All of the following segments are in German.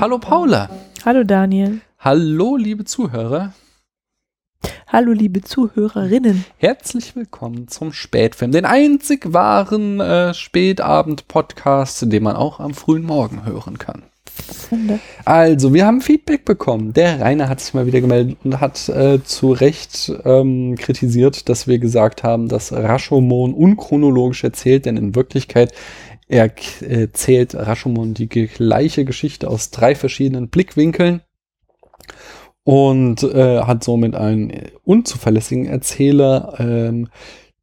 Hallo Paula. Hallo Daniel. Hallo liebe Zuhörer. Hallo liebe Zuhörerinnen. Herzlich willkommen zum Spätfilm, den einzig wahren äh, Spätabend-Podcast, den man auch am frühen Morgen hören kann. Also, wir haben Feedback bekommen. Der Rainer hat sich mal wieder gemeldet und hat äh, zu Recht ähm, kritisiert, dass wir gesagt haben, dass Rashomon unchronologisch erzählt, denn in Wirklichkeit erzählt Rashomon die gleiche Geschichte aus drei verschiedenen Blickwinkeln und äh, hat somit einen unzuverlässigen Erzähler, ähm,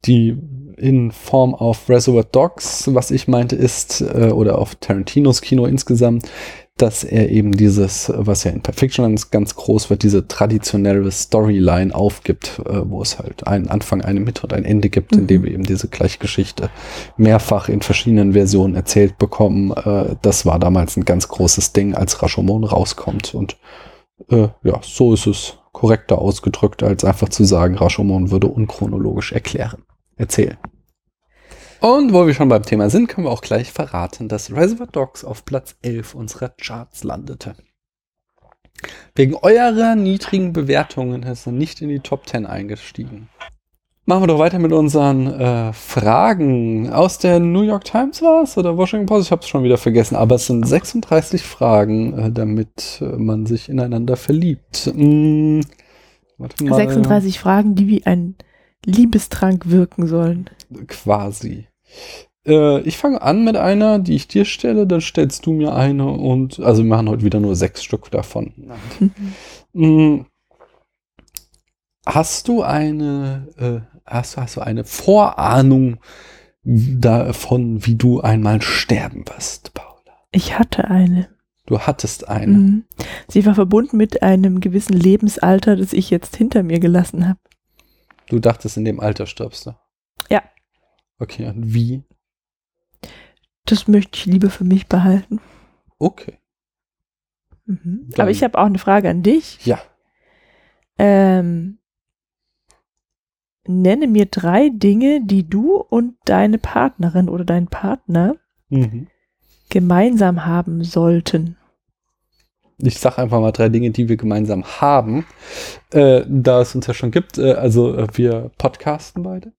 die in Form auf Reservoir Dogs, was ich meinte, ist, äh, oder auf Tarantinos Kino insgesamt, dass er eben dieses, was ja in Perfection ganz groß wird, diese traditionelle Storyline aufgibt, äh, wo es halt einen Anfang, eine Mitte und ein Ende gibt, mhm. in dem wir eben diese gleiche Geschichte mehrfach in verschiedenen Versionen erzählt bekommen. Äh, das war damals ein ganz großes Ding, als Rashomon rauskommt. Und äh, ja, so ist es korrekter ausgedrückt, als einfach zu sagen, Rashomon würde unchronologisch erklären, erzählen. Und wo wir schon beim Thema sind, können wir auch gleich verraten, dass Reservoir Dogs auf Platz 11 unserer Charts landete. Wegen eurer niedrigen Bewertungen ist er nicht in die Top 10 eingestiegen. Machen wir doch weiter mit unseren äh, Fragen. Aus der New York Times war es oder Washington Post? Ich habe es schon wieder vergessen. Aber es sind 36 Fragen, äh, damit äh, man sich ineinander verliebt. Hm, 36 Fragen, die wie ein Liebestrank wirken sollen. Quasi. Äh, ich fange an mit einer, die ich dir stelle, dann stellst du mir eine und also wir machen heute wieder nur sechs Stück davon. Mhm. Hast du eine, äh, hast, hast du eine Vorahnung davon, wie du einmal sterben wirst, Paula? Ich hatte eine. Du hattest eine. Mhm. Sie war verbunden mit einem gewissen Lebensalter, das ich jetzt hinter mir gelassen habe. Du dachtest, in dem Alter stirbst du? Ja. Okay, und wie? Das möchte ich lieber für mich behalten. Okay. Mhm. Aber ich habe auch eine Frage an dich. Ja. Ähm, nenne mir drei Dinge, die du und deine Partnerin oder dein Partner mhm. gemeinsam haben sollten ich sage einfach mal drei Dinge, die wir gemeinsam haben, äh, da es uns ja schon gibt. Äh, also äh, wir podcasten beide.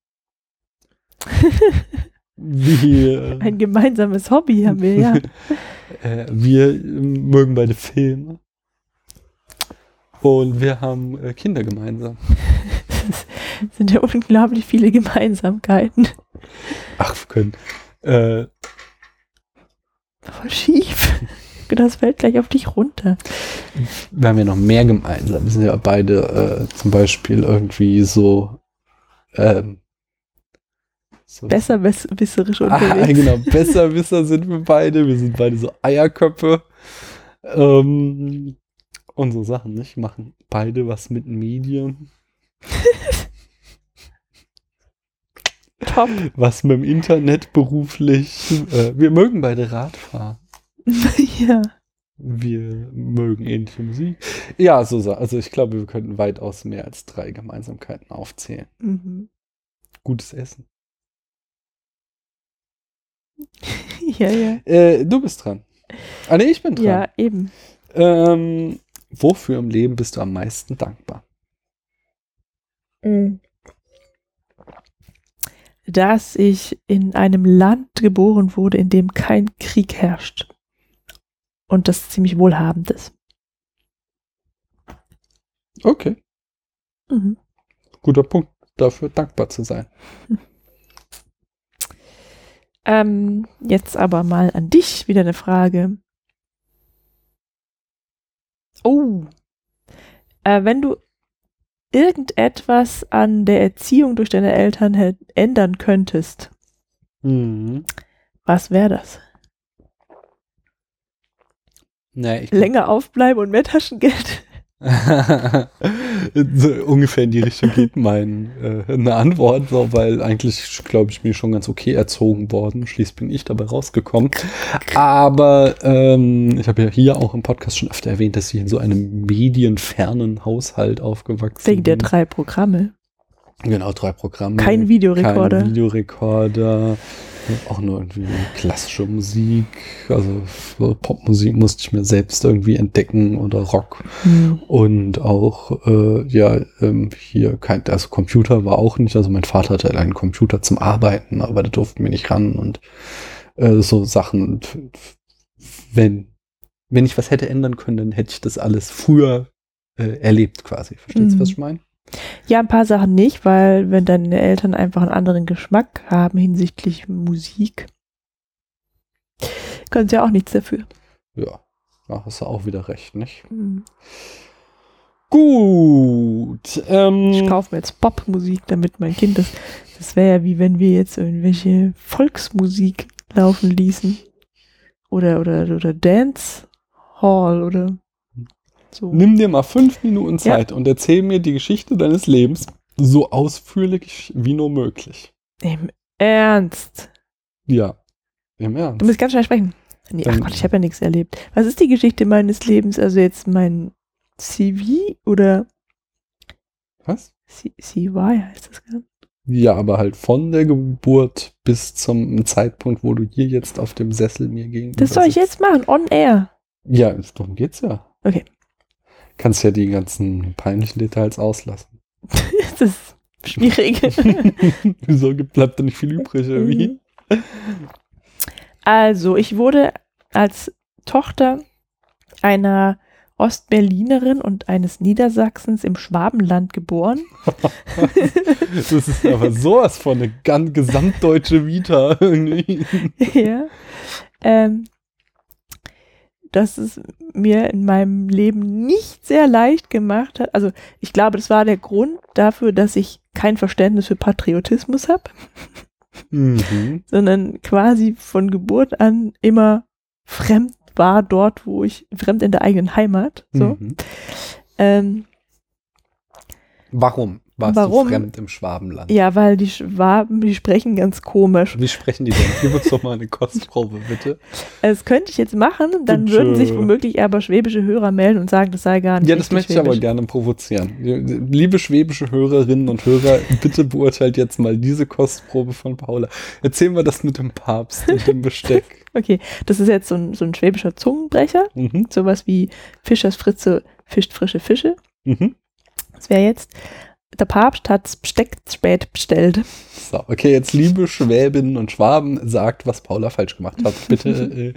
wir, Ein gemeinsames Hobby haben wir, ja. Äh, wir mögen beide Filme. Und wir haben äh, Kinder gemeinsam. sind ja unglaublich viele Gemeinsamkeiten. Ach, wir können. Äh, Voll schief das fällt gleich auf dich runter. Wir haben ja noch mehr gemeinsam. Wir sind ja beide äh, zum Beispiel irgendwie so, ähm, so besserwisserisch unterwegs. Ah, genau, besserwisser sind wir beide. Wir sind beide so Eierköpfe. Ähm, und so Sachen, nicht? Machen beide was mit Medien. Top. Was mit dem Internet beruflich. Äh, wir mögen beide Radfahren. ja. Wir mögen ähnliche Musik. Ja, so, also ich glaube, wir könnten weitaus mehr als drei Gemeinsamkeiten aufzählen. Mhm. Gutes Essen. ja, ja. Äh, du bist dran. Ah, nee, ich bin dran. Ja, eben. Ähm, wofür im Leben bist du am meisten dankbar? Mhm. Dass ich in einem Land geboren wurde, in dem kein Krieg herrscht und das ziemlich wohlhabend ist. Okay. Mhm. Guter Punkt, dafür dankbar zu sein. Ähm, jetzt aber mal an dich wieder eine Frage. Oh, äh, wenn du irgendetwas an der Erziehung durch deine Eltern ändern könntest, mhm. was wäre das? Nee, Länger aufbleiben und mehr Taschengeld. So ungefähr in die Richtung geht mein äh, eine Antwort, so, weil eigentlich, glaube ich, bin ich schon ganz okay erzogen worden. Schließlich bin ich dabei rausgekommen. Aber ähm, ich habe ja hier auch im Podcast schon öfter erwähnt, dass ich in so einem medienfernen Haushalt aufgewachsen Wegen der drei Programme. Genau, drei Programme. Kein Videorekorder. Kein Videorekorder. Auch nur irgendwie klassische Musik. Also Popmusik musste ich mir selbst irgendwie entdecken oder Rock. Mhm. Und auch, äh, ja, ähm, hier kein, also Computer war auch nicht. Also mein Vater hatte einen Computer zum Arbeiten, aber da durften wir nicht ran und äh, so Sachen. Wenn, wenn ich was hätte ändern können, dann hätte ich das alles früher äh, erlebt quasi. Verstehst du, mhm. was ich meine? Ja, ein paar Sachen nicht, weil wenn deine Eltern einfach einen anderen Geschmack haben hinsichtlich Musik, können sie ja auch nichts dafür. Ja, da hast du auch wieder recht, nicht? Mhm. Gut. Ähm, ich kaufe mir jetzt Popmusik, damit mein Kind das. Das wäre ja wie wenn wir jetzt irgendwelche Volksmusik laufen ließen. Oder, oder, oder Dance Hall oder so. Nimm dir mal fünf Minuten Zeit ja. und erzähl mir die Geschichte deines Lebens so ausführlich wie nur möglich. Im Ernst? Ja, im Ernst. Du musst ganz schnell sprechen. Nee, ach Gott, ich habe ja nichts erlebt. Was ist die Geschichte meines Lebens? Also jetzt mein CV oder was? C CY heißt das gar Ja, aber halt von der Geburt bis zum Zeitpunkt, wo du hier jetzt auf dem Sessel mir gegenüber Das soll ich jetzt machen, on air. Ja, darum geht's ja. Okay. Kannst ja die ganzen peinlichen Details auslassen. das ist schwierig. Wieso bleibt da nicht viel übrig irgendwie? Also, ich wurde als Tochter einer Ostberlinerin und eines Niedersachsens im Schwabenland geboren. das ist aber sowas von eine ganz gesamtdeutsche Vita. ja. Ähm, dass es mir in meinem Leben nicht sehr leicht gemacht hat. Also ich glaube, das war der Grund dafür, dass ich kein Verständnis für Patriotismus habe, mhm. sondern quasi von Geburt an immer fremd war dort, wo ich fremd in der eigenen Heimat. So. Mhm. Ähm, Warum? Warst Warum? du fremd im Schwabenland? Ja, weil die Schwaben, die sprechen ganz komisch. Wie sprechen die denn? Gib uns doch mal eine Kostprobe, bitte. Das könnte ich jetzt machen, dann bitte. würden sich womöglich aber schwäbische Hörer melden und sagen, das sei gar nicht Ja, das möchte ich aber gerne provozieren. Liebe schwäbische Hörerinnen und Hörer, bitte beurteilt jetzt mal diese Kostprobe von Paula. Erzählen wir das mit dem Papst und dem Besteck. okay, das ist jetzt so ein, so ein schwäbischer Zungenbrecher. Mhm. Sowas wie Fischers Fritze fischt frische Fische. Mhm. Das wäre jetzt der Papst hat's Besteck spät bestellt. So, okay, jetzt liebe Schwäbinnen und Schwaben, sagt, was Paula falsch gemacht hat. Bitte,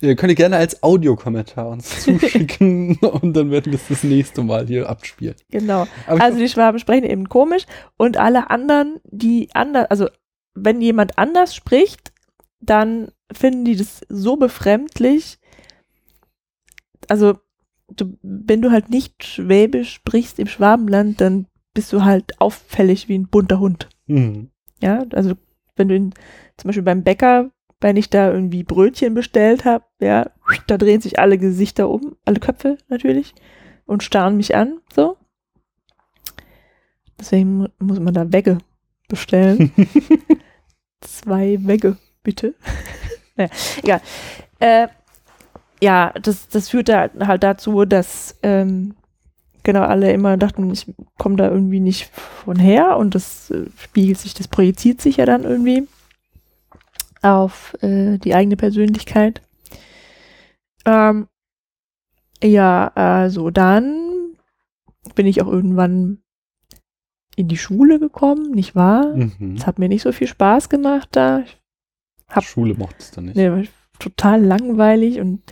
äh, ihr könnt ihr gerne als Audiokommentar uns zuschicken und dann werden wir es das nächste Mal hier abspielen. Genau. also die Schwaben sprechen eben komisch und alle anderen, die anders, also wenn jemand anders spricht, dann finden die das so befremdlich. Also du, wenn du halt nicht Schwäbisch sprichst im Schwabenland, dann bist du halt auffällig wie ein bunter Hund. Mhm. Ja, also wenn du in, zum Beispiel beim Bäcker, wenn ich da irgendwie Brötchen bestellt habe, ja, da drehen sich alle Gesichter um, alle Köpfe natürlich und starren mich an, so. Deswegen muss man da Wegge bestellen. Zwei Wegge, bitte. naja, egal. Äh, ja, das, das führt da halt dazu, dass ähm, genau alle immer dachten, ich komme da irgendwie nicht von her und das äh, spiegelt sich, das projiziert sich ja dann irgendwie auf äh, die eigene Persönlichkeit. Ähm, ja, also dann bin ich auch irgendwann in die Schule gekommen, nicht wahr? Mhm. Es hat mir nicht so viel Spaß gemacht da. Hab, Schule mochte es dann nicht. Nee, war total langweilig und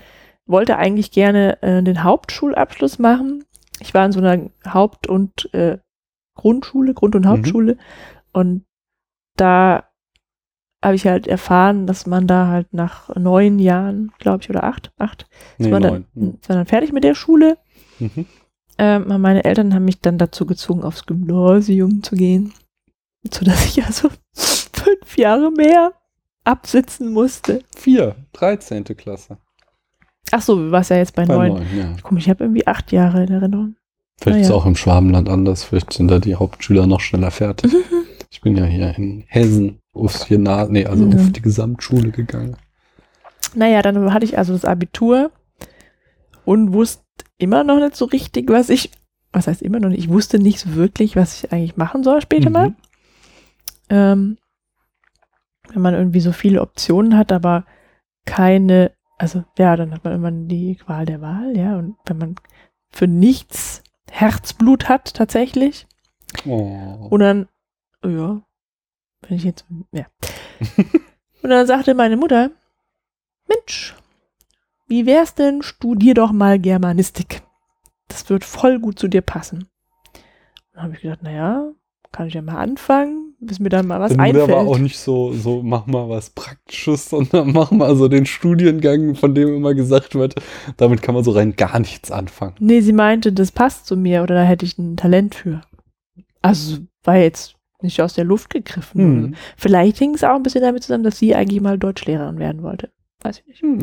wollte eigentlich gerne äh, den Hauptschulabschluss machen ich war in so einer Haupt- und äh, Grundschule, Grund- und mhm. Hauptschule mhm. und da habe ich halt erfahren, dass man da halt nach neun Jahren, glaube ich, oder acht, acht, nee, war, dann, mhm. war dann fertig mit der Schule. Mhm. Ähm, meine Eltern haben mich dann dazu gezwungen, aufs Gymnasium zu gehen, sodass ich also fünf Jahre mehr absitzen musste. Vier, 13. Klasse. Ach so, du warst ja jetzt bei, bei neun. ja. Guck, ich habe irgendwie acht Jahre in Erinnerung. Vielleicht ah, ist ja. auch im Schwabenland anders. Vielleicht sind da die Hauptschüler noch schneller fertig. ich bin ja hier in Hessen aufs Gymnasium, nee, also mhm. auf die Gesamtschule gegangen. Naja, dann hatte ich also das Abitur und wusste immer noch nicht so richtig, was ich, was heißt immer noch nicht, ich wusste nicht so wirklich, was ich eigentlich machen soll später mhm. mal. Ähm, wenn man irgendwie so viele Optionen hat, aber keine, also ja, dann hat man immer die Qual der Wahl, ja, und wenn man für nichts Herzblut hat tatsächlich. Oh. Und dann, ja, wenn ich jetzt, ja. und dann sagte meine Mutter, Mensch, wie wär's denn, studier doch mal Germanistik. Das wird voll gut zu dir passen. Dann habe ich gedacht, naja, kann ich ja mal anfangen, bis mir dann mal was Deine einfällt. aber auch nicht so, so, mach mal was Praktisches, sondern mach mal so den Studiengang, von dem immer gesagt wird, damit kann man so rein gar nichts anfangen. Nee, sie meinte, das passt zu mir oder da hätte ich ein Talent für. Also war jetzt nicht aus der Luft gegriffen. Hm. Vielleicht hing es auch ein bisschen damit zusammen, dass sie eigentlich mal Deutschlehrerin werden wollte. Weiß ich nicht. Hm.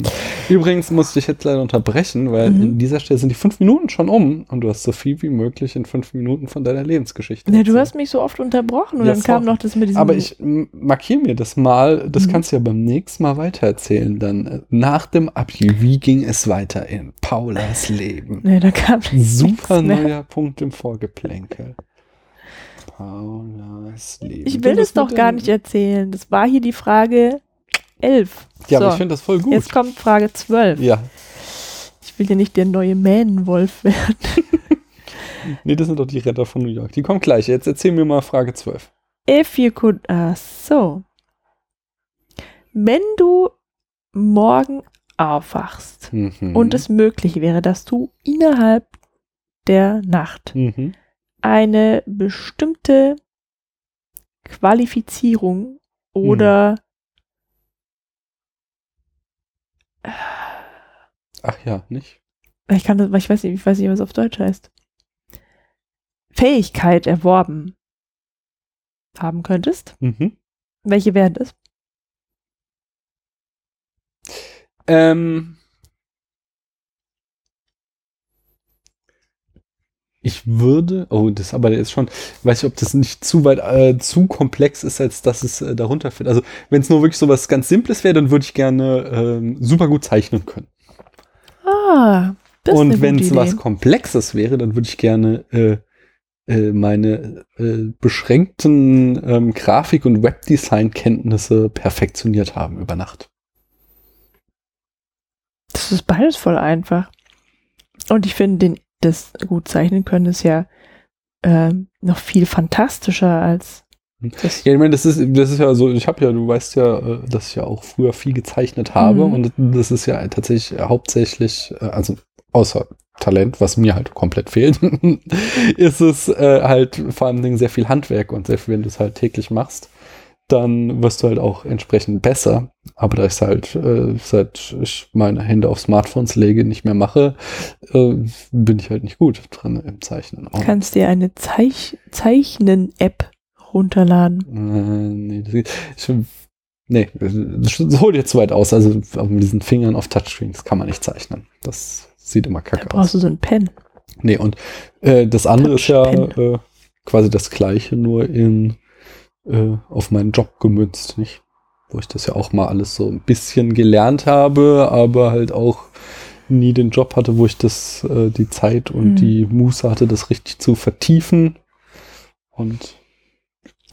Übrigens musste ich jetzt leider unterbrechen, weil mhm. in dieser Stelle sind die fünf Minuten schon um und du hast so viel wie möglich in fünf Minuten von deiner Lebensgeschichte. Ne, du hast mich so oft unterbrochen und ja, dann kam noch das mit diesem. Aber ich markiere mir das mal, das mhm. kannst du ja beim nächsten Mal weitererzählen. Dann äh, nach dem Abi, wie ging es weiter in Paulas Leben? Ne, da kam Super neuer Punkt im Vorgeplänkel. Paulas Leben. Ich will es doch gar nicht erzählen. Das war hier die Frage 11. Ja, so, aber ich finde das voll gut. Jetzt kommt Frage 12. Ja. Ich will ja nicht der neue Mähnenwolf werden. nee, das sind doch die Retter von New York. Die kommen gleich. Jetzt erzähl mir mal Frage 12. If you could, ach so. Wenn du morgen aufwachst mhm. und es möglich wäre, dass du innerhalb der Nacht mhm. eine bestimmte Qualifizierung oder mhm. Ach ja, nicht? Ich kann das, ich weiß nicht, ich weiß nicht, was auf Deutsch heißt. Fähigkeit erworben haben könntest. Mhm. Welche wären das? Ähm, ich würde, oh, das aber ist schon, weiß ich, ob das nicht zu weit, äh, zu komplex ist, als dass es äh, darunter fällt. Also, wenn es nur wirklich so was ganz Simples wäre, dann würde ich gerne äh, super gut zeichnen können. Ah, das Und wenn es was Komplexes wäre, dann würde ich gerne äh, äh, meine äh, beschränkten ähm, Grafik- und Webdesign-Kenntnisse perfektioniert haben über Nacht. Das ist beides voll einfach. Und ich finde den das gut zeichnen können, ist ja äh, noch viel fantastischer als das. Ja, ich meine, das ist, das ist ja so, ich habe ja, du weißt ja, äh, dass ich ja auch früher viel gezeichnet habe mhm. und das ist ja tatsächlich hauptsächlich, äh, also außer Talent, was mir halt komplett fehlt, ist es äh, halt vor allen Dingen sehr viel Handwerk und sehr viel, wenn du es halt täglich machst dann wirst du halt auch entsprechend besser. Aber da ich halt, äh, seit ich meine Hände auf Smartphones lege, nicht mehr mache, äh, bin ich halt nicht gut drin im Zeichnen. Du kannst dir eine Zeich Zeichnen-App runterladen. Äh, nee, das, ich, nee, das holt jetzt zu weit aus. Also mit diesen Fingern auf Touchscreens kann man nicht zeichnen. Das sieht immer kacke da brauchst aus. brauchst du so einen Pen. Nee, und äh, das andere ist ja äh, quasi das gleiche, nur in äh, auf meinen Job gemünzt, nicht? Wo ich das ja auch mal alles so ein bisschen gelernt habe, aber halt auch nie den Job hatte, wo ich das, äh, die Zeit und mhm. die Muße hatte, das richtig zu vertiefen. Und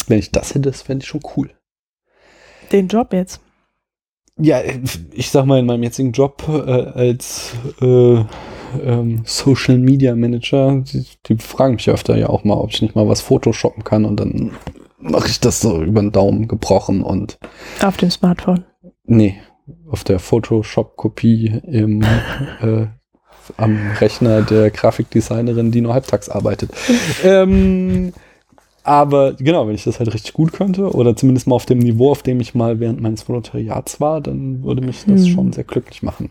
wenn ich das hätte, das fände ich schon cool. Den Job jetzt? Ja, ich sag mal, in meinem jetzigen Job äh, als äh, ähm, Social Media Manager, die, die, fragen mich öfter ja auch mal, ob ich nicht mal was photoshoppen kann und dann mache ich das so über den Daumen gebrochen und. Auf dem Smartphone? Nee, auf der Photoshop-Kopie im, äh, am Rechner der Grafikdesignerin, die nur halbtags arbeitet. ähm, aber genau, wenn ich das halt richtig gut könnte oder zumindest mal auf dem Niveau, auf dem ich mal während meines Volontariats war, dann würde mich das hm. schon sehr glücklich machen.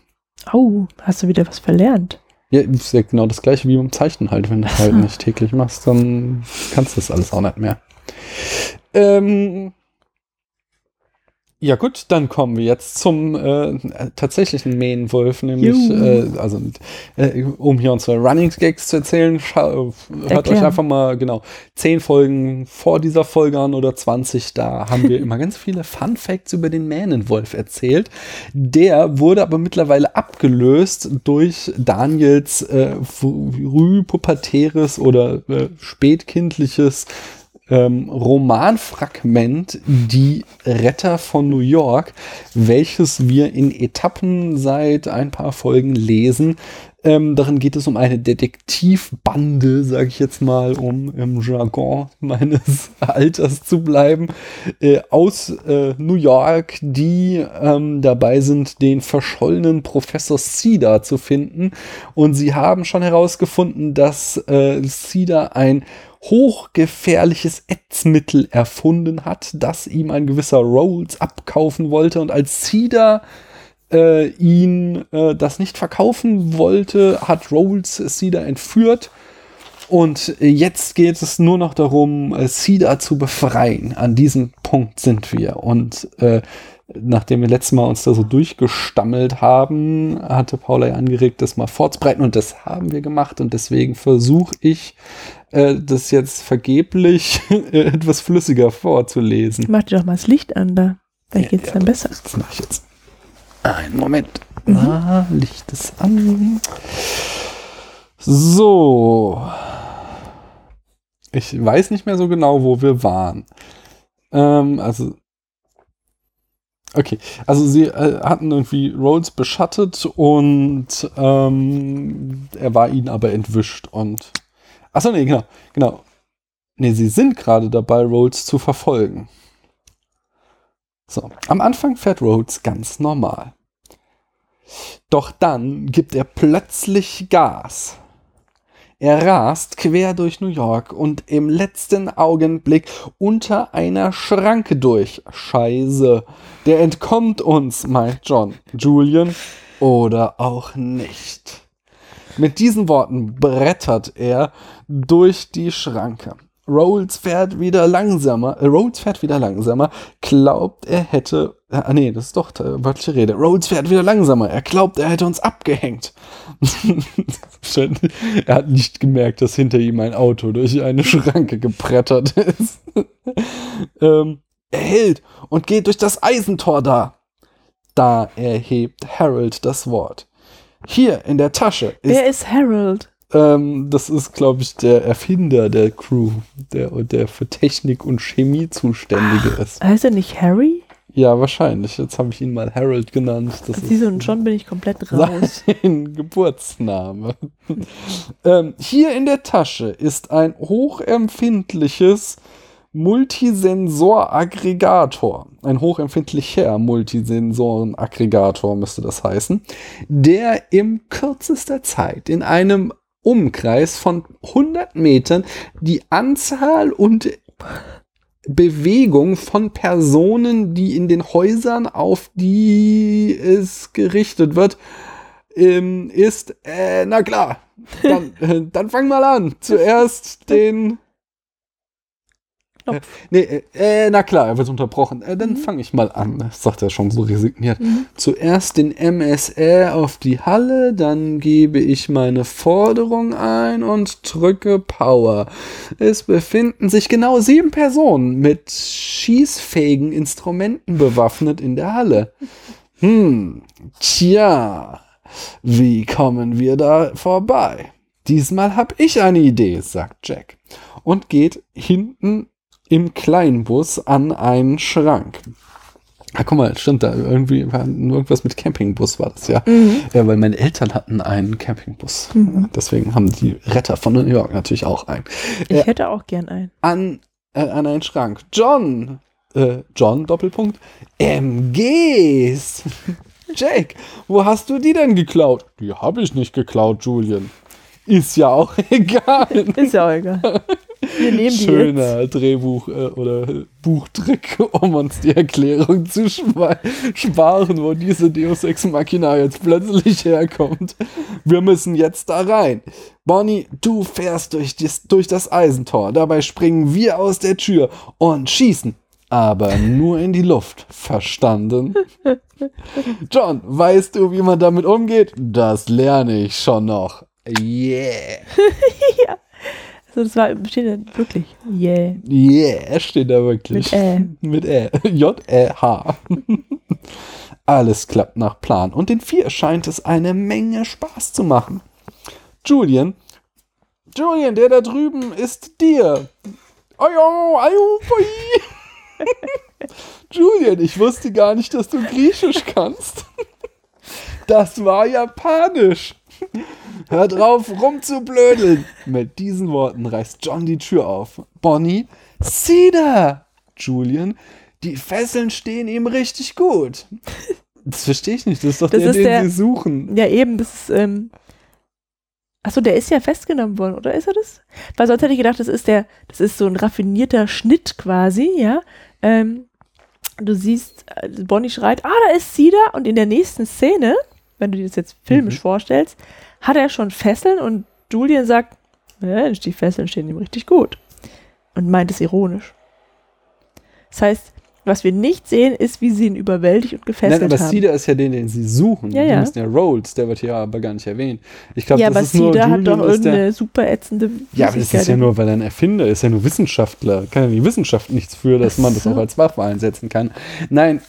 Oh, hast du wieder was verlernt? Ja, ist ja genau das gleiche wie beim Zeichnen halt. Wenn du das halt nicht täglich machst, dann kannst du das alles auch nicht mehr. Ähm, Ja gut, dann kommen wir jetzt zum äh, tatsächlichen Main-Wolf, nämlich, äh, also äh, um hier unsere Running Gags zu erzählen, hört Erklär. euch einfach mal genau zehn Folgen vor dieser Folge an oder 20, da haben wir immer ganz viele Fun Facts über den Mähnenwolf erzählt. Der wurde aber mittlerweile abgelöst durch Daniels äh, frühpubertäres oder äh, spätkindliches ähm, Romanfragment Die Retter von New York, welches wir in Etappen seit ein paar Folgen lesen. Ähm, darin geht es um eine Detektivbande, sage ich jetzt mal, um im Jargon meines Alters zu bleiben, äh, aus äh, New York, die ähm, dabei sind, den verschollenen Professor Cedar zu finden. Und sie haben schon herausgefunden, dass äh, Cedar ein hochgefährliches Ätzmittel erfunden hat, das ihm ein gewisser Rolls abkaufen wollte. Und als Cedar äh, ihn äh, das nicht verkaufen wollte, hat Rolls Cedar entführt. Und jetzt geht es nur noch darum, äh, Cedar zu befreien. An diesem Punkt sind wir. Und äh, nachdem wir letztes Mal uns da so durchgestammelt haben, hatte Paula ja angeregt, das mal vorzubreiten. Und das haben wir gemacht. Und deswegen versuche ich äh, das jetzt vergeblich etwas flüssiger vorzulesen. Mach dir doch mal das Licht an da. Vielleicht geht es ja, dann besser. Das mache ich jetzt. Einen Moment. Mhm. Ah, Licht ist an. So. Ich weiß nicht mehr so genau, wo wir waren. Ähm, also. Okay, also sie äh, hatten irgendwie Rhodes beschattet und ähm, er war ihnen aber entwischt und Achso, nee, genau, genau. Nee, sie sind gerade dabei, Rhodes zu verfolgen. So, am Anfang fährt Rhodes ganz normal. Doch dann gibt er plötzlich Gas. Er rast quer durch New York und im letzten Augenblick unter einer Schranke durch. Scheiße. Der entkommt uns, meint John. Julian oder auch nicht. Mit diesen Worten brettert er durch die Schranke. Rolls fährt wieder langsamer. Äh, Rolls fährt wieder langsamer. Glaubt, er hätte. Ah, nee, das ist doch äh, wörtliche Rede. Rolls fährt wieder langsamer. Er glaubt, er hätte uns abgehängt. er hat nicht gemerkt, dass hinter ihm ein Auto durch eine Schranke gebrettert ist. ähm, er hält und geht durch das Eisentor da. Da erhebt Harold das Wort. Hier in der Tasche ist. Wer ist Harold? Ähm, das ist, glaube ich, der Erfinder der Crew, der, der für Technik und Chemie zuständige Ach, ist. Heißt er nicht Harry? Ja, wahrscheinlich. Jetzt habe ich ihn mal Harold genannt. Das Siehst du, und schon bin ich komplett raus. Sein Geburtsname. ähm, hier in der Tasche ist ein hochempfindliches Multisensoraggregator, ein hochempfindlicher Multisensorenaggregator müsste das heißen, der im kürzester Zeit in einem Umkreis von 100 Metern die Anzahl und Bewegung von Personen, die in den Häusern, auf die es gerichtet wird, ähm, ist, äh, na klar, dann, äh, dann fang mal an. Zuerst den Knopf. Äh, nee, äh, na klar, er wird unterbrochen. Äh, dann mhm. fange ich mal an, sagt er schon so resigniert. Mhm. Zuerst den MSR auf die Halle, dann gebe ich meine Forderung ein und drücke Power. Es befinden sich genau sieben Personen mit schießfähigen Instrumenten bewaffnet in der Halle. Hm, tja, wie kommen wir da vorbei? Diesmal hab ich eine Idee, sagt Jack und geht hinten im Kleinbus an einen Schrank. Ah, guck mal, stimmt da. Irgendwie war irgendwas mit Campingbus war das ja. Mhm. Ja, weil meine Eltern hatten einen Campingbus. Mhm. Deswegen haben die Retter von New York natürlich auch einen. Ich äh, hätte auch gern einen. An, äh, an einen Schrank. John, äh, John, Doppelpunkt, MGs. Jake, wo hast du die denn geklaut? Die habe ich nicht geklaut, Julian. Ist ja auch egal. Ist ja auch egal. Wir nehmen Schöner. Drehbuch äh, oder Buchtrick, um uns die Erklärung zu sparen, wo diese Deus Ex Machina jetzt plötzlich herkommt. Wir müssen jetzt da rein. Bonnie, du fährst durch, dies, durch das Eisentor. Dabei springen wir aus der Tür und schießen. aber nur in die Luft. Verstanden? John, weißt du, wie man damit umgeht? Das lerne ich schon noch. Yeah. ja. Also das war, steht da wirklich. Yeah. Yeah, steht da wirklich. Mit Ä. Mit Ä. J-E-H. Alles klappt nach Plan und den vier scheint es eine Menge Spaß zu machen. Julian, Julian, der da drüben ist dir. Ayo, ayo, boy. Julian, ich wusste gar nicht, dass du Griechisch kannst. Das war Japanisch. Hör drauf, rumzublödeln. Mit diesen Worten reißt John die Tür auf. Bonnie, da! Julian, die Fesseln stehen ihm richtig gut. Das verstehe ich nicht. Das ist doch Das der, ist den der- sie suchen. Ja, eben, das ist, ähm, achso, der ist ja festgenommen worden, oder ist er das? Weil sonst hätte ich gedacht, das ist der, das ist so ein raffinierter Schnitt quasi, ja. Ähm, du siehst, äh, Bonnie schreit, ah, da ist sie da, und in der nächsten Szene, wenn du dir das jetzt filmisch Mhm. vorstellst, hat er schon Fesseln und Julian sagt, Mensch, die Fesseln stehen ihm richtig gut. Und meint es ironisch. Das heißt, was wir nicht sehen, ist, wie sie ihn überwältigt und gefesselt Nein, aber haben. Cedar ist ja den, den sie suchen. Ja, Die ja. müssen ja Rolls, der wird hier aber gar nicht erwähnt. Ich glaube, ja, das aber ist nur Cedar hat doch irgendeine super ätzende Ja, aber das ist ja nur, weil er ein Erfinder ist, ja nur Wissenschaftler. Kann ja die Wissenschaft nichts für, dass Ach man das so. auch als Waffe einsetzen kann. Nein,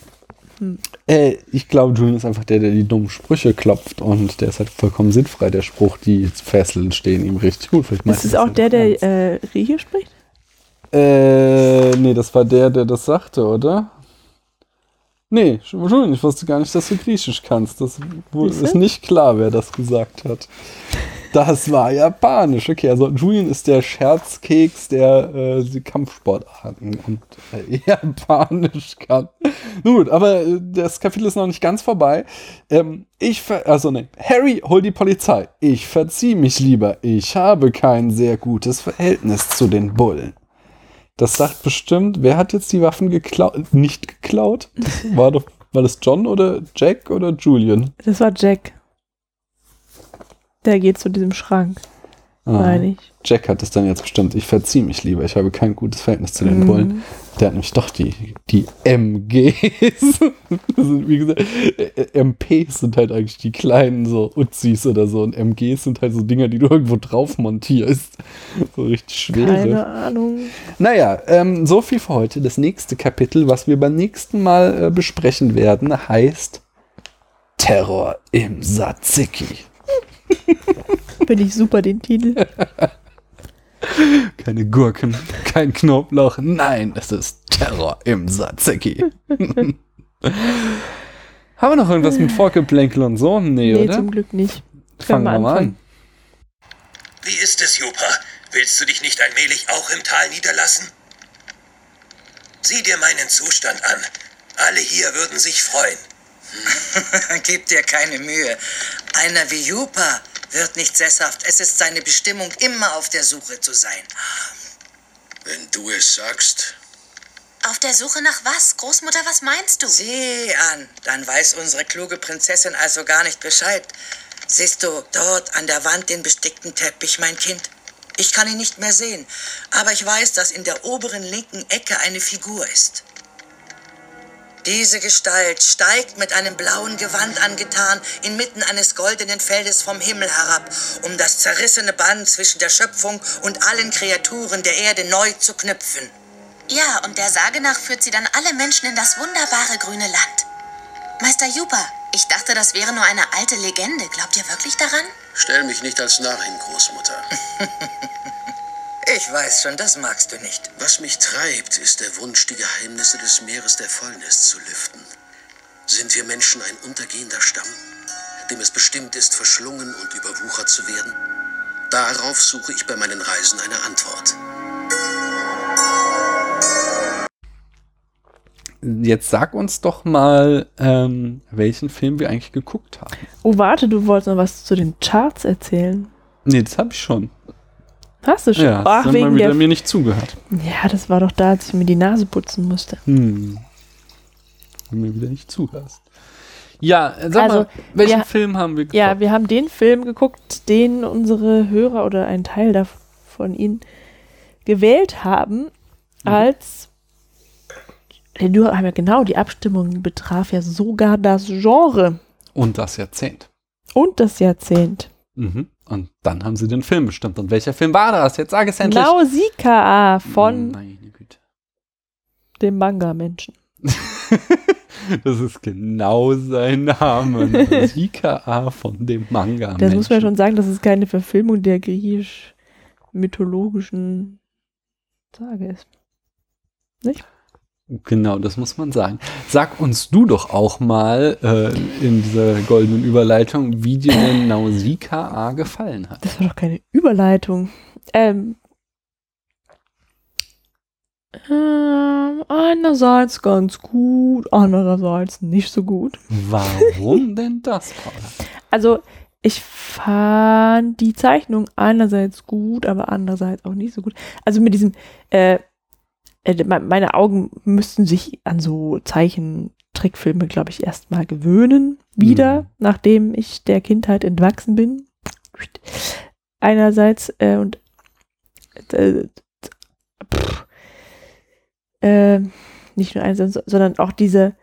Hm. äh, ich glaube, Julian ist einfach der, der die dummen Sprüche klopft und der ist halt vollkommen sinnfrei, der Spruch, die Fesseln stehen ihm richtig gut. Vielleicht Ist es auch der, der äh, Griechisch spricht? Äh, nee, das war der, der das sagte, oder? Nee, Julian, ich wusste gar nicht, dass du Griechisch kannst. Das ist nicht klar, wer das gesagt hat. Das war Japanisch. Okay, also Julian ist der Scherzkeks, der äh, die Kampfsportarten und äh, Japanisch kann. Gut, aber äh, das Kapitel ist noch nicht ganz vorbei. Ähm, ich also ne, Harry, hol die Polizei. Ich verzieh mich lieber. Ich habe kein sehr gutes Verhältnis zu den Bullen. Das sagt bestimmt, wer hat jetzt die Waffen geklaut? Nicht geklaut? Das war doch, war das John oder Jack oder Julian? Das war Jack. Der geht zu diesem Schrank, Ah, meine ich. Jack hat es dann jetzt bestimmt. Ich verzieh mich lieber. Ich habe kein gutes Verhältnis zu den Mhm. Bullen. Der hat nämlich doch die, die MGs. Das sind, wie gesagt, äh, MPs sind halt eigentlich die kleinen so Uzis oder so. Und MGs sind halt so Dinger, die du irgendwo drauf montierst. So richtig schwere. Keine Ahnung. Naja, ähm, so viel für heute. Das nächste Kapitel, was wir beim nächsten Mal äh, besprechen werden, heißt Terror im Tzatziki. Finde ich super, den Titel. Keine Gurken, kein Knoblauch. Nein, es ist Terror im Tzatziki. Haben wir noch irgendwas mit Vorgeplänkel und so? Nee, nee, oder? zum Glück nicht. Fangen wir mal an. Wie ist es, Jupa? Willst du dich nicht allmählich auch im Tal niederlassen? Sieh dir meinen Zustand an. Alle hier würden sich freuen. Gib dir keine Mühe. Einer wie Jupa wird nicht sesshaft. Es ist seine Bestimmung, immer auf der Suche zu sein. Wenn du es sagst. Auf der Suche nach was? Großmutter, was meinst du? Sieh an, dann weiß unsere kluge Prinzessin also gar nicht Bescheid. Siehst du dort an der Wand den bestickten Teppich, mein Kind? Ich kann ihn nicht mehr sehen, aber ich weiß, dass in der oberen linken Ecke eine Figur ist. Diese Gestalt steigt mit einem blauen Gewand angetan inmitten eines goldenen Feldes vom Himmel herab, um das zerrissene Band zwischen der Schöpfung und allen Kreaturen der Erde neu zu knüpfen. Ja, und der Sage nach führt sie dann alle Menschen in das wunderbare grüne Land. Meister Jupa, ich dachte, das wäre nur eine alte Legende. Glaubt ihr wirklich daran? Stell mich nicht als Narr hin, Großmutter. Ich weiß schon, das magst du nicht. Was mich treibt, ist der Wunsch, die Geheimnisse des Meeres der Fäulnis zu lüften. Sind wir Menschen ein untergehender Stamm, dem es bestimmt ist, verschlungen und überwuchert zu werden? Darauf suche ich bei meinen Reisen eine Antwort. Jetzt sag uns doch mal, ähm, welchen Film wir eigentlich geguckt haben. Oh, warte, du wolltest noch was zu den Charts erzählen. Nee, das habe ich schon. Hast du schon? Ja, Ach, hast du mal wegen wieder der. mir nicht zugehört. Ja, das war doch da, als ich mir die Nase putzen musste. Hm. Wenn du mir wieder nicht zuhörst. Ja, äh, sag Also, mal, welchen wir- Film haben wir geguckt? Ja, wir haben den Film geguckt, den unsere Hörer oder ein Teil davon ihnen gewählt haben Mhm. als Du haben ja genau, die Abstimmung betraf ja sogar das Genre. Und das Jahrzehnt. Und das Jahrzehnt. Mhm. Und dann haben sie den Film bestimmt. Und welcher Film war das? Jetzt sage es endlich. Nausicaa von Meine Güte. dem Manga-Menschen. das ist genau sein Name. Nausicaa von dem Manga. Das muss man schon sagen, das ist keine Verfilmung der griechisch-mythologischen Sage ist. Nicht? Genau, das muss man sagen. Sag uns du doch auch mal äh, in dieser goldenen Überleitung, wie dir denn Nausicaa gefallen hat. Das war doch keine Überleitung. Ähm, ähm, einerseits ganz gut, andererseits nicht so gut. Warum denn das, Paula? Also, ich fand die Zeichnung einerseits gut, aber andererseits auch nicht so gut. Also mit diesem, äh, meine Augen müssten sich an so Zeichentrickfilme, glaube ich, erstmal gewöhnen, wieder, mhm. nachdem ich der Kindheit entwachsen bin. Einerseits äh, und äh, pff, äh, nicht nur einerseits, sondern auch diese,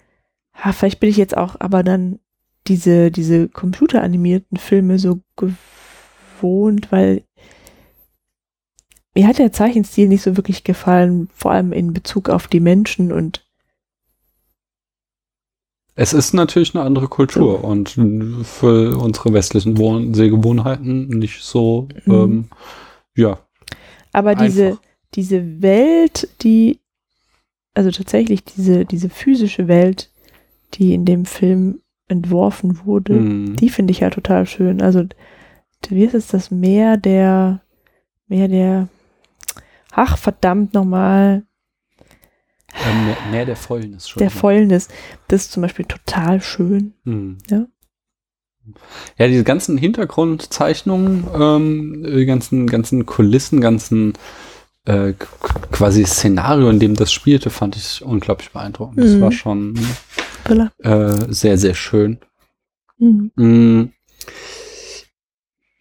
ha, vielleicht bin ich jetzt auch aber dann diese, diese computeranimierten Filme so gewohnt, weil mir hat der Zeichenstil nicht so wirklich gefallen, vor allem in Bezug auf die Menschen und es ist natürlich eine andere Kultur so. und für unsere westlichen Wohn Sehgewohnheiten nicht so, mhm. ähm, ja. Aber diese, diese Welt, die, also tatsächlich diese, diese physische Welt, die in dem Film entworfen wurde, mhm. die finde ich ja total schön. Also, wie ist es das Meer der, Meer der, ach verdammt nochmal. Ähm, mehr, mehr, der Fäulnis schon. Der Fäulnis. Das ist zum Beispiel total schön. Mhm. Ja. Ja, diese ganzen Hintergrundzeichnungen, ähm, die ganzen, ganzen Kulissen, ganzen äh, quasi Szenario, in dem das spielte, fand ich unglaublich beeindruckend. Mhm. Das war schon äh, sehr, sehr schön. Mhm.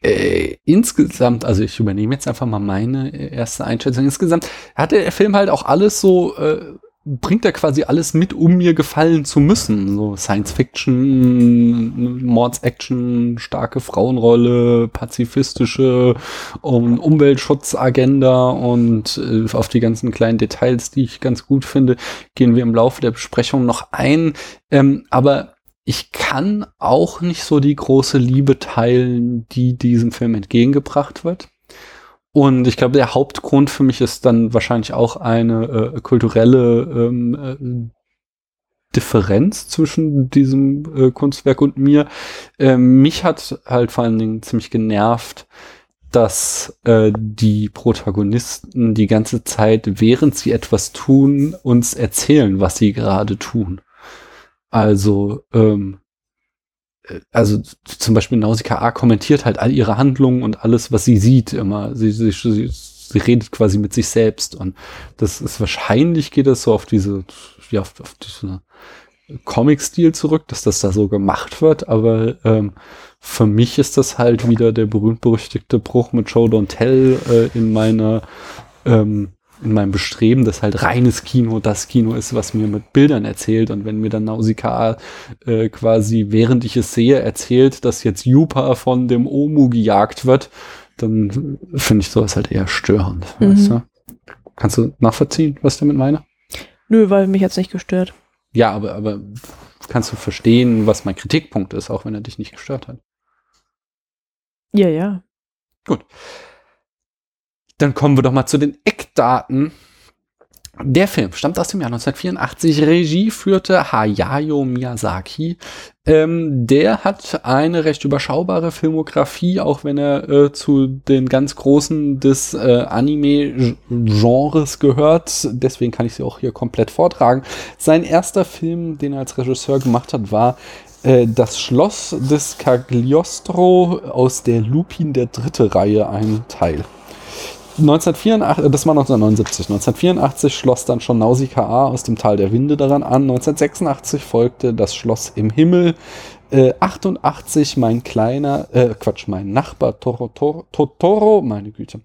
Äh, insgesamt, also ich übernehme jetzt einfach mal meine erste Einschätzung. Insgesamt hat der Film halt auch alles so, äh, bringt er quasi alles mit, um mir gefallen zu müssen. So Science Fiction, Mords-Action, starke Frauenrolle, pazifistische um, Umweltschutzagenda und äh, auf die ganzen kleinen Details, die ich ganz gut finde, gehen wir im Laufe der Besprechung noch ein. Ähm, aber ich kann auch nicht so die große Liebe teilen, die diesem Film entgegengebracht wird. Und ich glaube, der Hauptgrund für mich ist dann wahrscheinlich auch eine äh, kulturelle ähm, äh, Differenz zwischen diesem äh, Kunstwerk und mir. Äh, mich hat halt vor allen Dingen ziemlich genervt, dass äh, die Protagonisten die ganze Zeit, während sie etwas tun, uns erzählen, was sie gerade tun. Also, ähm, äh, also zum Beispiel Nausicaa kommentiert halt all ihre Handlungen und alles, was sie sieht, immer. Sie, sie, sie, sie redet quasi mit sich selbst. Und das ist wahrscheinlich geht das so auf diese, ja, auf, auf diese Comic-Stil zurück, dass das da so gemacht wird, aber ähm, für mich ist das halt wieder der berühmt-berüchtigte Bruch mit Show Don't Tell äh, in meiner ähm, in meinem Bestreben, dass halt reines Kino das Kino ist, was mir mit Bildern erzählt. Und wenn mir dann Nausicaa äh, quasi, während ich es sehe, erzählt, dass jetzt Jupa von dem Omu gejagt wird, dann finde ich sowas halt eher störend. Mhm. Weißt du? Kannst du nachvollziehen, was ich damit meine? Nö, weil mich jetzt nicht gestört. Ja, aber, aber kannst du verstehen, was mein Kritikpunkt ist, auch wenn er dich nicht gestört hat? Ja, ja. Gut. Dann kommen wir doch mal zu den Eckdaten. Der Film stammt aus dem Jahr 1984. Regie führte Hayao Miyazaki. Ähm, der hat eine recht überschaubare Filmografie, auch wenn er äh, zu den ganz Großen des äh, Anime-Genres gehört. Deswegen kann ich sie auch hier komplett vortragen. Sein erster Film, den er als Regisseur gemacht hat, war äh, Das Schloss des Cagliostro aus der Lupin der dritte Reihe, ein Teil. 1984, das war 1979. 1984 schloss dann schon Nausicaa aus dem Tal der Winde daran an. 1986 folgte das Schloss im Himmel. Äh, 88 mein kleiner, äh, Quatsch, mein Nachbar Toro, Toro, Totoro, meine Güte.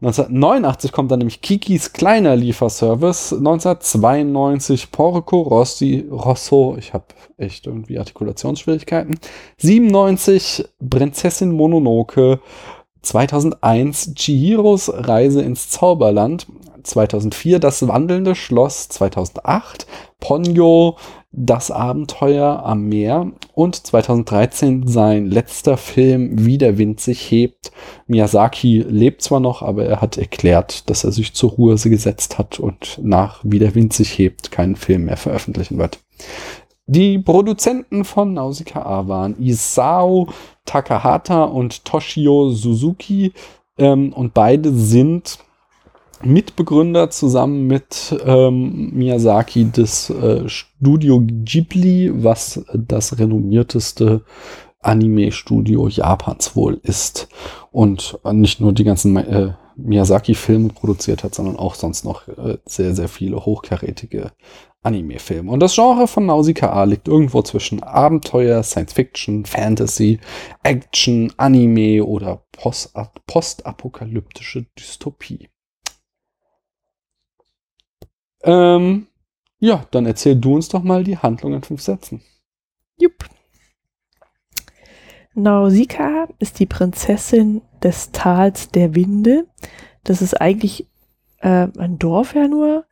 1989 kommt dann nämlich Kikis kleiner Lieferservice. 1992 Porco Rossi, Rosso, ich habe echt irgendwie Artikulationsschwierigkeiten. 97 Prinzessin Mononoke. 2001 Chihiros Reise ins Zauberland. 2004 Das wandelnde Schloss. 2008 Ponyo das Abenteuer am Meer und 2013 sein letzter Film Wie der Wind sich hebt. Miyazaki lebt zwar noch, aber er hat erklärt, dass er sich zur Ruhe gesetzt hat und nach Wie der Wind sich hebt keinen Film mehr veröffentlichen wird. Die Produzenten von Nausicaa waren Isao Takahata und Toshio Suzuki ähm, und beide sind Mitbegründer zusammen mit ähm, Miyazaki des äh, Studio Ghibli, was das renommierteste Anime-Studio Japans wohl ist. Und nicht nur die ganzen äh, Miyazaki-Filme produziert hat, sondern auch sonst noch äh, sehr, sehr viele hochkarätige Anime-Filme. Und das Genre von Nausicaa liegt irgendwo zwischen Abenteuer, Science-Fiction, Fantasy, Action, Anime oder postapokalyptische Dystopie. Ähm, ja, dann erzähl du uns doch mal die Handlung in fünf Sätzen. Jupp. Nausicaa ist die Prinzessin des Tals der Winde. Das ist eigentlich äh, ein Dorf ja nur,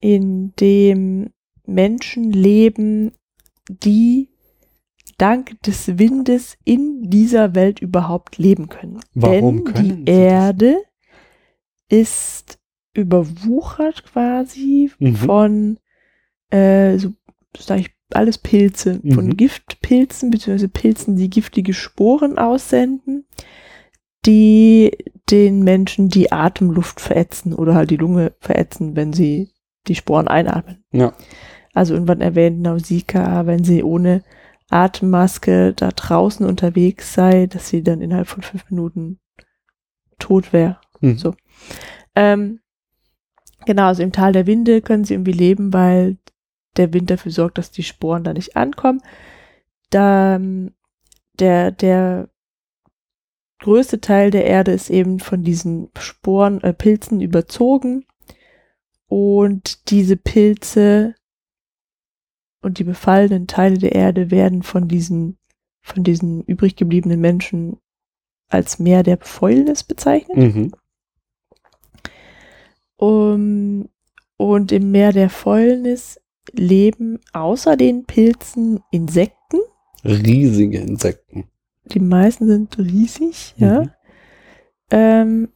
in dem Menschen leben, die dank des Windes in dieser Welt überhaupt leben können. Warum Denn können die sie das? Erde ist überwuchert quasi Mhm. von äh, so sag ich alles Pilze, von Mhm. Giftpilzen beziehungsweise Pilzen, die giftige Sporen aussenden, die den Menschen die Atemluft verätzen oder halt die Lunge verätzen, wenn sie die Sporen einatmen. Ja. Also irgendwann erwähnt Nausicaa, wenn sie ohne Atemmaske da draußen unterwegs sei, dass sie dann innerhalb von fünf Minuten tot wäre. Mhm. So. Ähm, genau, also im Tal der Winde können sie irgendwie leben, weil der Wind dafür sorgt, dass die Sporen da nicht ankommen. Da, der, der größte Teil der Erde ist eben von diesen Sporen, äh, Pilzen überzogen. Und diese Pilze und die befallenen Teile der Erde werden von diesen, von diesen übrig gebliebenen Menschen als Meer der Fäulnis bezeichnet. Mhm. Um, und im Meer der Fäulnis leben außer den Pilzen Insekten. Riesige Insekten. Die meisten sind riesig, ja. Mhm. Ähm,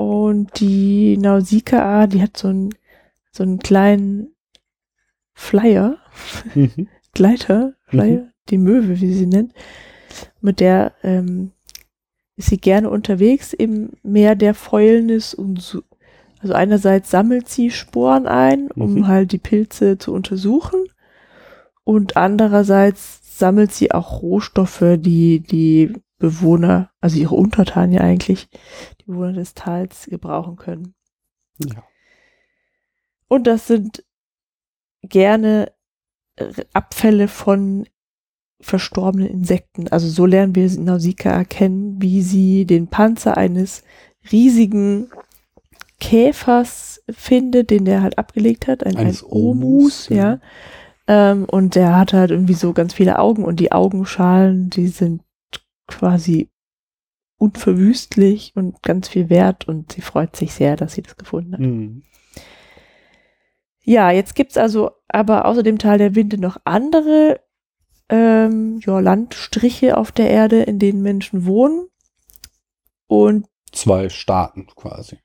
und die Nausicaa, die hat so einen, so einen kleinen Flyer, Mhm. Gleiter, Flyer, die Möwe, wie sie nennt, mit der ähm, ist sie gerne unterwegs im Meer der Fäulnis und so, also einerseits sammelt sie Sporen ein, um Mhm. halt die Pilze zu untersuchen und andererseits sammelt sie auch Rohstoffe, die die Bewohner, also ihre Untertanen ja eigentlich, die Bewohner des Tals gebrauchen können. Ja. Und das sind gerne äh, Abfälle von verstorbenen Insekten. Also so lernen wir Nausicaa kennen, wie sie den Panzer eines riesigen Käfers findet, den der halt abgelegt hat, ein, ein Eines Omus, Omus, ja. ja. Ähm, und der hat halt irgendwie so ganz viele Augen und die Augenschalen, die sind quasi unverwüstlich und ganz viel wert und sie freut sich sehr, dass sie das gefunden hat. Mhm. Ja, jetzt gibt's also aber außer dem Tal der Winde noch andere ähm, ja, Landstriche auf der Erde, in denen Menschen wohnen. Und Zwei Staaten quasi.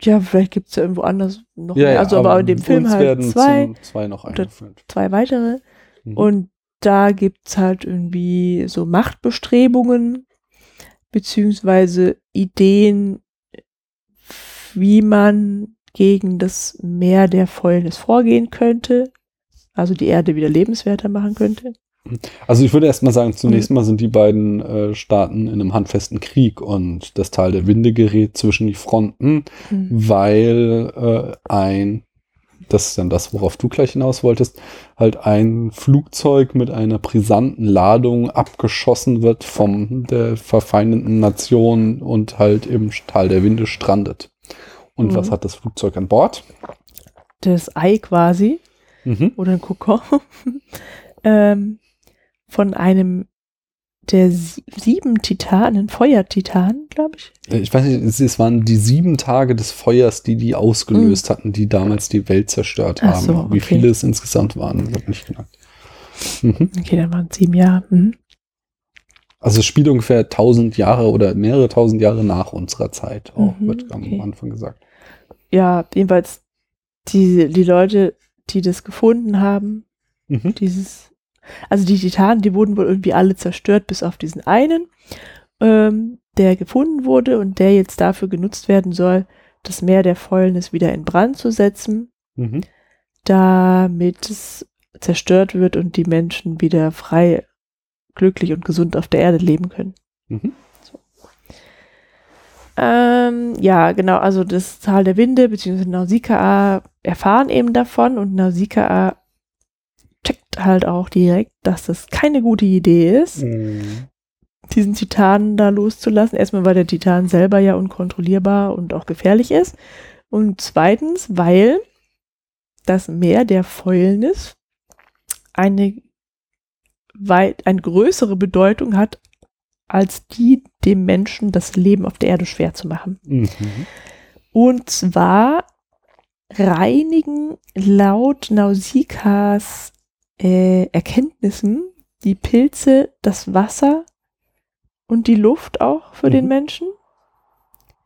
ja, vielleicht gibt's ja irgendwo anders noch Ja, mehr. ja, Also aber in dem Film halt zwei, zwei noch eingeführt. zwei weitere. Mhm. Und da gibt's halt irgendwie so Machtbestrebungen beziehungsweise Ideen, wie man gegen das Meer der Fäulnis vorgehen könnte. Also die Erde wieder lebenswerter machen könnte. Also ich würde erstmal sagen, zunächst Mhm. mal sind die beiden äh, Staaten in einem handfesten Krieg und das Tal der Winde gerät zwischen die Fronten, Mhm. weil äh, ein das ist dann das, worauf du gleich hinaus wolltest, halt ein Flugzeug mit einer brisanten Ladung abgeschossen wird von der verfeindeten Nation und halt im Tal der Winde strandet. Und mhm. was hat das Flugzeug an Bord? Das Ei quasi. Mhm. Oder ein Kokon. ähm, von einem der sieben Titanen, Feuertitanen, glaube ich. Ich weiß nicht, es, waren die sieben Tage des Feuers, die die ausgelöst mhm. hatten, die damals die Welt zerstört haben. So, okay. Wie viele es insgesamt waren, wird nicht genannt. Mhm. Okay, dann waren es sieben Jahre. Mhm. Also es spielt ungefähr tausend Jahre oder mehrere tausend Jahre nach unserer Zeit, auch mhm, wird am okay. Anfang gesagt. Ja, jedenfalls die, die Leute, die das gefunden haben, mhm. dieses also die Titanen, die wurden wohl irgendwie alle zerstört, bis auf diesen einen, ähm, der gefunden wurde und der jetzt dafür genutzt werden soll, das Meer der Fäulnis wieder in Brand zu setzen, mhm. damit es zerstört wird und die Menschen wieder frei, glücklich und gesund auf der Erde leben können. Mhm. So. Ähm, ja, genau, also das Tal der Winde bzw. Nausicaa erfahren eben davon und Nausicaa halt auch direkt, dass das keine gute Idee ist, mhm. diesen Titanen da loszulassen. Erstmal, weil der Titan selber ja unkontrollierbar und auch gefährlich ist. Und zweitens, weil das Meer der Fäulnis eine weit, eine größere Bedeutung hat, als die dem Menschen das Leben auf der Erde schwer zu machen. Mhm. Und zwar reinigen laut Nausikas äh, Erkenntnissen die Pilze, das Wasser und die Luft auch für mhm. den Menschen?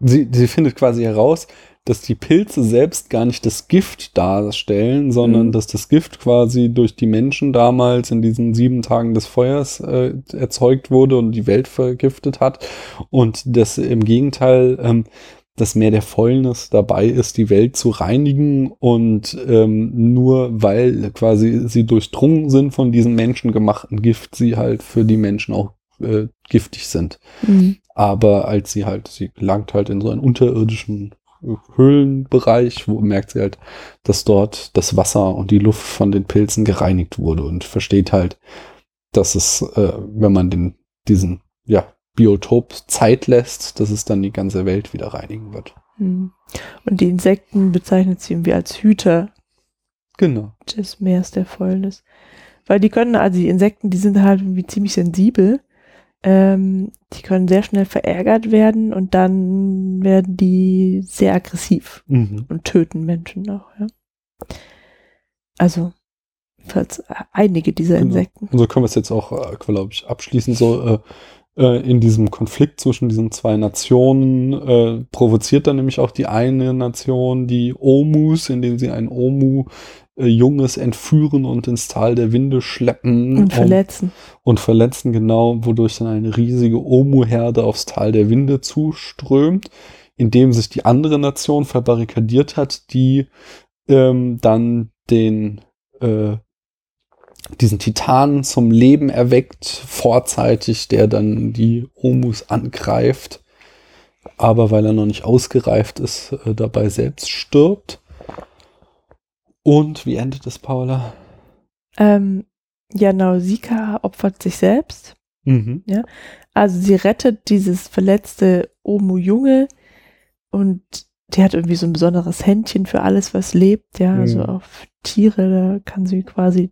Sie, sie findet quasi heraus, dass die Pilze selbst gar nicht das Gift darstellen, sondern mhm. dass das Gift quasi durch die Menschen damals in diesen sieben Tagen des Feuers äh, erzeugt wurde und die Welt vergiftet hat. Und dass im Gegenteil ähm, dass mehr der Fäulnis dabei ist, die Welt zu reinigen und ähm, nur weil quasi sie durchdrungen sind von diesem menschengemachten Gift, sie halt für die Menschen auch äh, giftig sind. Mhm. Aber als sie halt, sie gelangt halt in so einen unterirdischen Höhlenbereich, wo merkt sie halt, dass dort das Wasser und die Luft von den Pilzen gereinigt wurde und versteht halt, dass es, äh, wenn man den, diesen, ja, Biotop Zeit lässt, dass es dann die ganze Welt wieder reinigen wird. Hm. Und die Insekten bezeichnet sie irgendwie als Hüter genau. des Meers der Fäulnis. Weil die können, also die Insekten, die sind halt irgendwie ziemlich sensibel. Ähm, die können sehr schnell verärgert werden und dann werden die sehr aggressiv mhm. und töten Menschen auch, ja. Also einige dieser genau. Insekten. Und so können wir es jetzt auch, äh, glaube ich, abschließen. So, äh, äh, in diesem Konflikt zwischen diesen zwei Nationen äh, provoziert dann nämlich auch die eine Nation die Omus, indem sie ein Omu äh, Junges entführen und ins Tal der Winde schleppen. Und verletzen. Um, und verletzen, genau, wodurch dann eine riesige Omu-Herde aufs Tal der Winde zuströmt, indem sich die andere Nation verbarrikadiert hat, die ähm, dann den äh, diesen Titan zum Leben erweckt, vorzeitig, der dann die Omus angreift, aber weil er noch nicht ausgereift ist, äh, dabei selbst stirbt. Und wie endet es, Paula? Ähm, ja, Nausicaa opfert sich selbst. Mhm. Ja, also sie rettet dieses verletzte Omu-Junge und die hat irgendwie so ein besonderes Händchen für alles, was lebt. Ja, also mhm. also auf Tiere, da kann sie quasi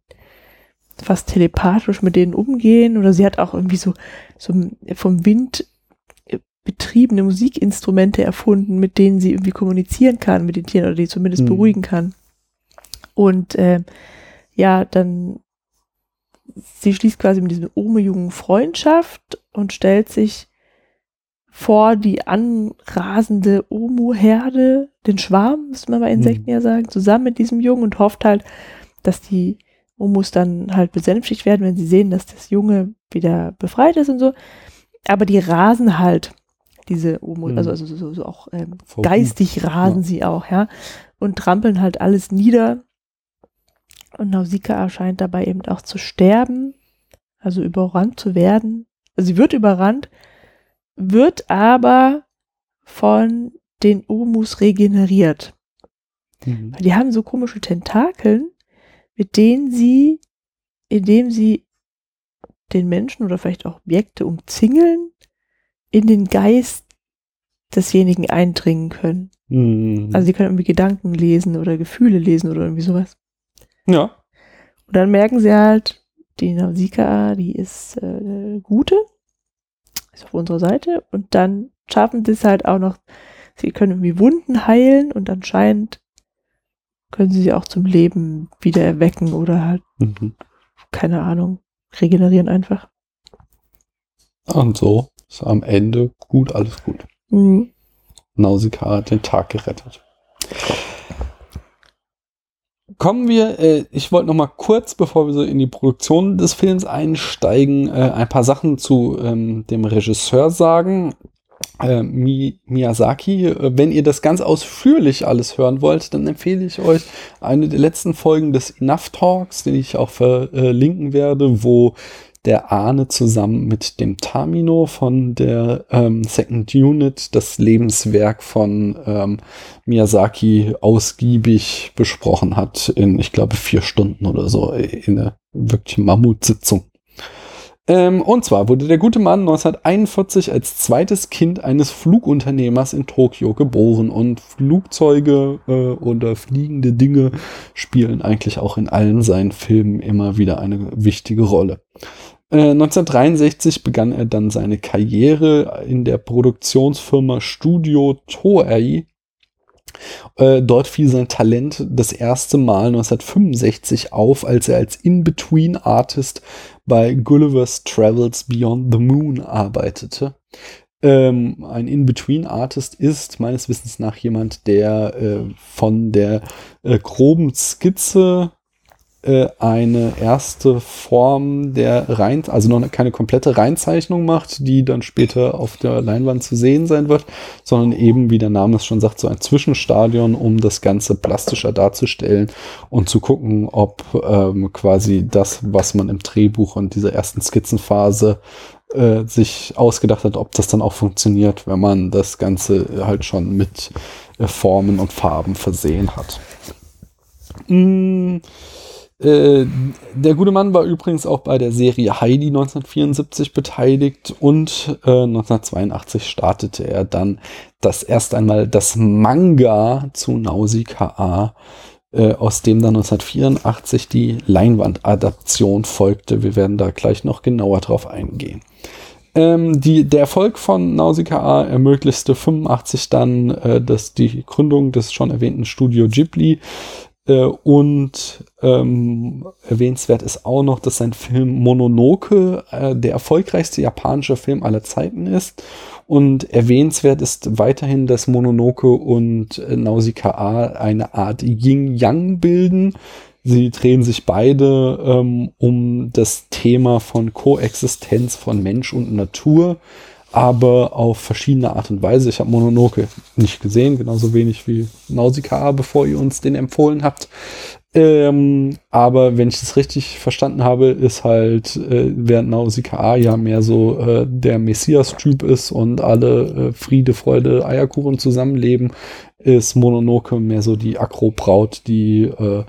fast telepathisch mit denen umgehen oder sie hat auch irgendwie so, so vom Wind betriebene Musikinstrumente erfunden, mit denen sie irgendwie kommunizieren kann mit den Tieren oder die zumindest mhm. beruhigen kann. Und äh, ja, dann sie schließt quasi mit diesem Ome-Jungen Freundschaft und stellt sich vor die anrasende Omu-Herde, den Schwarm, müsste man bei Insekten mhm. ja sagen, zusammen mit diesem Jungen und hofft halt, dass die und muss dann halt besänftigt werden, wenn sie sehen, dass das Junge wieder befreit ist und so. Aber die rasen halt diese Omo, mhm. also, also so, so auch ähm, geistig rasen ja. sie auch, ja, und trampeln halt alles nieder. Und Nausicaa erscheint dabei eben auch zu sterben, also überrannt zu werden. Also sie wird überrannt, wird aber von den Omus regeneriert. Mhm. Die haben so komische Tentakeln, mit denen sie, indem sie den Menschen oder vielleicht auch Objekte umzingeln, in den Geist desjenigen eindringen können. Mhm. Also sie können irgendwie Gedanken lesen oder Gefühle lesen oder irgendwie sowas. Ja. Und dann merken sie halt, die Nausicaa, die ist äh, gute, ist auf unserer Seite und dann schaffen sie es halt auch noch, sie können irgendwie Wunden heilen und anscheinend können sie sie auch zum Leben wieder erwecken oder halt, mhm. keine Ahnung, regenerieren einfach. Und so ist am Ende gut, alles gut. Mhm. Nausicaa hat den Tag gerettet. Kommen wir, äh, ich wollte noch mal kurz, bevor wir so in die Produktion des Films einsteigen, äh, ein paar Sachen zu ähm, dem Regisseur sagen. Äh, Mi Miyazaki, äh, wenn ihr das ganz ausführlich alles hören wollt, dann empfehle ich euch eine der letzten Folgen des Enough Talks, den ich auch verlinken werde, wo der Ahne zusammen mit dem Tamino von der ähm, Second Unit das Lebenswerk von ähm, Miyazaki ausgiebig besprochen hat in, ich glaube, vier Stunden oder so, in einer wirklichen Mammutsitzung. Ähm, und zwar wurde der gute Mann 1941 als zweites Kind eines Flugunternehmers in Tokio geboren und Flugzeuge äh, oder fliegende Dinge spielen eigentlich auch in allen seinen Filmen immer wieder eine wichtige Rolle. 1963 äh, begann er dann seine Karriere in der Produktionsfirma Studio Toei. Äh, dort fiel sein Talent das erste Mal 1965 auf, als er als In-Between-Artist bei Gulliver's Travels Beyond the Moon arbeitete. Ähm, ein In-Between-Artist ist meines Wissens nach jemand, der äh, von der äh, groben Skizze äh, eine erste Form der Rein, also noch keine komplette Reinzeichnung macht, die dann später auf der Leinwand zu sehen sein wird, sondern eben, wie der Name es schon sagt, so ein Zwischenstadion, um das Ganze plastischer darzustellen und zu gucken, ob ähm, quasi das, was man im Drehbuch und dieser ersten Skizzenphase äh, sich ausgedacht hat, ob das dann auch funktioniert, wenn man das Ganze halt schon mit äh, Formen und Farben versehen hat. Mmh. Äh, der gute Mann war übrigens auch bei der Serie Heidi 1974 beteiligt und äh, 1982 startete er dann das erst einmal das Manga zu Nausicaa, äh, aus dem dann 1984 die Leinwandadaption folgte. Wir werden da gleich noch genauer drauf eingehen. Ähm, die, der Erfolg von Nausicaa ermöglichte 85 dann äh, das, die Gründung des schon erwähnten Studio Ghibli, und ähm, erwähnenswert ist auch noch, dass sein Film Mononoke äh, der erfolgreichste japanische Film aller Zeiten ist. Und erwähnenswert ist weiterhin, dass Mononoke und äh, Nausicaa eine Art Yin-Yang bilden. Sie drehen sich beide ähm, um das Thema von Koexistenz von Mensch und Natur aber auf verschiedene Art und Weise. Ich habe Mononoke nicht gesehen, genauso wenig wie Nausicaa, bevor ihr uns den empfohlen habt. Ähm, aber wenn ich das richtig verstanden habe, ist halt, äh, während Nausicaa ja mehr so äh, der Messias-Typ ist und alle äh, Friede, Freude, Eierkuchen zusammenleben, ist Mononoke mehr so die Akrobraut, die äh,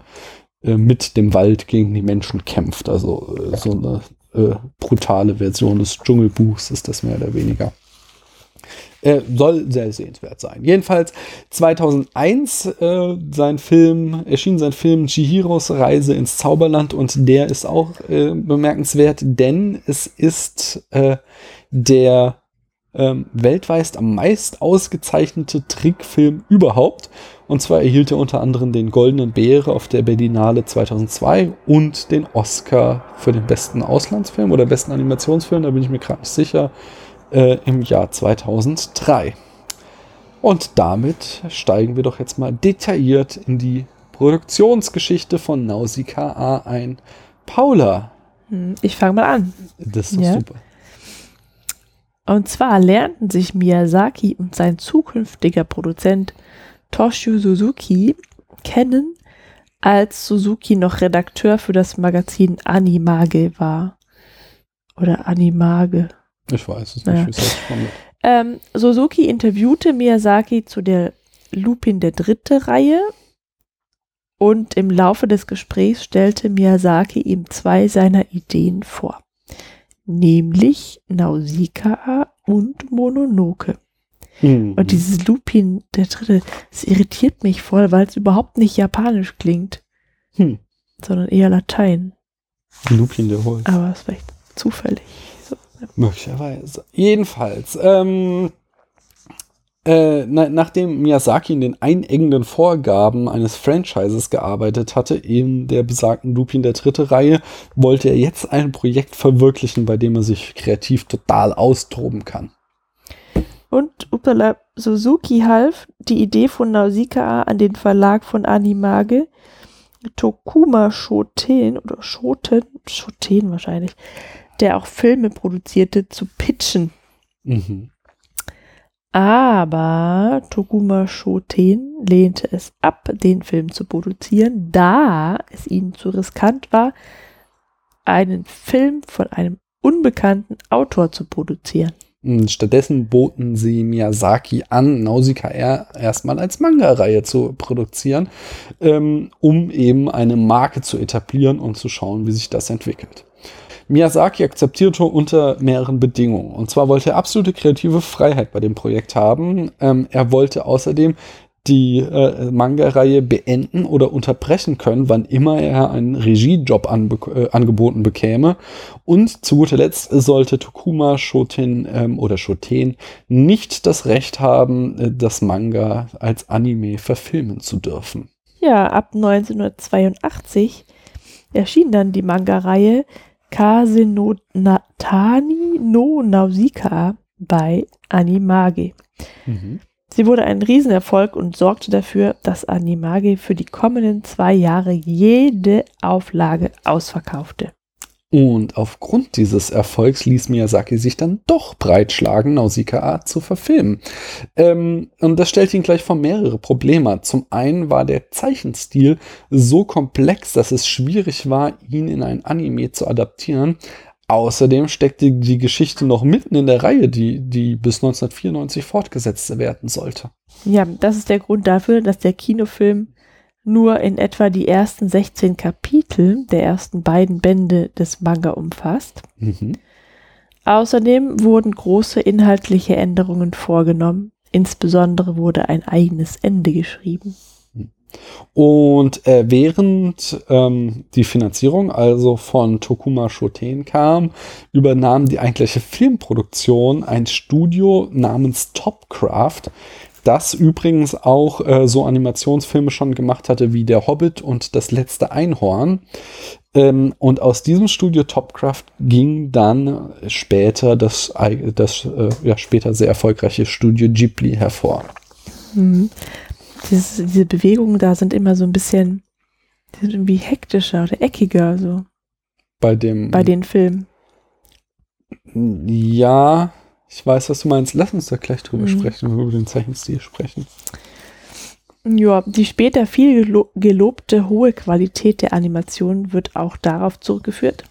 äh, mit dem Wald gegen die Menschen kämpft. Also äh, so eine äh, brutale Version des Dschungelbuchs ist das mehr oder weniger. Äh, soll sehr sehenswert sein. Jedenfalls 2001 äh, sein Film, erschien sein Film Chihiros Reise ins Zauberland und der ist auch äh, bemerkenswert, denn es ist äh, der ähm, weltweit am meist ausgezeichnete Trickfilm überhaupt. Und zwar erhielt er unter anderem den Goldenen Beere auf der Berlinale 2002 und den Oscar für den besten Auslandsfilm oder besten Animationsfilm, da bin ich mir gerade nicht sicher, äh, im Jahr 2003. Und damit steigen wir doch jetzt mal detailliert in die Produktionsgeschichte von Nausicaa ein. Paula. Hm, ich fange mal an. Das ist doch ja. super. Und zwar lernten sich Miyazaki und sein zukünftiger Produzent Toshio Suzuki kennen, als Suzuki noch Redakteur für das Magazin Animage war. Oder Animage. Ich weiß es nicht, ja. wie es ähm, Suzuki interviewte Miyazaki zu der Lupin der dritte Reihe Und im Laufe des Gesprächs stellte Miyazaki ihm zwei seiner Ideen vor, nämlich Nausicaa und Mononoke. Mhm. Und dieses Lupin, der dritte, das irritiert mich voll, weil es überhaupt nicht japanisch klingt, hm. sondern eher Latein. Lupin der Holz. Aber es ist vielleicht zufällig. So, ja. Möglicherweise. Jedenfalls, ähm, äh, na, nachdem Miyazaki in den einengenden Vorgaben eines Franchises gearbeitet hatte, in der besagten Lupin der dritte Reihe, wollte er jetzt ein Projekt verwirklichen, bei dem er sich kreativ total austoben kann. Und upala, Suzuki half, die Idee von Nausicaa an den Verlag von Animage, Tokuma Shoten oder Shoten, Shoten wahrscheinlich, der auch Filme produzierte, zu pitchen. Mhm. Aber Tokuma Shoten lehnte es ab, den Film zu produzieren, da es ihnen zu riskant war, einen Film von einem unbekannten Autor zu produzieren. Stattdessen boten sie Miyazaki an, Nausicaa erstmal als Manga-Reihe zu produzieren, ähm, um eben eine Marke zu etablieren und zu schauen, wie sich das entwickelt. Miyazaki akzeptierte unter mehreren Bedingungen. Und zwar wollte er absolute kreative Freiheit bei dem Projekt haben. Ähm, er wollte außerdem die äh, Manga-Reihe beenden oder unterbrechen können, wann immer er einen Regiejob äh, angeboten bekäme. Und zu guter Letzt sollte Tokuma Shoten ähm, oder Shoten nicht das Recht haben, äh, das Manga als Anime verfilmen zu dürfen. Ja, ab 1982 erschien dann die Manga-Reihe Kase no Natani no Nausicaa bei Animage. Mhm. Sie wurde ein Riesenerfolg und sorgte dafür, dass Animage für die kommenden zwei Jahre jede Auflage ausverkaufte. Und aufgrund dieses Erfolgs ließ Miyazaki sich dann doch breitschlagen, Nausicaa zu verfilmen. Ähm, und das stellte ihn gleich vor mehrere Probleme. Zum einen war der Zeichenstil so komplex, dass es schwierig war, ihn in ein Anime zu adaptieren. Außerdem steckte die Geschichte noch mitten in der Reihe, die, die bis 1994 fortgesetzt werden sollte. Ja, das ist der Grund dafür, dass der Kinofilm nur in etwa die ersten 16 Kapitel der ersten beiden Bände des Manga umfasst. Mhm. Außerdem wurden große inhaltliche Änderungen vorgenommen. Insbesondere wurde ein eigenes Ende geschrieben. Und äh, während ähm, die Finanzierung also von Tokuma Shoten kam, übernahm die eigentliche Filmproduktion ein Studio namens Topcraft, das übrigens auch äh, so Animationsfilme schon gemacht hatte wie Der Hobbit und Das letzte Einhorn. Ähm, und aus diesem Studio Topcraft ging dann später das, das äh, ja, später sehr erfolgreiche Studio Ghibli hervor. Dieses, diese Bewegungen da sind immer so ein bisschen, die sind irgendwie hektischer oder eckiger, so. Bei dem. Bei den Filmen. Ja, ich weiß, was du meinst. Lass uns da gleich drüber mhm. sprechen, wenn wir über den Zeichenstil sprechen. Ja, die später viel gelo gelobte hohe Qualität der Animation wird auch darauf zurückgeführt,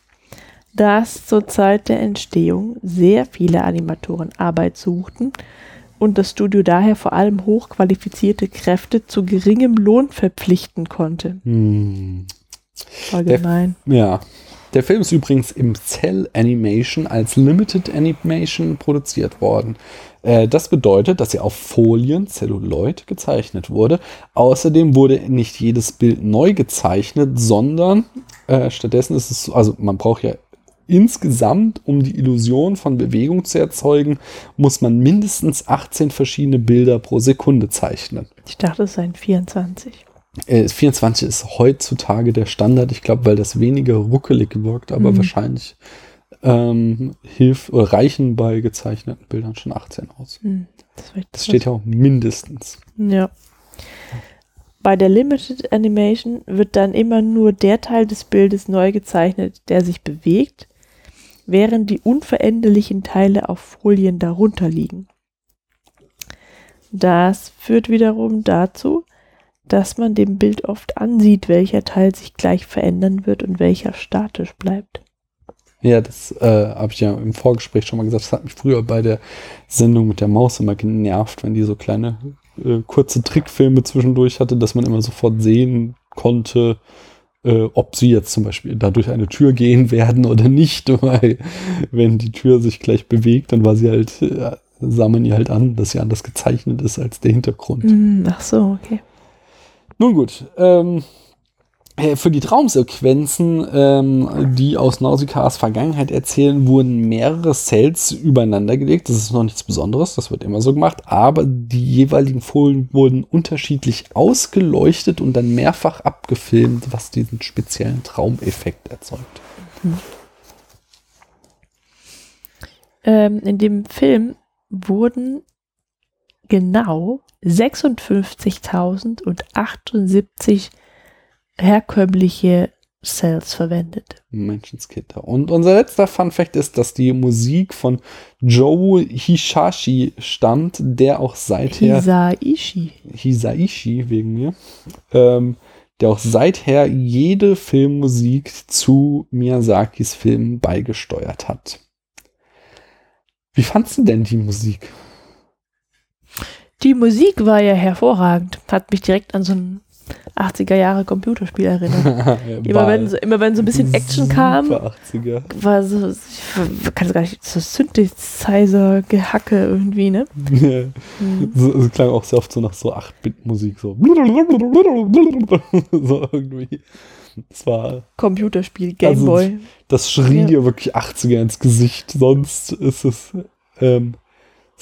dass zur Zeit der Entstehung sehr viele Animatoren Arbeit suchten und das Studio daher vor allem hochqualifizierte Kräfte zu geringem Lohn verpflichten konnte. Hm. Allgemein. Der, ja. Der Film ist übrigens im Cell Animation als Limited Animation produziert worden. Äh, das bedeutet, dass er auf Folien, Celluloid, gezeichnet wurde. Außerdem wurde nicht jedes Bild neu gezeichnet, sondern äh, stattdessen ist es, also man braucht ja Insgesamt, um die Illusion von Bewegung zu erzeugen, muss man mindestens 18 verschiedene Bilder pro Sekunde zeichnen. Ich dachte, es seien 24. Äh, 24 ist heutzutage der Standard, ich glaube, weil das weniger ruckelig wirkt, aber mhm. wahrscheinlich ähm, hilft oder reichen bei gezeichneten Bildern schon 18 aus. Mhm. Das, das steht ja auch mindestens. Ja. Bei der Limited Animation wird dann immer nur der Teil des Bildes neu gezeichnet, der sich bewegt während die unveränderlichen Teile auf Folien darunter liegen. Das führt wiederum dazu, dass man dem Bild oft ansieht, welcher Teil sich gleich verändern wird und welcher statisch bleibt. Ja, das äh, habe ich ja im Vorgespräch schon mal gesagt. Das hat mich früher bei der Sendung mit der Maus immer genervt, wenn die so kleine äh, kurze Trickfilme zwischendurch hatte, dass man immer sofort sehen konnte, äh, ob sie jetzt zum Beispiel da durch eine Tür gehen werden oder nicht, weil wenn die Tür sich gleich bewegt, dann war sie halt, äh, sah man ihr halt an, dass sie anders gezeichnet ist als der Hintergrund. Mm, ach so, okay. Nun gut, ähm, äh, für die Traumsequenzen, ähm, die aus Nausikas Vergangenheit erzählen, wurden mehrere Cells übereinander gelegt. Das ist noch nichts Besonderes, das wird immer so gemacht. Aber die jeweiligen Folien wurden unterschiedlich ausgeleuchtet und dann mehrfach abgefilmt, was diesen speziellen Traumeffekt erzeugt. Mhm. Ähm, in dem Film wurden genau 56.078 herkömmliche Cells verwendet. Menschenskinder. Und unser letzter Fun Fact ist, dass die Musik von Joe Hishashi stammt, der auch seither. Hisaishi. Hisaishi wegen mir. Ähm, der auch seither jede Filmmusik zu Miyazakis Filmen beigesteuert hat. Wie fandst du denn die Musik? Die Musik war ja hervorragend. Hat mich direkt an so ein 80er Jahre Computerspiel erinnert. immer, wenn, so, immer wenn so ein bisschen Action kam, 80er. war so, ich kann es gar nicht, so Synthesizer-Gehacke irgendwie, ne? Ja. Mhm. So, es klang auch sehr oft so nach so 8-Bit-Musik, so. so irgendwie. Das war. Computerspiel, Gameboy. Also, das schrie ja. dir wirklich 80er ins Gesicht, sonst ist es. Ähm,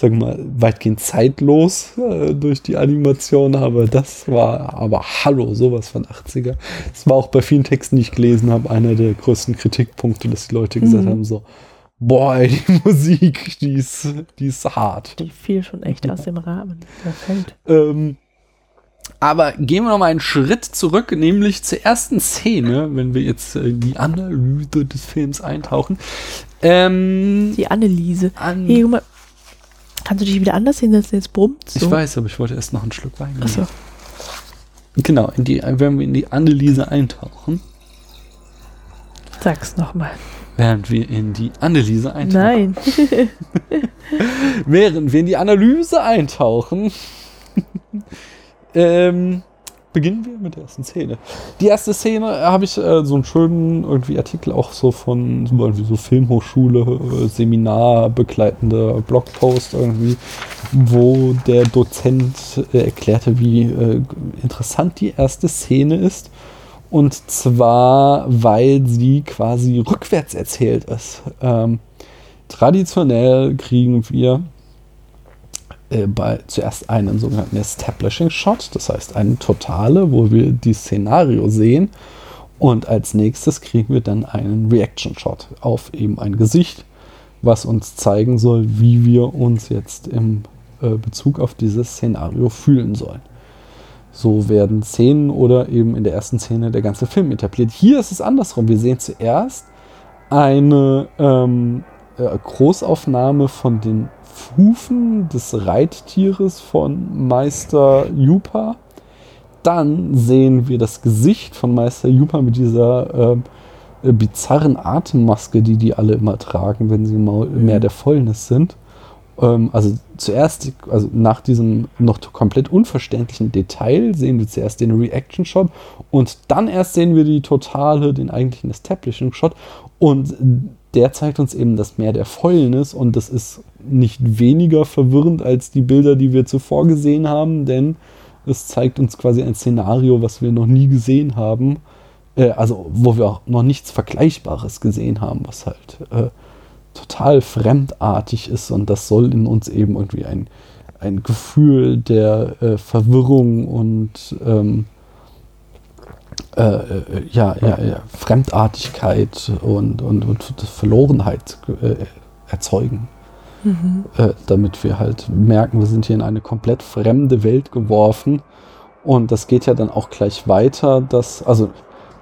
sag mal, weitgehend zeitlos äh, durch die Animation, aber das war aber hallo, sowas von 80er. Das war auch bei vielen Texten, die ich gelesen habe, einer der größten Kritikpunkte, dass die Leute gesagt mhm. haben, so, boah, ey, die Musik, die ist, die ist hart. Die fiel schon echt aus dem Rahmen. Ähm, aber gehen wir noch mal einen Schritt zurück, nämlich zur ersten Szene, wenn wir jetzt in die Analyse des Films eintauchen. Ähm, die Anneliese. An hey, guck mal, Kannst du dich wieder anders hinsetzen? Jetzt brummt so. Ich weiß, aber ich wollte erst noch einen Schluck Wein nehmen. Achso. Genau, in die, wenn wir in die Anneliese eintauchen. Sag's nochmal. Während wir in die Anneliese eintauchen. Nein. während wir in die Analyse eintauchen, ähm, beginnen wir mit der ersten Szene. Die erste Szene äh, habe ich äh, so einen schönen irgendwie Artikel auch so von so, irgendwie so Filmhochschule, äh, Seminar begleitender Blogpost irgendwie, wo der Dozent äh, erklärte, wie äh, interessant die erste Szene ist. Und zwar, weil sie quasi rückwärts erzählt ist. Ähm, traditionell kriegen wir äh, bei zuerst einen sogenannten Establishing Shot, das heißt einen Totale, wo wir die Szenario sehen. Und als nächstes kriegen wir dann einen Reaction Shot auf eben ein Gesicht, was uns zeigen soll, wie wir uns jetzt im äh, Bezug auf dieses Szenario fühlen sollen. So werden Szenen oder eben in der ersten Szene der ganze Film etabliert. Hier ist es andersrum. Wir sehen zuerst eine ähm, äh, Großaufnahme von den Hufen des Reittieres von Meister Jupa. Dann sehen wir das Gesicht von Meister Jupa mit dieser äh, bizarren Atemmaske, die die alle immer tragen, wenn sie mal mhm. mehr der Fäulnis sind. Ähm, also zuerst, also nach diesem noch komplett unverständlichen Detail sehen wir zuerst den Reaction Shot und dann erst sehen wir die totale, den eigentlichen Establishing Shot und der zeigt uns eben das Meer der Fäulnis und das ist nicht weniger verwirrend als die Bilder, die wir zuvor gesehen haben, denn es zeigt uns quasi ein Szenario, was wir noch nie gesehen haben, äh, also wo wir auch noch nichts Vergleichbares gesehen haben, was halt äh, total fremdartig ist und das soll in uns eben irgendwie ein, ein Gefühl der äh, Verwirrung und ähm, äh, äh, ja, ja, ja, Fremdartigkeit und, und, und Verlorenheit äh, erzeugen. Mhm. Äh, damit wir halt merken, wir sind hier in eine komplett fremde Welt geworfen. Und das geht ja dann auch gleich weiter, dass, also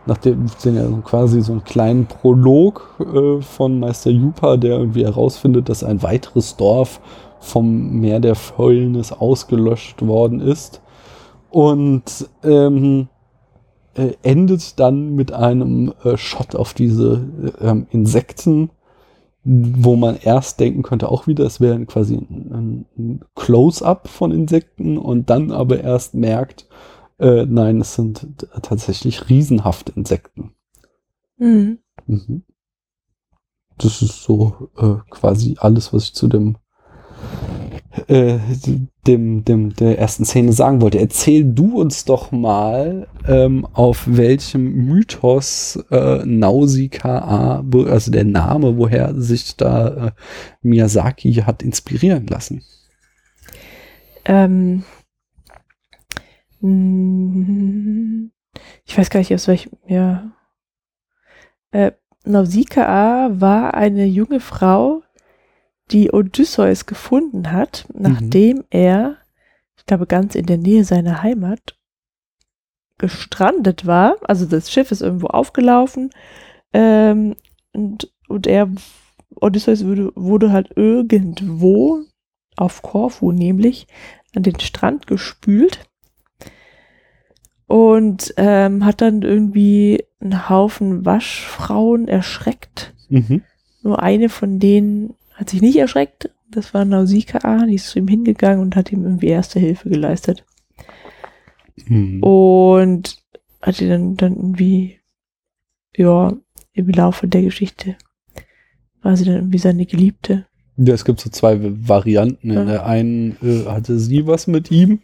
nachdem wir sehen ja quasi so einen kleinen Prolog äh, von Meister Jupa, der irgendwie herausfindet, dass ein weiteres Dorf vom Meer der Fäulnis ausgelöscht worden ist. Und ähm, äh, endet dann mit einem äh, Shot auf diese äh, Insekten, wo man erst denken könnte, auch wieder, es wäre quasi ein, ein Close-up von Insekten und dann aber erst merkt, Äh, nein, es sind tatsächlich riesenhafte Insekten. Mhm. Mhm. Das ist so äh, quasi alles, was ich zu dem äh, dem, dem, der ersten Szene sagen wollte. Erzähl du uns doch mal, ähm, auf welchem Mythos äh, Nausicaa, also der Name, woher sich da äh, Miyazaki hat inspirieren lassen. Ähm, hm, ich weiß gar nicht, aus welchem, ja. Äh, Nausicaa war eine junge Frau, die Odysseus gefunden hat, nachdem mhm. er, ich glaube, ganz in der Nähe seiner Heimat gestrandet war. Also das Schiff ist irgendwo aufgelaufen ähm, und, und er, Odysseus wurde, wurde halt irgendwo auf Korfu nämlich an den Strand gespült und ähm, hat dann irgendwie einen Haufen Waschfrauen erschreckt. Mhm. Nur eine von denen hat sich nicht erschreckt. Das war Nausicaa, die ist zu ihm hingegangen und hat ihm irgendwie erste Hilfe geleistet. Mhm. Und hat ihn dann, dann irgendwie, ja, im Laufe der Geschichte war sie dann irgendwie seine Geliebte. Ja, es gibt so zwei Varianten. Ja. In der einen äh, hatte sie was mit ihm.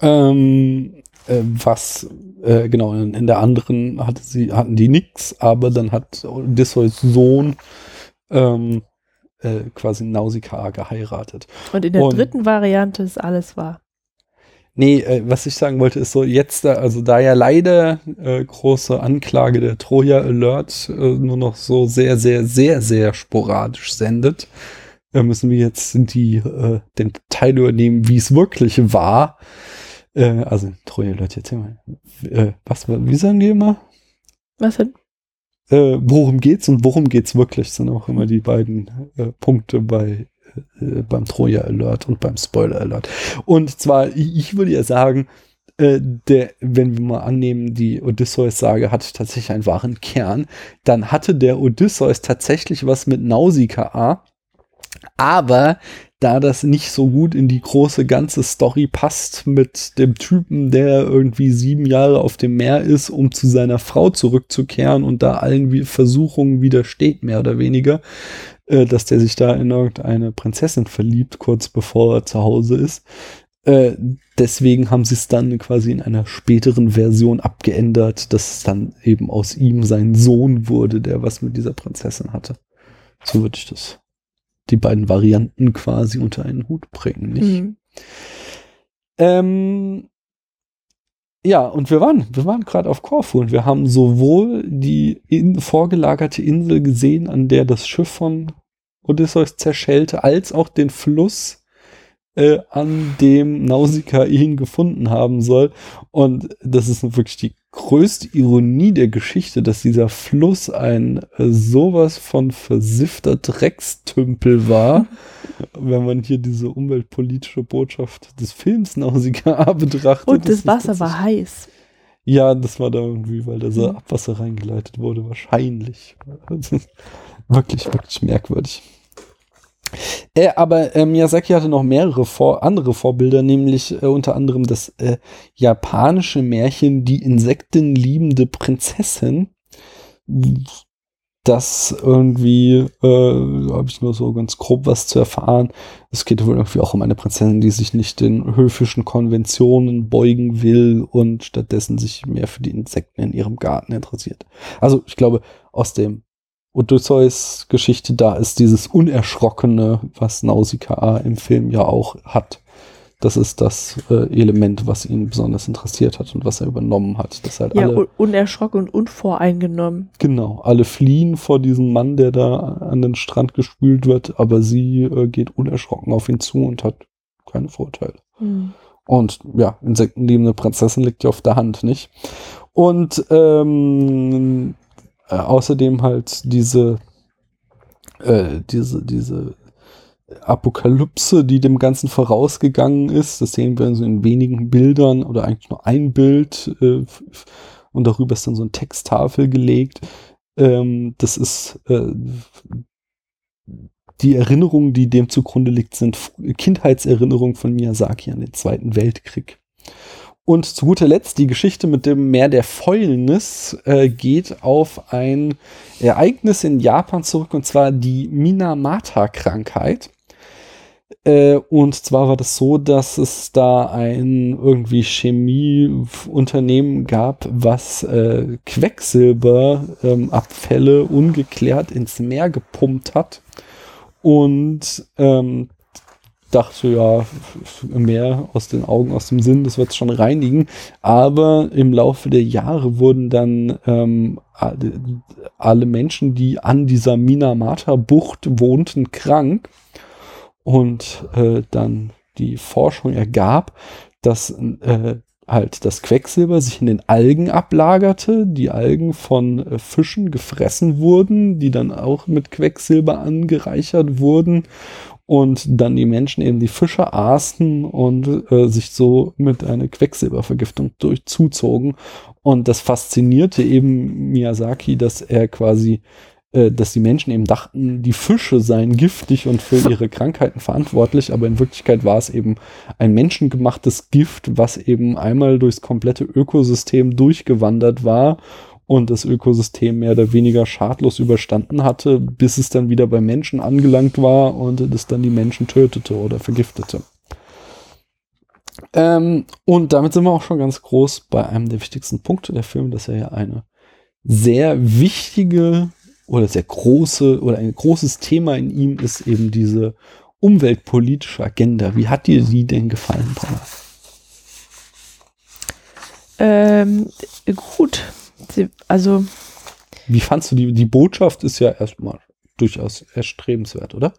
Ähm, äh, was, äh, genau, in, in, der anderen hatte sie, hatten die nix, aber dann hat Odysseus Sohn ähm, äh, quasi Nausicaa geheiratet. Und in der Und, dritten Variante ist alles wahr. Nee, äh, was ich sagen wollte, ist so jetzt, da, also da ja leider äh, große Anklage der Troja Alert äh, nur noch so sehr, sehr, sehr, sehr sporadisch sendet, äh, müssen wir jetzt die, äh, den Teil übernehmen, wie es wirklich war. Äh, also Troja Alert, jetzt mal. was, wie sagen die immer? Was denn? Äh, worum geht's und worum geht's wirklich, sind auch immer die beiden äh, Punkte bei äh, beim Troja Alert und beim Spoiler Alert. Und zwar, ich würde ja sagen, äh, der, wenn wir mal annehmen, die Odysseus-Sage hat tatsächlich einen wahren Kern, dann hatte der Odysseus tatsächlich was mit Nausicaa, aber da das nicht so gut in die große ganze Story passt mit dem Typen, der irgendwie sieben Jahre auf dem Meer ist, um zu seiner Frau zurückzukehren und da allen Versuchungen widersteht, mehr oder weniger, äh, dass der sich da in irgendeine Prinzessin verliebt, kurz bevor er zu Hause ist. Äh, deswegen haben sie es dann quasi in einer späteren Version abgeändert, dass es dann eben aus ihm sein Sohn wurde, der was mit dieser Prinzessin hatte. So würde ich das die beiden Varianten quasi unter einen Hut bringen, nicht? Mhm. Ähm, ja, und wir waren, wir waren gerade auf Korfu und wir haben sowohl die in, vorgelagerte Insel gesehen, an der das Schiff von Odysseus zerschellte, als auch den Fluss, äh, an dem Nausicaa ihn gefunden haben soll. Und das ist wirklich die größte Ironie der Geschichte, dass dieser Fluss ein äh, sowas von versiffter Dreckstümpel war, wenn man hier diese umweltpolitische Botschaft des Films Nausicaa betrachtet. Und das, das Wasser war heiß. Ja, das war da irgendwie, weil da so mhm. Abwasser reingeleitet wurde, wahrscheinlich. wirklich, wirklich merkwürdig. Äh, aber äh, Miyazaki hatte noch mehrere vor andere Vorbilder, nämlich äh, unter anderem das äh, japanische Märchen Die insektenliebende Prinzessin. Das irgendwie, äh, habe ich nur so ganz grob was zu erfahren. Es geht wohl irgendwie auch um eine Prinzessin, die sich nicht den höfischen Konventionen beugen will und stattdessen sich mehr für die Insekten in ihrem Garten interessiert. Also ich glaube, aus dem Odysseus Geschichte da ist dieses Unerschrockene, was Nausicaa im Film ja auch hat. Das ist das äh, Element, was ihn besonders interessiert hat und was er übernommen hat. Dass halt ja, alle, unerschrocken und unvoreingenommen. Genau, alle fliehen vor diesem Mann, der da an den Strand gespült wird, aber sie äh, geht unerschrocken auf ihn zu und hat keine Vorteile. Hm. Und ja, insektenliebende Prinzessin liegt ja auf der Hand, nicht? Und ähm, äh, außerdem halt diese, äh, diese, diese Apokalypse, die dem Ganzen vorausgegangen ist. Das sehen wir so in wenigen Bildern oder eigentlich nur ein Bild äh, und darüber ist dann so ein Texttafel gelegt. Ähm, das ist äh, die Erinnerungen, die dem zugrunde liegt, sind Kindheitserinnerungen von Miyazaki an den Zweiten Weltkrieg. Und zu guter Letzt die Geschichte mit dem Meer der Fäulnis äh, geht auf ein Ereignis in Japan zurück, und zwar die Minamata-Krankheit. Äh, und zwar war das so, dass es da ein irgendwie Chemieunternehmen gab, was äh, Quecksilberabfälle ähm, ungeklärt ins Meer gepumpt hat. Und ähm, dachte, ja, mehr aus den Augen, aus dem Sinn, das wird schon reinigen. Aber im Laufe der Jahre wurden dann ähm, alle Menschen, die an dieser Minamata-Bucht wohnten, krank. Und äh, dann die Forschung ergab, dass äh, halt das Quecksilber sich in den Algen ablagerte, die Algen von äh, Fischen gefressen wurden, die dann auch mit Quecksilber angereichert wurden und dann die Menschen eben die Fische aßen und äh, sich so mit einer Quecksilbervergiftung durchzuzogen. Und das faszinierte eben Miyazaki, dass er quasi, äh, dass die Menschen eben dachten, die Fische seien giftig und für ihre Krankheiten verantwortlich, aber in Wirklichkeit war es eben ein menschengemachtes Gift, was eben einmal durchs komplette Ökosystem durchgewandert war und das Ökosystem mehr oder weniger schadlos überstanden hatte, bis es dann wieder bei Menschen angelangt war und es dann die Menschen tötete oder vergiftete. Ähm, und damit sind wir auch schon ganz groß bei einem der wichtigsten Punkte der Filme, dass er ja eine sehr wichtige oder sehr große oder ein großes Thema in ihm ist eben diese umweltpolitische Agenda. Wie hat dir die denn gefallen, Paula? Ähm, gut. Sie, also. Wie fandst du die? Die Botschaft ist ja erstmal durchaus erstrebenswert, oder?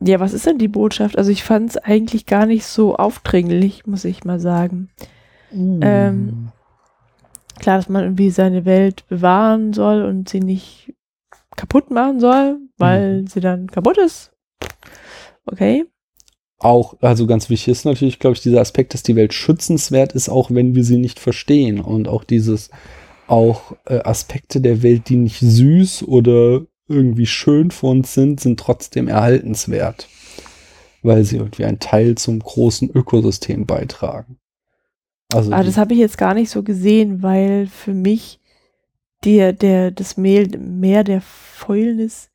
Ja, was ist denn die Botschaft? Also ich fand es eigentlich gar nicht so aufdringlich, muss ich mal sagen. Mm. Ähm, klar, dass man irgendwie seine Welt bewahren soll und sie nicht kaputt machen soll, weil mm. sie dann kaputt ist. Okay auch, also ganz wichtig ist natürlich, glaube ich, dieser Aspekt, dass die Welt schützenswert ist, auch wenn wir sie nicht verstehen. Und auch dieses, auch äh, Aspekte der Welt, die nicht süß oder irgendwie schön für uns sind, sind trotzdem erhaltenswert. Weil sie irgendwie einen Teil zum großen Ökosystem beitragen. Also Aber das habe ich jetzt gar nicht so gesehen, weil für mich der, der, das Mehl, Meer der Fäulnis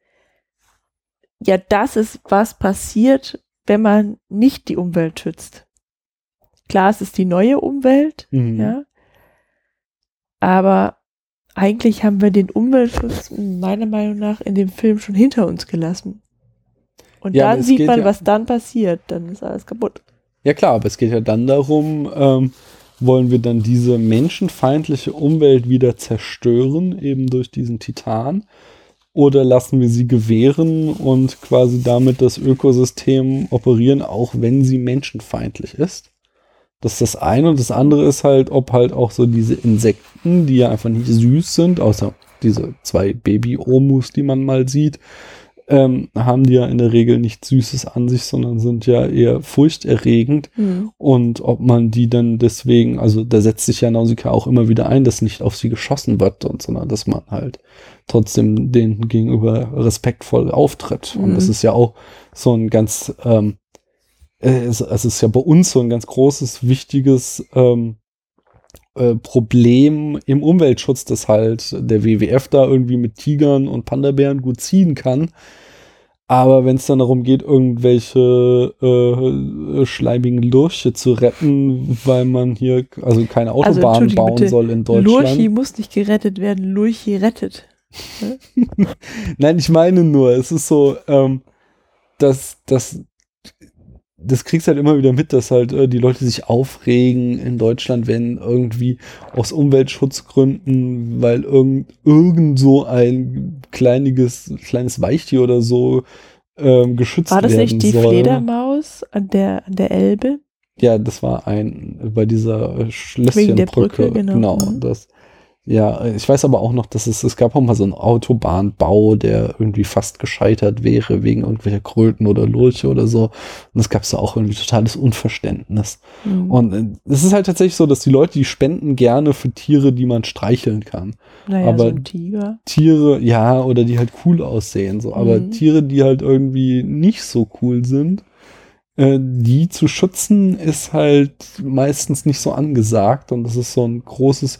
ja das ist, was passiert, wenn man nicht die Umwelt schützt. Klar, es ist die neue Umwelt, mhm. ja. Aber eigentlich haben wir den Umweltschutz meiner Meinung nach in dem Film schon hinter uns gelassen. Und ja, dann sieht man, ja, was dann passiert. Dann ist alles kaputt. Ja klar, aber es geht ja dann darum, ähm, wollen wir dann diese menschenfeindliche Umwelt wieder zerstören, eben durch diesen Titan? Oder lassen wir sie gewähren und quasi damit das Ökosystem operieren, auch wenn sie menschenfeindlich ist? Das ist das eine. Und das andere ist halt, ob halt auch so diese Insekten, die ja einfach nicht süß sind, außer diese zwei Baby-Omus, die man mal sieht, ähm, haben die ja in der Regel nichts Süßes an sich, sondern sind ja eher furchterregend. Mhm. Und ob man die dann deswegen, also da setzt sich ja Nausicaa auch immer wieder ein, dass nicht auf sie geschossen wird, und, sondern dass man halt trotzdem denen gegenüber respektvoll auftritt. Mhm. Und das ist ja auch so ein ganz, ähm, es, es, ist ja bei uns so ein ganz großes, wichtiges ähm, äh, Problem im Umweltschutz, dass halt der WWF da irgendwie mit Tigern und Panda-Bären gut ziehen kann. Aber wenn es dann darum geht, irgendwelche äh, schleimigen Lurche zu retten, weil man hier also keine also, Autobahn also, bauen bitte, soll in Deutschland. Lurchi muss nicht gerettet werden, Lurchi rettet. Nein, ich meine nur, es ist so, ähm, dass, dass das kriegst halt immer wieder mit, dass halt äh, die Leute sich aufregen in Deutschland, wenn irgendwie aus Umweltschutzgründen, weil irgend, irgend so ein kleiniges, kleines Weichtier oder so ähm, geschützt werden soll. War das nicht die soll. Fledermaus an der, an der Elbe? Ja, das war ein, bei dieser Schlösschenbrücke. Genau, genau mhm. das ja, ich weiß aber auch noch, dass es, es gab auch mal so einen Autobahnbau, der irgendwie fast gescheitert wäre wegen irgendwelcher Kröten oder Lurche oder so. Und es gab so auch irgendwie totales Unverständnis. Mhm. Und äh, es ist halt tatsächlich so, dass die Leute, die spenden gerne für Tiere, die man streicheln kann. Naja, aber so Tiger. Tiere, ja, oder die halt cool aussehen, so. Aber mhm. Tiere, die halt irgendwie nicht so cool sind, äh, die zu schützen ist halt meistens nicht so angesagt und das ist so ein großes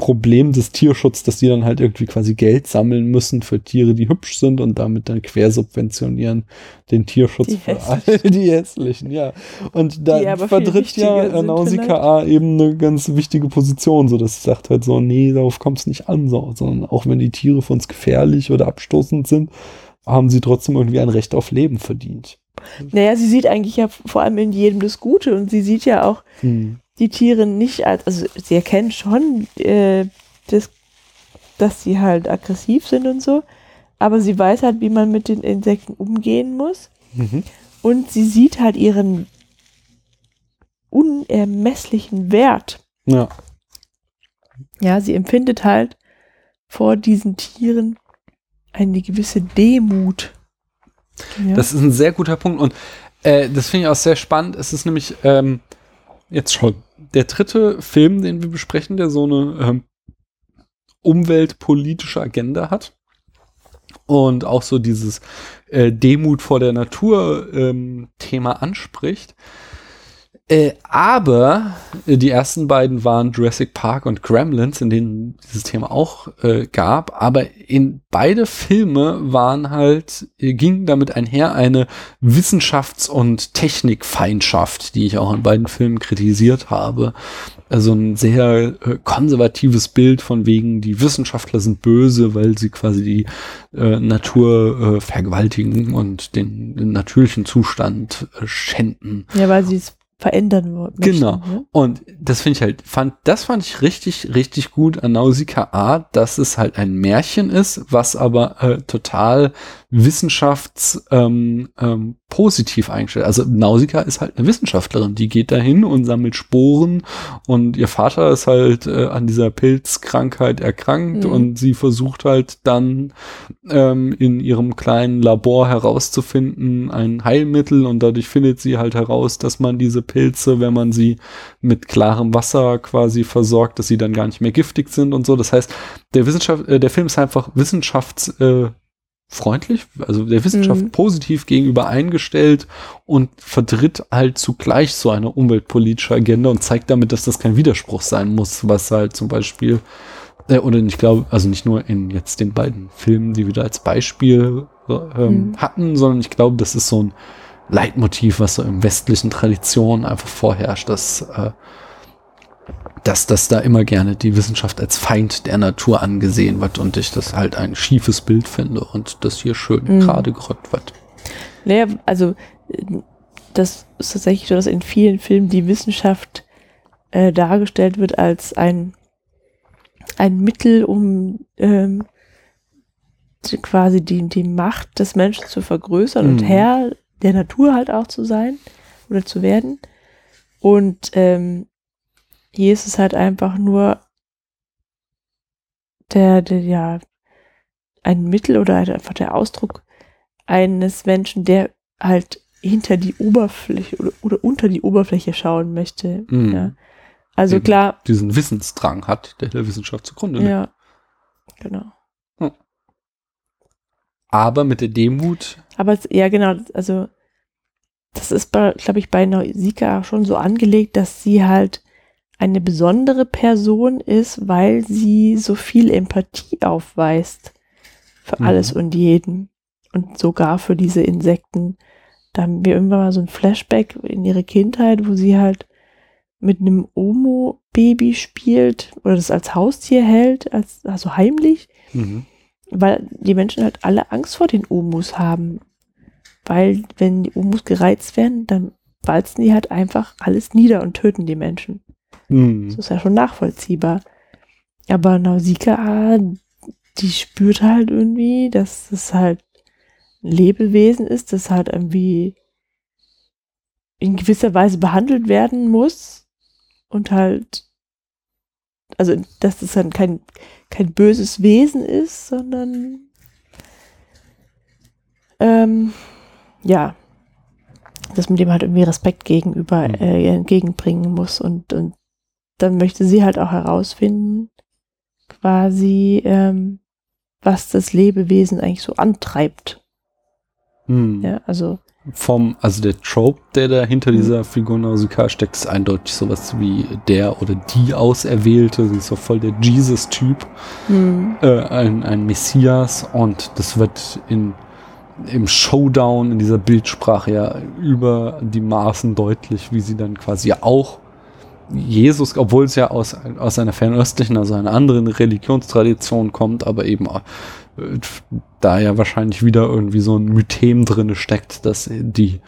Problem des Tierschutzes, dass die dann halt irgendwie quasi Geld sammeln müssen für Tiere, die hübsch sind und damit dann quersubventionieren den Tierschutz Die für alle die hässlichen, ja. Und da vertritt ja sind Nausicaa eben eine ganz wichtige Position, so dass sie sagt halt so, nee, darauf kommt es nicht an, so, sondern auch wenn die Tiere für uns gefährlich oder abstoßend sind, haben sie trotzdem irgendwie ein Recht auf Leben verdient. Naja, sie sieht eigentlich ja vor allem in jedem das Gute und sie sieht ja auch Hm. Die Tiere nicht als, also sie erkennt schon, äh, das, dass sie halt aggressiv sind und so, aber sie weiß halt, wie man mit den Insekten umgehen muss Mhm. und sie sieht halt ihren unermesslichen Wert. Ja. Ja, sie empfindet halt vor diesen Tieren eine gewisse Demut. Ja. Das ist ein sehr guter Punkt und äh, das finde ich auch sehr spannend. Es ist nämlich ähm, jetzt schon der dritte Film, den wir besprechen, der so eine ähm, umweltpolitische Agenda hat und auch so dieses äh, Demut vor der Natur ähm, Thema anspricht. Äh, aber äh, die ersten beiden waren Jurassic Park und Gremlins, in denen dieses Thema auch äh, gab. Aber in beide Filme waren halt, äh, ging damit einher eine Wissenschafts- und Technikfeindschaft, die ich auch in beiden Filmen kritisiert habe. Also ein sehr äh, konservatives Bild von wegen, die Wissenschaftler sind böse, weil sie quasi die Natur vergewaltigen und den, den natürlichen Zustand schänden. ja, weil sie es verändern möchten. Genau. Ne? Und das finde ich halt, fand, das fand ich richtig, richtig gut an Nausicaa A, dass es halt ein Märchen ist, was aber äh, total wissenschafts ähm, ähm, positiv eingestellt. Also Nausicaa ist halt eine Wissenschaftlerin, die geht dahin und sammelt Sporen und ihr Vater ist halt äh, an dieser Pilzkrankheit erkrankt Mhm. und sie versucht halt dann ähm, in ihrem kleinen Labor herauszufinden ein Heilmittel und dadurch findet sie halt heraus, dass man diese Pilze, wenn man sie mit klarem Wasser quasi versorgt, dass sie dann gar nicht mehr giftig sind und so. Das heißt, der Wissenschaft, äh, der Film ist einfach wissenschafts äh, freundlich, also der Wissenschaft Mhm. positiv gegenüber eingestellt und vertritt halt zugleich so eine umweltpolitische Agenda und zeigt damit, dass das kein Widerspruch sein muss, was halt zum Beispiel äh, oder ich glaube, also nicht nur in jetzt den beiden Filmen, die wir da als Beispiel äh, ähm, Mhm. hatten, sondern ich glaube, das ist so ein Leitmotiv, was so im westlichen Tradition einfach vorherrscht, dass, äh, dass, dass da immer gerne die Wissenschaft als Feind der Natur angesehen wird und ich das halt ein schiefes Bild finde und das hier schön Mhm. gerade gerückt wird. Naja, also äh, das ist tatsächlich so, dass in vielen Filmen die Wissenschaft äh, dargestellt wird als ein, ein Mittel, um ähm, quasi die, die Macht des Menschen zu vergrößern und Mhm. Herr der Natur halt auch zu sein oder zu werden. Und ähm, hier ist es halt einfach nur der, der, ja, ein Mittel oder halt einfach der Ausdruck eines Menschen, der halt hinter die Oberfläche oder, oder unter die Oberfläche schauen möchte. Mhm. Ja. Also Eben. klar, Diesen Wissensdrang hat, der der Wissenschaft zugrunde liegt. ja, genau. Aber mit der Demut, Aber es, ja, genau, also das ist, glaube ich, bei Nausicaa schon so angelegt, dass sie halt eine besondere Person ist, weil sie so viel Empathie aufweist für Mhm. alles und jeden und sogar für diese Insekten. Da haben wir irgendwann mal so ein Flashback in ihre Kindheit, wo sie halt mit einem Omo-Baby spielt oder das als Haustier hält, als, also heimlich mhm. weil die Menschen halt alle Angst vor den Omus haben. Weil, wenn die Omus gereizt werden, dann walzen die halt einfach alles nieder und töten die Menschen. Mhm. Das ist ja schon nachvollziehbar. Aber Nausicaa, die spürt halt irgendwie, dass es halt ein Lebewesen ist, das halt irgendwie in gewisser Weise behandelt werden muss und halt, also dass es dann kein, kein böses Wesen ist, sondern ähm, ja, dass man dem halt irgendwie Respekt gegenüber Mhm. äh, entgegenbringen muss und, und dann möchte sie halt auch herausfinden, quasi, ähm, was das Lebewesen eigentlich so antreibt. Mhm. Ja, also vom, also der Trope, der da hinter mhm. dieser Figur Nausicaa steckt, ist eindeutig sowas wie der oder die Auserwählte. Sie ist so voll der Jesus-Typ, mhm. äh, ein, ein Messias und das wird in im Showdown in dieser Bildsprache ja über die Maßen deutlich, wie sie dann quasi auch Jesus, obwohl es ja aus, aus einer fernöstlichen, also einer anderen Religionstradition kommt, aber eben äh, da ja wahrscheinlich wieder irgendwie so ein Mythem drinne steckt, dass die,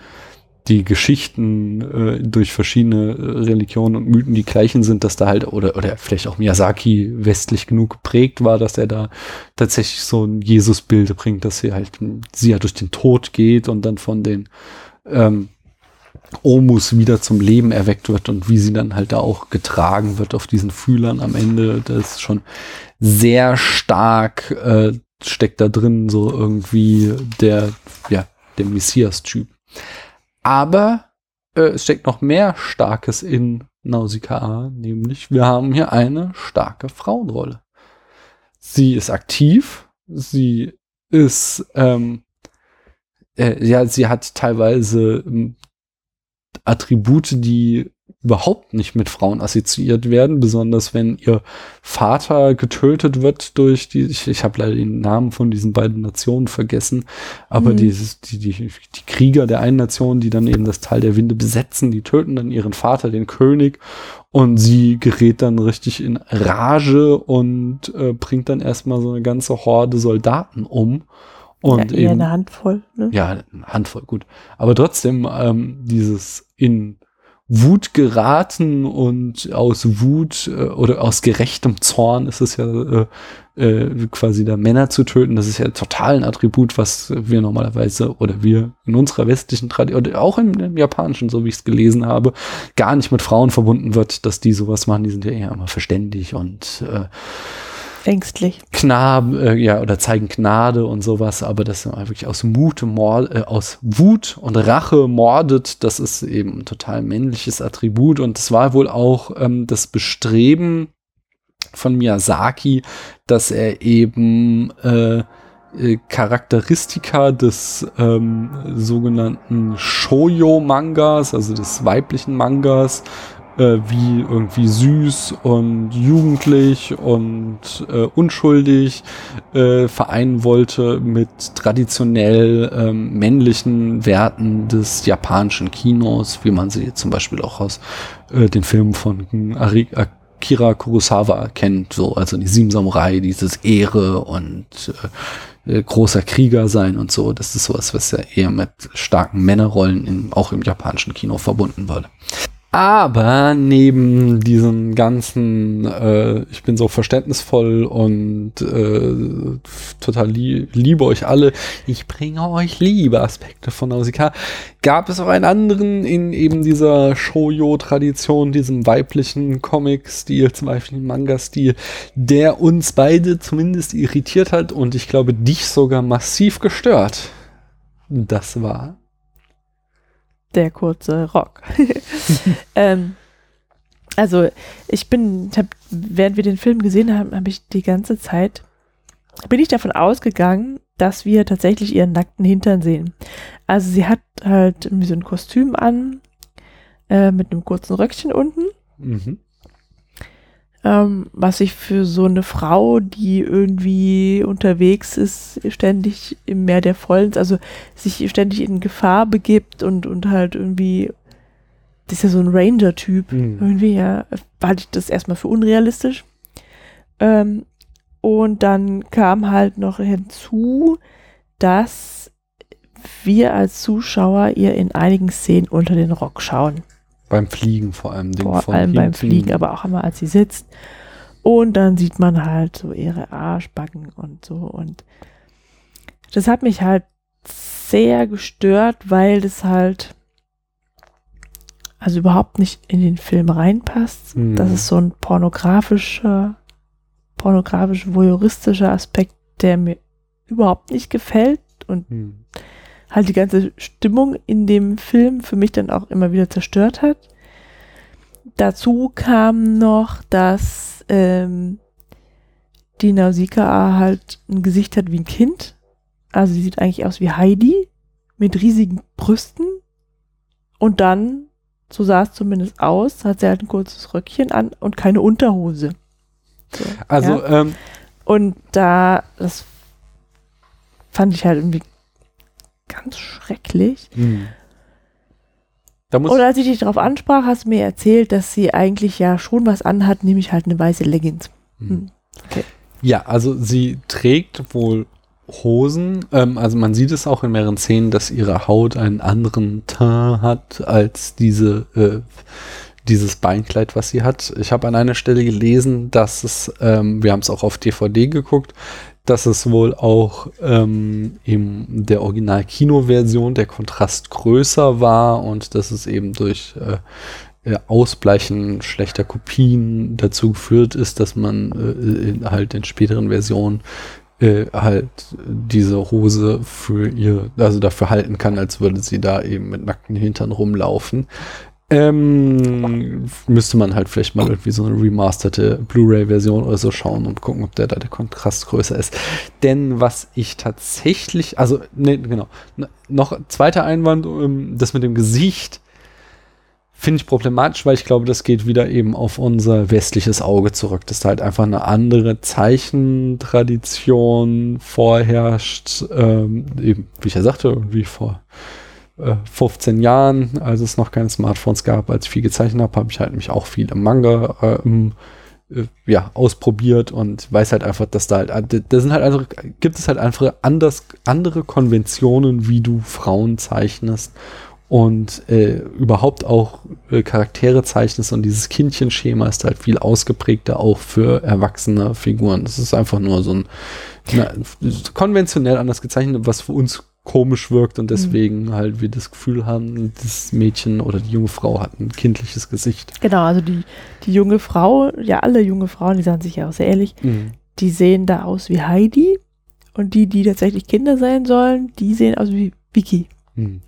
die Geschichten äh, durch verschiedene Religionen und Mythen die gleichen sind, dass da halt, oder, oder vielleicht auch Miyazaki westlich genug geprägt war, dass er da tatsächlich so ein Jesus-Bild bringt, dass sie halt, sie ja durch den Tod geht und dann von den ähm, Omus wieder zum Leben erweckt wird und wie sie dann halt da auch getragen wird auf diesen Fühlern am Ende. Das ist schon sehr stark, äh, steckt da drin so irgendwie der, ja, der Messias-Typ. Aber äh, es steckt noch mehr Starkes in Nausicaa, nämlich wir haben hier eine starke Frauenrolle. Sie ist aktiv, sie ist, ähm, äh, ja, sie hat teilweise ähm, Attribute, die überhaupt nicht mit Frauen assoziiert werden, besonders wenn ihr Vater getötet wird durch die, ich, ich habe leider den Namen von diesen beiden Nationen vergessen, aber mhm. dieses, die, die, die Krieger der einen Nation, die dann eben das Tal der Winde besetzen, die töten dann ihren Vater, den König, und sie gerät dann richtig in Rage und äh, bringt dann erstmal so eine ganze Horde Soldaten um. Und ja, eben, eine Handvoll. Ne? Ja, eine Handvoll, gut. Aber trotzdem, ähm, dieses in Wut geraten und aus Wut äh, oder aus gerechtem Zorn ist es ja äh, äh, quasi da Männer zu töten. Das ist ja total ein Attribut, was wir normalerweise oder wir in unserer westlichen Tradition oder auch im, im Japanischen, so wie ich es gelesen habe, gar nicht mit Frauen verbunden wird, dass die sowas machen. Die sind ja eher immer verständig und äh, ängstlich. Knab, äh, ja, oder zeigen Gnade und sowas, aber das wirklich aus Mut, Mord, äh, aus Wut und Rache mordet, das ist eben ein total männliches Attribut und es war wohl auch ähm, das Bestreben von Miyazaki, dass er eben äh, äh Charakteristika des ähm, sogenannten Shoujo-Mangas, also des weiblichen Mangas, äh, wie irgendwie süß und jugendlich und äh, unschuldig äh, vereinen wollte mit traditionell ähm, männlichen Werten des japanischen Kinos, wie man sie zum Beispiel auch aus äh, den Filmen von Ari Akira Kurosawa kennt, so also die Sieben Samurai, dieses Ehre und äh, äh, großer Krieger sein und so. Das ist sowas, was ja eher mit starken Männerrollen in, auch im japanischen Kino verbunden wurde. Aber neben diesem ganzen, äh, ich bin so verständnisvoll und äh, total lie liebe euch alle, ich bringe euch liebe Aspekte von Nausicaa, gab es auch einen anderen in eben dieser Shoujo-Tradition, diesem weiblichen Comic-Stil, zum Beispiel Manga-Stil, der uns beide zumindest irritiert hat und ich glaube dich sogar massiv gestört. Das war der kurze Rock. ähm, also ich bin, hab, während wir den Film gesehen haben, habe ich die ganze Zeit, bin ich davon ausgegangen, dass wir tatsächlich ihren nackten Hintern sehen. Also sie hat halt irgendwie so ein Kostüm an, äh, mit einem kurzen Röckchen unten. Mhm ähm, was ich für so eine Frau, die irgendwie unterwegs ist, ständig im Meer der Vollens, also sich ständig in Gefahr begibt und, und halt irgendwie, das ist ja so ein Ranger-Typ, mhm. irgendwie, ja, halte ich das erstmal für unrealistisch. Ähm, und dann kam halt noch hinzu, dass wir als Zuschauer ihr in einigen Szenen unter den Rock schauen. Beim Fliegen vor allem. Vor allem beim Fliegen, aber auch immer als sie sitzt. Und dann sieht man halt so ihre Arschbacken und so. Und das hat mich halt sehr gestört, weil das halt also überhaupt nicht in den Film reinpasst. Mhm. Das ist so ein pornografischer, pornografisch voyeuristischer Aspekt, der mir überhaupt nicht gefällt und mhm halt die ganze Stimmung in dem Film für mich dann auch immer wieder zerstört hat. Dazu kam noch, dass ähm, die Nausicaa halt ein Gesicht hat wie ein Kind. Also sie sieht eigentlich aus wie Heidi mit riesigen Brüsten und dann, so sah es zumindest aus, hat sie halt ein kurzes Röckchen an und keine Unterhose. So, also, ja. ähm, und da, das fand ich halt irgendwie ganz schrecklich. Mhm. und als ich dich darauf ansprach, hast du mir erzählt, dass sie eigentlich ja schon was anhat, nämlich halt eine weiße Leggings. Mhm. Okay. Ja, also sie trägt wohl Hosen. Ähm, also man sieht es auch in mehreren Szenen, dass ihre Haut einen anderen Teint hat als diese äh, dieses Beinkleid, was sie hat. Ich habe an einer Stelle gelesen, dass es, ähm, wir haben es auch auf DVD geguckt, dass es wohl auch ähm, in der Original-Kino-Version der Kontrast größer war und dass es eben durch äh, Ausbleichen schlechter Kopien dazu geführt ist, dass man äh, halt in späteren Versionen äh, halt diese Hose für ihr, also dafür halten kann, als würde sie da eben mit nackten Hintern rumlaufen. Ähm, müsste man halt vielleicht mal irgendwie so eine remasterte Blu-ray-Version oder so schauen und gucken, ob der da der Kontrast größer ist. Denn was ich tatsächlich, also, ne, genau, noch zweiter Einwand, ähm, das mit dem Gesicht finde ich problematisch, weil ich glaube, das geht wieder eben auf unser westliches Auge zurück, dass da halt einfach eine andere Zeichentradition vorherrscht, ähm, eben, wie ich ja sagte, irgendwie vor 15 äh, Jahren, als es noch keine Smartphones gab, als ich viel gezeichnet habe, habe ich halt mich auch viel im Manga äh, äh, ja, ausprobiert und weiß halt einfach, dass da halt, da sind halt einfach, gibt es halt einfach anders, andere Konventionen, wie du Frauen zeichnest und äh, überhaupt auch äh, Charaktere zeichnest und dieses Kindchenschema ist halt viel ausgeprägter auch für erwachsene Figuren. Das ist einfach nur so ein na, konventionell anders gezeichnet, was für uns komisch wirkt und deswegen mhm. halt wir das Gefühl haben, das Mädchen oder die junge Frau hat ein kindliches Gesicht. Genau, also die, die junge Frau, ja alle junge Frauen, die sagen sich ja auch sehr ehrlich, mhm. die sehen da aus wie Heidi und die, die tatsächlich Kinder sein sollen, die sehen aus wie Vicky. Mhm.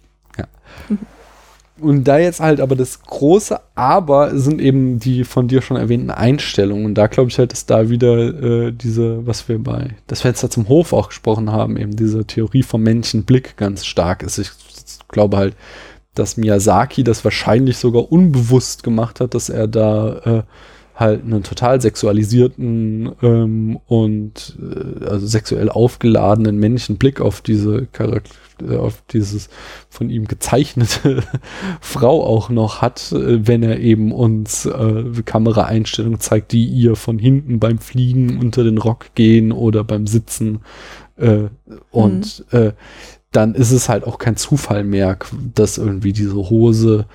Und da jetzt halt aber das große Aber sind eben die von dir schon erwähnten Einstellungen. Und da glaube ich halt, dass da wieder äh, diese, was wir bei das Fenster zum Hof auch gesprochen haben, eben diese Theorie vom Menschenblick ganz stark ist. Ich glaube halt, dass Miyazaki das wahrscheinlich sogar unbewusst gemacht hat, dass er da äh, halt einen total sexualisierten ähm, und äh, also sexuell aufgeladenen männlichen Blick auf diese Charakter äh, auf dieses von ihm gezeichnete Frau auch noch hat, äh, wenn er eben uns äh, Kameraeinstellungen zeigt, die ihr von hinten beim Fliegen unter den Rock gehen oder beim Sitzen äh, und mhm. äh, dann ist es halt auch kein Zufall mehr, dass irgendwie diese Hose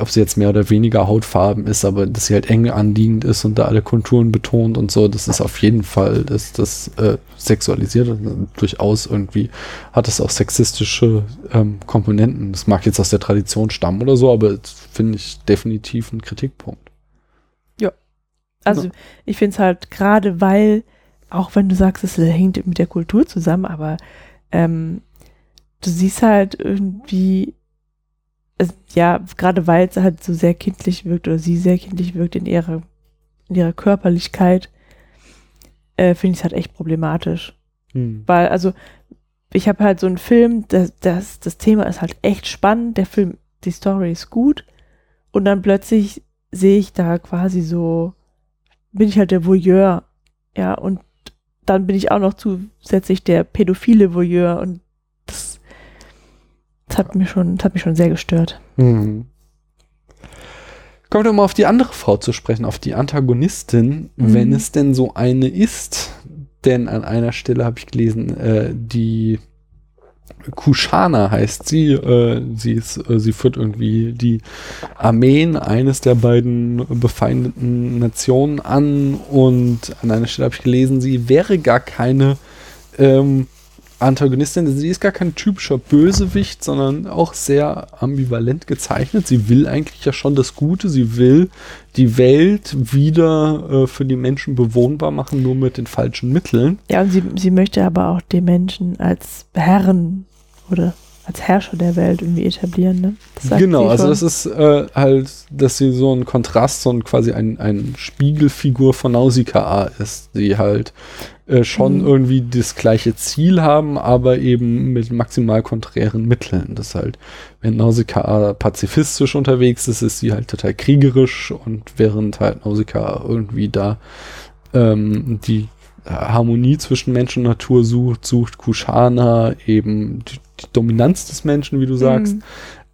ob sie jetzt mehr oder weniger Hautfarben ist, aber dass sie halt eng anliegend ist und da alle Konturen betont und so, das ist auf jeden Fall, dass das äh, sexualisiert und durchaus irgendwie hat es auch sexistische ähm, Komponenten. Das mag jetzt aus der Tradition stammen oder so, aber finde ich definitiv ein Kritikpunkt. Ja. Also ja. ich finde es halt gerade, weil, auch wenn du sagst, es hängt mit der Kultur zusammen, aber ähm, du siehst halt irgendwie es, ja, gerade weil es halt so sehr kindlich wirkt oder sie sehr kindlich wirkt in ihrer, in ihrer Körperlichkeit, äh, finde ich es halt echt problematisch. Hm. Weil, also, ich habe halt so einen Film, das, das, das Thema ist halt echt spannend, der Film, die Story ist gut und dann plötzlich sehe ich da quasi so, bin ich halt der Voyeur, ja, und dann bin ich auch noch zusätzlich der pädophile Voyeur und das hat mich schon, das hat mich schon sehr gestört. Mhm. Kommen wir mal auf die andere Frau zu sprechen, auf die Antagonistin, mhm. wenn es denn so eine ist. Denn an einer Stelle habe ich gelesen, äh, die Kushana heißt sie. Äh, sie, ist, äh, sie führt irgendwie die Armeen eines der beiden befeindeten Nationen an. Und an einer Stelle habe ich gelesen, sie wäre gar keine ähm, Antagonistin, sie ist gar kein typischer Bösewicht, sondern auch sehr ambivalent gezeichnet. Sie will eigentlich ja schon das Gute, sie will die Welt wieder äh, für die Menschen bewohnbar machen, nur mit den falschen Mitteln. Ja, und sie, sie möchte aber auch die Menschen als Herren oder als Herrscher der Welt irgendwie etablieren. Ne? Genau, also das ist äh, halt, dass sie so ein Kontrast, so ein quasi ein, ein Spiegelfigur von Nausicaa ist, die halt äh, schon mhm. irgendwie das gleiche Ziel haben, aber eben mit maximal konträren Mitteln. Das halt, wenn Nausicaa pazifistisch unterwegs ist, ist sie halt total kriegerisch und während halt Nausicaa irgendwie da ähm, die Harmonie zwischen Mensch und Natur sucht, sucht Kushana eben die, die Dominanz des Menschen, wie du sagst. Mhm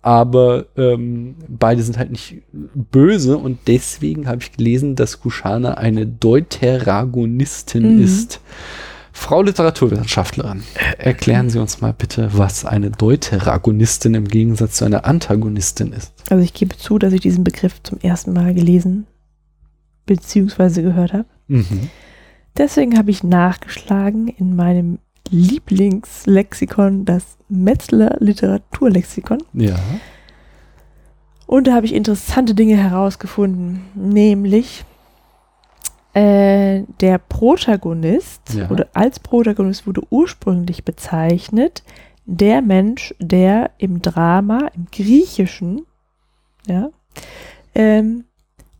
aber ähm, beide sind halt nicht böse und deswegen habe ich gelesen, dass Kushana eine Deuteragonistin mhm. ist. Frau Literaturwissenschaftlerin, erklären Sie uns mal bitte, was eine Deuteragonistin im Gegensatz zu einer Antagonistin ist. Also ich gebe zu, dass ich diesen Begriff zum ersten Mal gelesen bzw. gehört habe. Mhm. Deswegen habe ich nachgeschlagen in meinem Lieblingslexikon, das Metzler Literaturlexikon. Ja. Und da habe ich interessante Dinge herausgefunden, nämlich äh, der Protagonist ja. oder als Protagonist wurde ursprünglich bezeichnet der Mensch, der im Drama, im Griechischen, ja, ähm,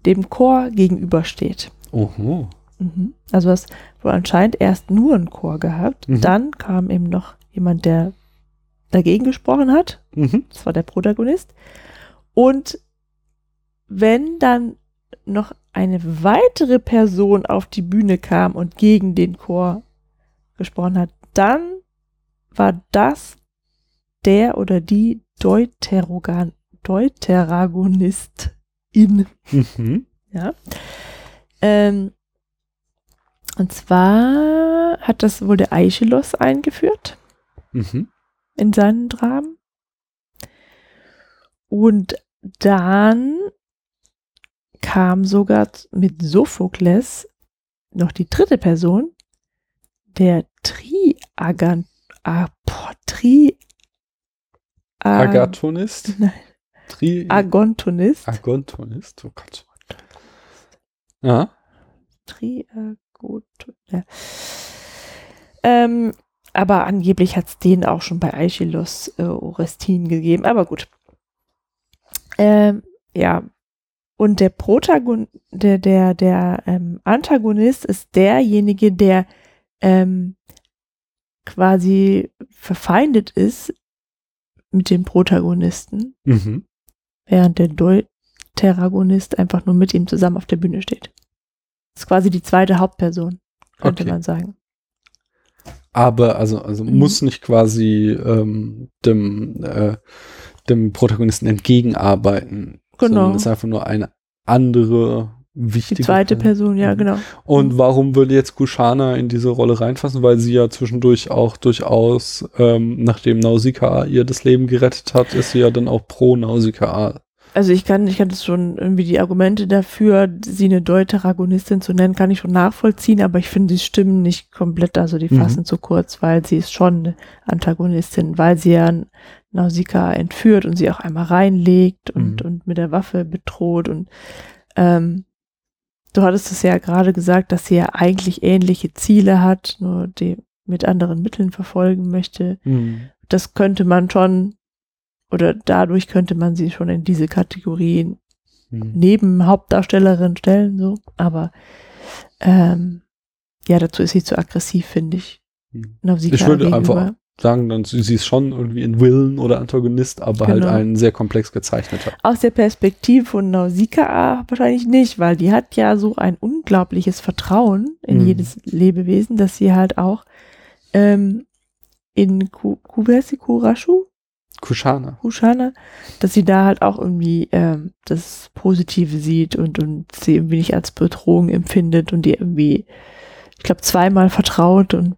dem Chor gegenübersteht. Oho. Mhm. Also es wohl anscheinend erst nur einen Chor gehabt. Mhm. Dann kam eben noch jemand, der dagegen gesprochen hat. Mhm. Das war der Protagonist. Und wenn dann noch eine weitere Person auf die Bühne kam und gegen den Chor gesprochen hat, dann war das der oder die Deuterogan Deuteragonistin. Mhm. Ja. Ähm, und zwar hat das wohl der Aeschylus eingeführt mhm. in seinen Dramen. Und dann kam sogar mit Sophokles noch die dritte Person, der Triagan, ah, boah, Tri, Agathonist? Nein. Tri Agontonist. Agontonist, oh Gott. Ja. Triagontonist gut. Ja. Ähm, aber angeblich hat es den auch schon bei Aeschylus äh, Orestin gegeben. Aber gut. Ähm, ja. Und der Protagonist, der, der, der ähm, Antagonist ist derjenige, der ähm, quasi verfeindet ist mit dem Protagonisten, mhm. während der Deuteragonist einfach nur mit ihm zusammen auf der Bühne steht. Das ist quasi die zweite Hauptperson, könnte okay. man sagen. Aber also, also mhm. muss nicht quasi ähm, dem, äh, dem Protagonisten entgegenarbeiten. Genau. Sondern ist einfach nur eine andere wichtige. Die zweite Person, ja, mhm. genau. Und mhm. warum würde jetzt Kushana in diese Rolle reinfassen? Weil sie ja zwischendurch auch durchaus, ähm, nachdem Nausicaa ihr das Leben gerettet hat, ist sie ja dann auch pro Nausicaa also ich kann, ich kann das schon irgendwie die Argumente dafür, sie eine Deuteragonistin zu nennen, kann ich schon nachvollziehen, aber ich finde die Stimmen nicht komplett, also die mhm. fassen mhm. zu kurz, weil sie ist schon eine Antagonistin, weil sie ja Nausicaa entführt und sie auch einmal reinlegt und, mhm. und mit der Waffe bedroht und ähm, du hattest es ja gerade gesagt, dass sie ja eigentlich ähnliche Ziele hat, nur die mit anderen Mitteln verfolgen möchte. Mhm. Das könnte man schon oder dadurch könnte man sie schon in diese Kategorien hm. neben Hauptdarstellerin stellen, so. Aber ähm, ja, dazu ist sie zu aggressiv, finde ich. Hm. Ich würde einfach sagen, dann sie ist schon irgendwie ein Willen oder Antagonist, aber halt genau. halt ein sehr komplex gezeichneter. Aus der Perspektive von Nausicaa wahrscheinlich nicht, weil die hat ja so ein unglaubliches Vertrauen in mhm. jedes Lebewesen, dass sie halt auch ähm, in Kurashu, Kushana. Kushana, dass sie da halt auch irgendwie ähm, das Positive sieht und, und sie irgendwie nicht als Bedrohung empfindet und die irgendwie, ich glaube, zweimal vertraut und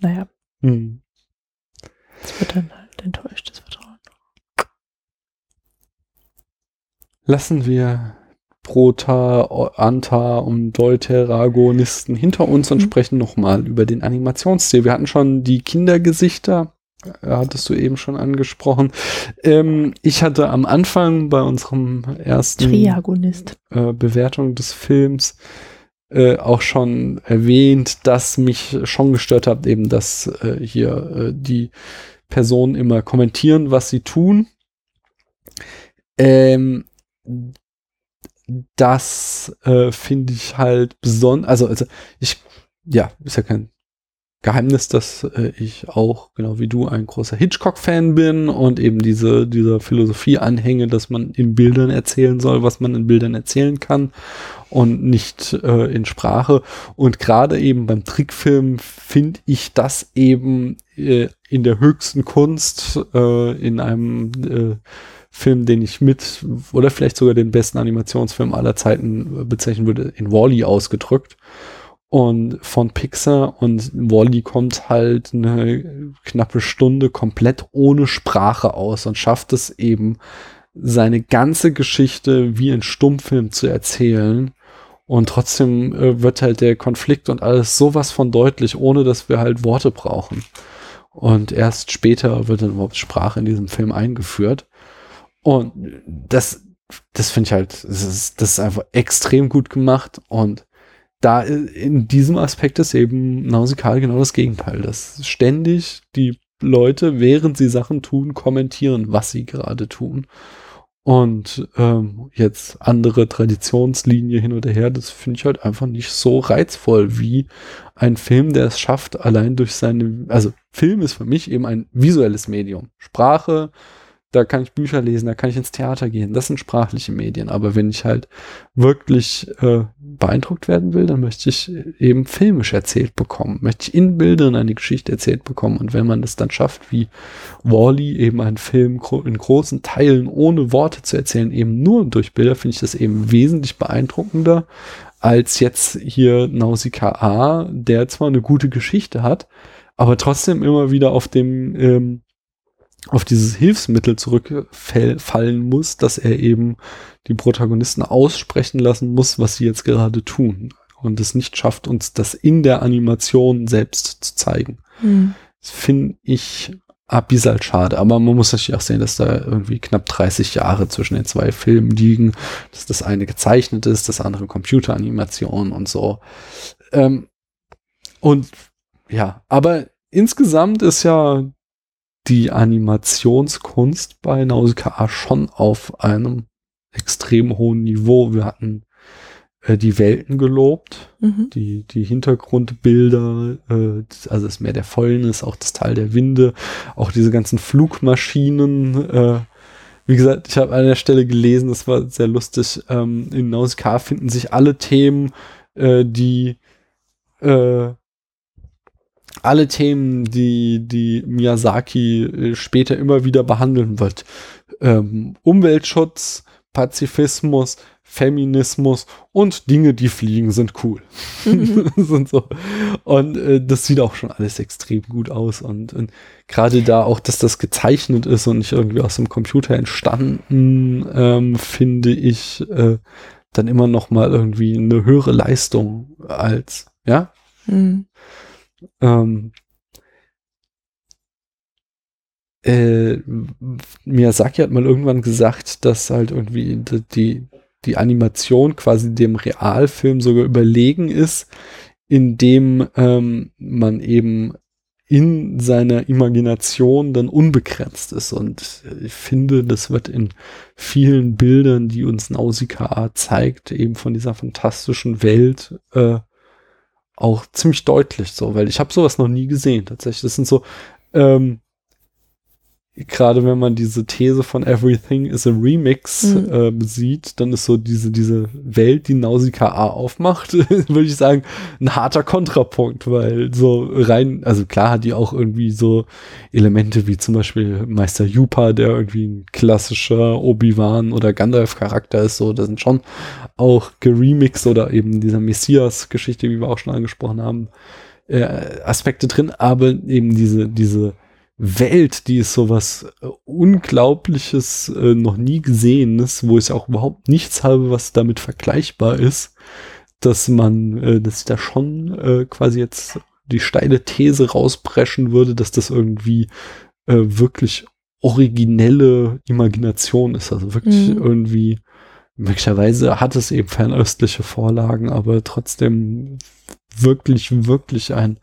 naja. Hm. Es wird dann halt enttäuscht, das Vertrauen. Lassen wir Prota, Anta und Deuteragonisten hinter uns und mhm. sprechen nochmal über den Animationsstil. Wir hatten schon die Kindergesichter hattest du eben schon angesprochen. Ähm, ich hatte am Anfang bei unserem ersten Triagonist. Äh, Bewertung des Films äh, auch schon erwähnt, dass mich schon gestört hat, eben, dass äh, hier äh, die Personen immer kommentieren, was sie tun. Ähm, das äh, finde ich halt besonders, also, also ich ja, ist ja kein Geheimnis, dass äh, ich auch, genau wie du, ein großer Hitchcock-Fan bin und eben diese, dieser Philosophie anhänge, dass man in Bildern erzählen soll, was man in Bildern erzählen kann und nicht äh, in Sprache. Und gerade eben beim Trickfilm finde ich das eben äh, in der höchsten Kunst, äh, in einem äh, Film, den ich mit oder vielleicht sogar den besten Animationsfilm aller Zeiten bezeichnen würde, in Wally -E ausgedrückt und von Pixar und Wally kommt halt eine knappe Stunde komplett ohne Sprache aus und schafft es eben, seine ganze Geschichte wie ein Stummfilm zu erzählen. Und trotzdem äh, wird halt der Konflikt und alles sowas von deutlich, ohne dass wir halt Worte brauchen. Und erst später wird dann überhaupt Sprache in diesem Film eingeführt. Und das, das finde ich halt, das ist, das ist einfach extrem gut gemacht und da in diesem Aspekt ist eben Nausikal genau das Gegenteil, dass ständig die Leute, während sie Sachen tun, kommentieren, was sie gerade tun. Und ähm, jetzt andere Traditionslinie hin oder her, das finde ich halt einfach nicht so reizvoll wie ein Film, der es schafft, allein durch seine, also Film ist für mich eben ein visuelles Medium. Sprache, da kann ich Bücher lesen, da kann ich ins Theater gehen. Das sind sprachliche Medien. Aber wenn ich halt wirklich äh, beeindruckt werden will, dann möchte ich eben filmisch erzählt bekommen. Möchte ich in Bildern eine Geschichte erzählt bekommen. Und wenn man das dann schafft, wie Wally -E, eben einen Film in großen Teilen ohne Worte zu erzählen, eben nur durch Bilder, finde ich das eben wesentlich beeindruckender als jetzt hier Nausicaa der zwar eine gute Geschichte hat, aber trotzdem immer wieder auf dem ähm, auf dieses Hilfsmittel zurückfallen muss, dass er eben die Protagonisten aussprechen lassen muss, was sie jetzt gerade tun. Und es nicht schafft, uns das in der Animation selbst zu zeigen. Mhm. Das finde ich abyssal schade. Aber man muss natürlich auch sehen, dass da irgendwie knapp 30 Jahre zwischen den zwei Filmen liegen, dass das eine gezeichnet ist, das andere Computeranimation und so. Ähm, und ja, aber insgesamt ist ja die Animationskunst bei Nausicaa schon auf einem extrem hohen Niveau. Wir hatten äh, die Welten gelobt, mhm. die, die Hintergrundbilder, äh, also das Meer der Fäulnis, auch das Tal der Winde, auch diese ganzen Flugmaschinen. Äh, wie gesagt, ich habe an der Stelle gelesen, das war sehr lustig. Ähm, in Nausicaa finden sich alle Themen, äh, die äh, alle Themen, die, die Miyazaki äh, später immer wieder behandeln wird. Ähm, Umweltschutz, Pazifismus, Feminismus und Dinge, die fliegen, sind cool. Mhm. sind so. Und äh, das sieht auch schon alles extrem gut aus. Und, und gerade da auch, dass das gezeichnet ist und nicht irgendwie aus dem Computer entstanden, ähm, finde ich äh, dann immer noch mal irgendwie eine höhere Leistung als, ja. Mhm. Ähm, äh, Miyazaki hat mal irgendwann gesagt, dass halt irgendwie die, die Animation quasi dem Realfilm sogar überlegen ist, indem ähm, man eben in seiner Imagination dann unbegrenzt ist. Und ich finde, das wird in vielen Bildern, die uns Nausicaa zeigt, eben von dieser fantastischen Welt äh, auch ziemlich deutlich so, weil ich habe sowas noch nie gesehen tatsächlich. Das sind so ähm, gerade wenn man diese These von Everything is a Remix mhm. äh, sieht, dann ist so diese, diese Welt, die Nausicaa aufmacht, würde ich sagen, ein harter Kontrapunkt, weil so rein, also klar hat die auch irgendwie so Elemente wie zum Beispiel Meister Yupa, der irgendwie ein klassischer Obi-Wan oder Gandalf-Charakter ist, so, da sind schon auch geremixed oder eben dieser Messias-Geschichte, wie wir auch schon angesprochen haben, äh, Aspekte drin, aber eben diese, diese Welt, die ist sowas äh, Unglaubliches, äh, noch nie Gesehenes, wo ich auch überhaupt nichts habe, was damit vergleichbar ist, dass man, äh, dass ich da schon äh, quasi jetzt die steile These rauspreschen würde, dass das irgendwie äh, wirklich originelle Imagination ist. Also wirklich mhm. irgendwie, möglicherweise hat es eben fernöstliche Vorlagen, aber trotzdem wirklich, wirklich ein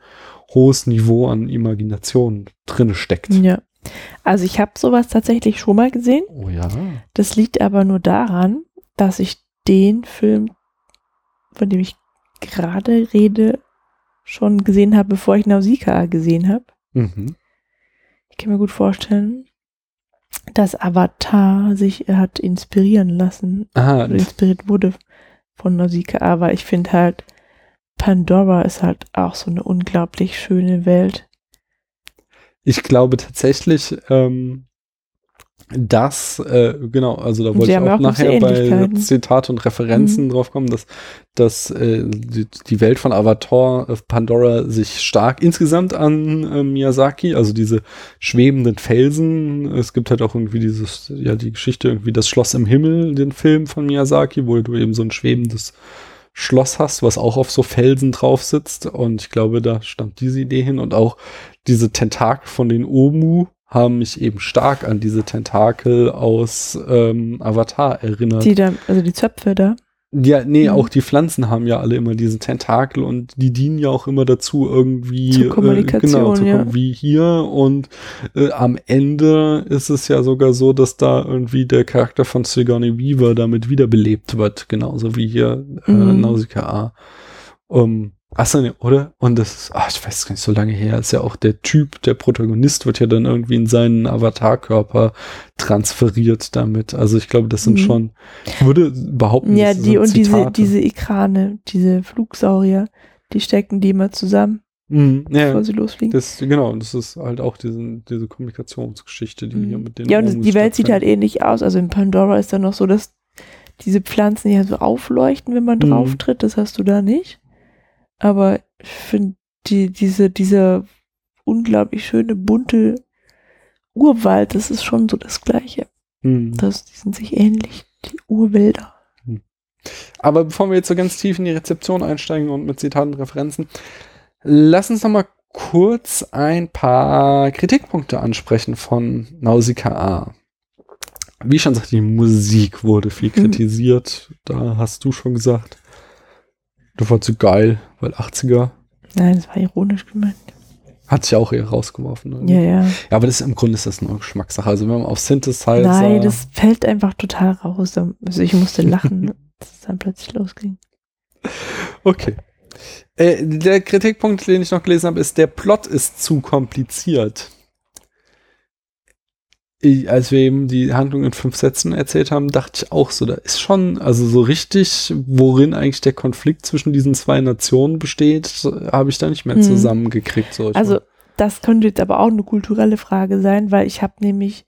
hohes Niveau an Imagination drin steckt. Ja. Also ich habe sowas tatsächlich schon mal gesehen. Oh ja. Das liegt aber nur daran, dass ich den Film, von dem ich gerade rede, schon gesehen habe, bevor ich Nausicaa gesehen habe. Mhm. Ich kann mir gut vorstellen, dass Avatar sich hat inspirieren lassen, Aha. inspiriert wurde von Nausicaa, weil ich finde halt, Pandora ist halt auch so eine unglaublich schöne Welt. Ich glaube tatsächlich, ähm, dass, äh, genau, also da wollte ich auch, auch nachher bei Zitate und Referenzen mhm. drauf kommen, dass, dass äh, die, die, Welt von Avatar, äh, Pandora, sich stark insgesamt an äh, Miyazaki, also diese schwebenden Felsen, es gibt halt auch irgendwie dieses, ja, die Geschichte irgendwie das Schloss im Himmel, den Film von Miyazaki, wo du eben so ein schwebendes Schloss hast, was auch auf so Felsen drauf sitzt und ich glaube, da stammt diese Idee hin und auch diese Tentakel von den Omu, haben mich eben stark an diese Tentakel aus ähm, Avatar erinnert. Die da, also die Zöpfe da? Ja, nee, mhm. auch die Pflanzen haben ja alle immer diese Tentakel und die dienen ja auch immer dazu irgendwie zur Kommunikation, äh, genau, zu ja. wie hier und äh, am Ende ist es ja sogar so, dass da irgendwie der Charakter von Sigourney Weaver damit wiederbelebt wird, genauso wie hier äh, mhm. Nausicaa. Um, Achso, ne, oder? Und das ist, ach, ich weiß gar nicht, so lange her, ist ja auch der Typ, der Protagonist wird ja dann irgendwie in seinen Avatarkörper transferiert damit. Also ich glaube, das sind mhm. schon, ich würde behaupten, ja, die und Zitate. diese, diese Ikrane, diese Flugsaurier, die stecken die immer zusammen. Mhm, ja, bevor sie losfliegen. Das, genau, und das ist halt auch diese, diese Kommunikationsgeschichte, die mhm. hier mit den Ja, und die Welt sieht halt ähnlich aus. Also in Pandora ist dann noch so, dass diese Pflanzen hier so aufleuchten, wenn man mhm. drauf tritt. Das hast du da nicht. Aber ich finde die, diese, dieser unglaublich schöne, bunte Urwald, das ist schon so das Gleiche. Mhm. Das, die sind sich ähnlich, die Urwälder. Hm. Aber bevor wir jetzt so ganz tief in die Rezeption einsteigen und mit Zitaten und Referenzen, lass uns noch mal kurz ein paar Kritikpunkte ansprechen von Nausicaa. Wie schon sagte, die Musik wurde viel hm. kritisiert. Mhm. Da hast du schon gesagt, Du fandst sie geil, weil 80er. Nein, das war ironisch gemeint. Hat sich auch eher rausgeworfen. Oder? Ja, ja. Ja, aber das im Grunde ist das nur Geschmackssache. Also wenn man auf Synthesizer. Nein, das fällt einfach total raus. Also ich musste lachen, dass es dann plötzlich losging. Okay. Äh, der Kritikpunkt, den ich noch gelesen habe, ist, der Plot ist zu kompliziert als wir eben die Handlung in fünf Sätzen erzählt haben, dachte ich auch so, da ist schon, also so richtig, worin eigentlich der Konflikt zwischen diesen zwei Nationen besteht, habe ich da nicht mehr hm. zusammengekriegt. So also das könnte jetzt aber auch eine kulturelle Frage sein, weil ich habe nämlich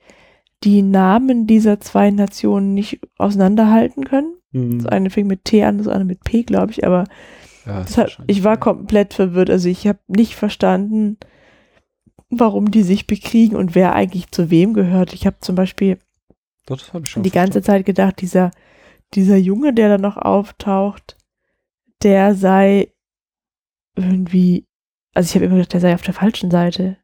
die Namen dieser zwei Nationen nicht auseinanderhalten können. Mhm. Das eine fing mit T an, das andere mit P, glaube ich, aber ja, hat, ich war komplett verwirrt. Also ich habe nicht verstanden, warum die sich bekriegen und wer eigentlich zu wem gehört. Ich habe zum Beispiel Doch, die ganze Zeit gedacht, dieser, dieser Junge, der da noch auftaucht, der sei irgendwie, also ich habe immer gedacht, der sei auf der falschen Seite.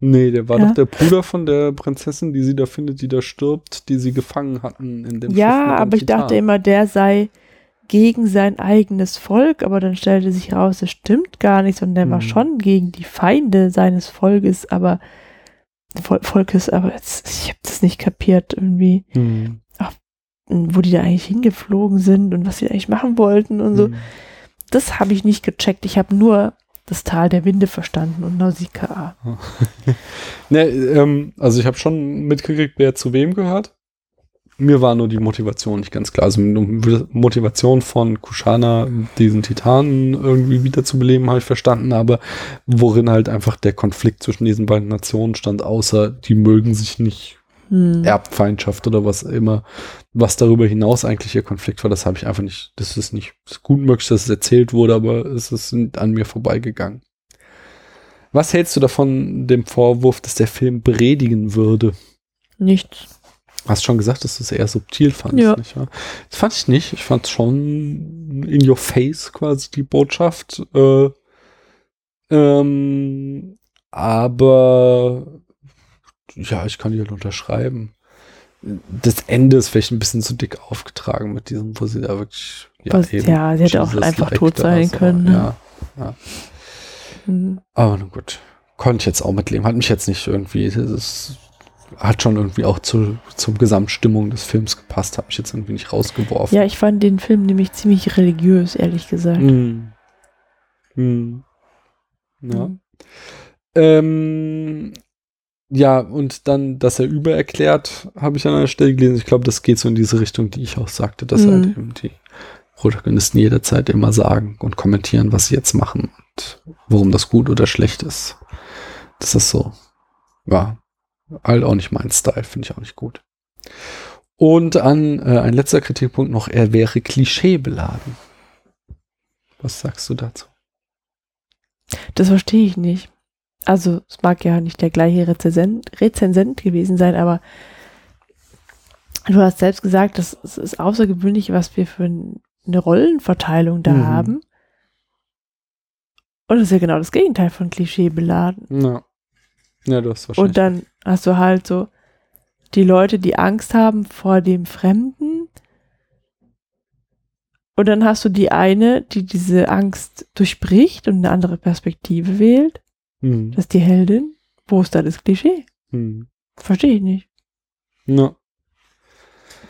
Nee, der war ja? doch der Bruder von der Prinzessin, die sie da findet, die da stirbt, die sie gefangen hatten in dem Ja, aber ich dachte immer, der sei gegen sein eigenes Volk, aber dann stellte sich heraus, das stimmt gar nicht, sondern der mhm. war schon gegen die Feinde seines Volkes, aber Volkes, aber jetzt, ich habe das nicht kapiert irgendwie. Mhm. Auch, wo die da eigentlich hingeflogen sind und was sie eigentlich machen wollten und so. Mhm. Das habe ich nicht gecheckt. Ich habe nur das Tal der Winde verstanden und Nausicaa. ne, ähm, also ich habe schon mitgekriegt, wer zu wem gehört mir war nur die Motivation nicht ganz klar. Also Motivation von Kushana, diesen Titanen irgendwie wiederzubeleben, habe ich verstanden, aber worin halt einfach der Konflikt zwischen diesen beiden Nationen stand, außer die mögen sich nicht hm. Erbfeindschaft oder was immer, was darüber hinaus eigentlich ihr Konflikt war, das habe ich einfach nicht, das ist nicht ist gut möglich, dass es erzählt wurde, aber es ist an mir vorbeigegangen. Was hältst du davon, dem Vorwurf, dass der Film predigen würde? Nichts. Hast schon gesagt, dass du es eher subtil fandest, ja. nicht wahr? Das fand ich nicht. Ich fand es schon in your face quasi die Botschaft. Äh, ähm, aber ja, ich kann die halt unterschreiben. Das Ende ist vielleicht ein bisschen zu dick aufgetragen mit diesem, wo sie da wirklich. Ja, Was, ja sie hätte auch einfach tot sein können. Ne? Ja, ja. Mhm. Aber nun gut. Konnte ich jetzt auch mitleben. Hat mich jetzt nicht irgendwie. Das ist hat schon irgendwie auch zu, zur Gesamtstimmung des Films gepasst, habe ich jetzt irgendwie nicht rausgeworfen. Ja, ich fand den Film nämlich ziemlich religiös, ehrlich gesagt. Mm. Hm. Ja. Mhm. Ähm, ja, und dann, dass er übererklärt, habe ich an einer Stelle gelesen. Ich glaube, das geht so in diese Richtung, die ich auch sagte, dass mhm. halt eben die Protagonisten jederzeit immer sagen und kommentieren, was sie jetzt machen und warum das gut oder schlecht ist. Das ist so, ja, halt auch nicht mein Style, finde ich auch nicht gut. Und an äh, ein letzter Kritikpunkt noch, er wäre klischeebeladen. Was sagst du dazu? Das verstehe ich nicht. Also, es mag ja nicht der gleiche Rezensent, Rezensent gewesen sein, aber du hast selbst gesagt, das ist außergewöhnlich, was wir für eine Rollenverteilung da mhm. haben. Und das ist ja genau das Gegenteil von klischeebeladen. Ja. Ja, du hast wahrscheinlich. Und dann du halt so die Leute, die Angst haben vor dem Fremden. Und dann hast du die eine, die diese Angst durchbricht und eine andere Perspektive wählt. Hm. Das ist die Heldin. Wo ist da das Klischee? Hm. Verstehe ich nicht. Ja.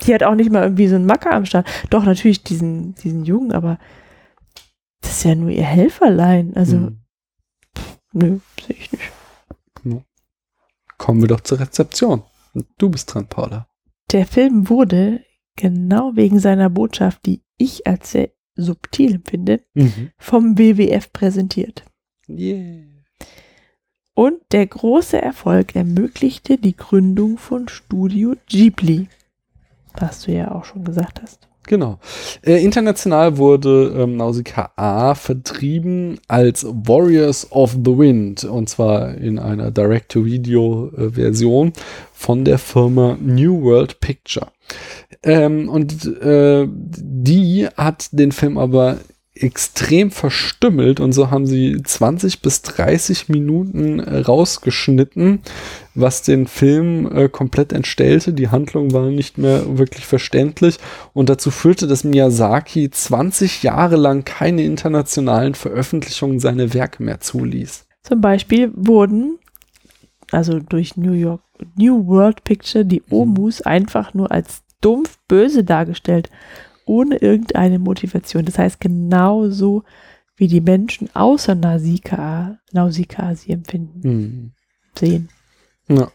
Die hat auch nicht mal irgendwie so einen Macker am Start. Doch, natürlich diesen, diesen Jungen, aber das ist ja nur ihr Helferlein. Also, hm. pff, nö, sehe ich nicht. Kommen wir doch zur Rezeption. Du bist dran, Paula. Der Film wurde genau wegen seiner Botschaft, die ich als sehr subtil empfinde, mhm. vom WWF präsentiert. Yeah. Und der große Erfolg ermöglichte die Gründung von Studio Ghibli, was du ja auch schon gesagt hast. Genau. Äh, international wurde ähm, Nausicaa vertrieben als Warriors of the Wind und zwar in einer Direct-to-Video-Version von der Firma New World Picture. Ähm, und äh, die hat den Film aber extrem verstümmelt und so haben sie 20 bis 30 Minuten äh, rausgeschnitten, was den Film äh, komplett entstellte. Die Handlung war nicht mehr wirklich verständlich und dazu führte, dass Miyazaki 20 Jahre lang keine internationalen Veröffentlichungen seiner Werke mehr zuließ. Zum Beispiel wurden also durch New York New World Picture die mhm. Omus einfach nur als dumpf böse dargestellt ohne irgendeine Motivation. Das heißt, genauso wie die Menschen außer Nausicaa, Nausicaa sie empfinden, mhm. sehen. Ja.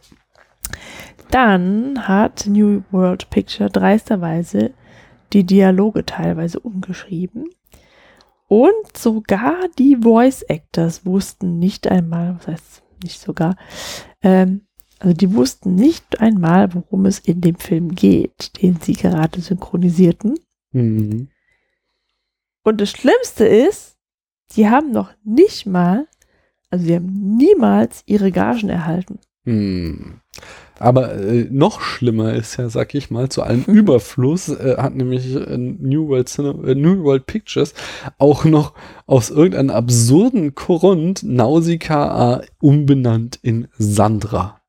Dann hat New World Picture dreisterweise die Dialoge teilweise umgeschrieben. Und sogar die Voice Actors wussten nicht einmal, was heißt nicht sogar, ähm, also die wussten nicht einmal, worum es in dem Film geht, den sie gerade synchronisierten. Mhm. Und das Schlimmste ist, die haben noch nicht mal, also die haben niemals ihre Gagen erhalten. Mhm. Aber äh, noch schlimmer ist ja, sag ich mal, zu allem Überfluss äh, hat nämlich äh, New, World Cinema, äh, New World Pictures auch noch aus irgendeinem absurden Grund Nausicaa umbenannt in Sandra.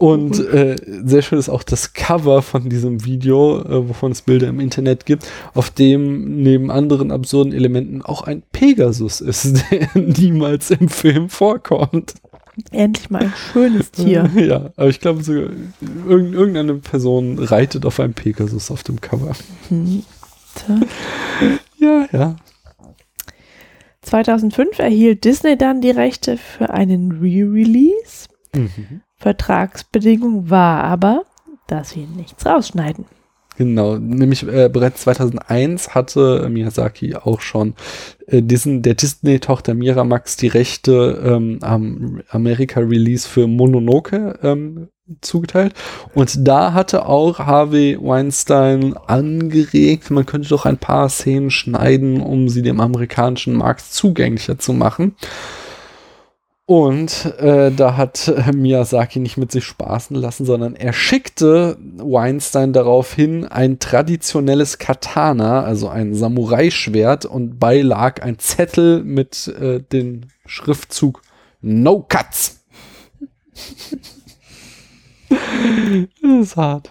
Und äh, sehr schön ist auch das Cover von diesem Video, äh, wovon es Bilder im Internet gibt, auf dem neben anderen absurden Elementen auch ein Pegasus ist, der niemals im Film vorkommt. Endlich mal ein schönes Tier. Ja, aber ich glaube sogar, irgendeine Person reitet auf einem Pegasus auf dem Cover. Hm. Ja, ja. 2005 erhielt Disney dann die Rechte für einen Re-Release. Mhm. Vertragsbedingung war aber, dass wir nichts rausschneiden. Genau, nämlich äh, bereits 2001 hatte Miyazaki auch schon äh, diesen, der Disney-Tochter Miramax die Rechte ähm, am Amerika-Release für Mononoke ähm, zugeteilt. Und da hatte auch Harvey Weinstein angeregt, man könnte doch ein paar Szenen schneiden, um sie dem amerikanischen Markt zugänglicher zu machen. Und äh, da hat äh, Miyazaki nicht mit sich spaßen lassen, sondern er schickte Weinstein darauf hin ein traditionelles Katana, also ein Samurai-Schwert, und bei lag ein Zettel mit äh, dem Schriftzug No Cuts. das ist hart.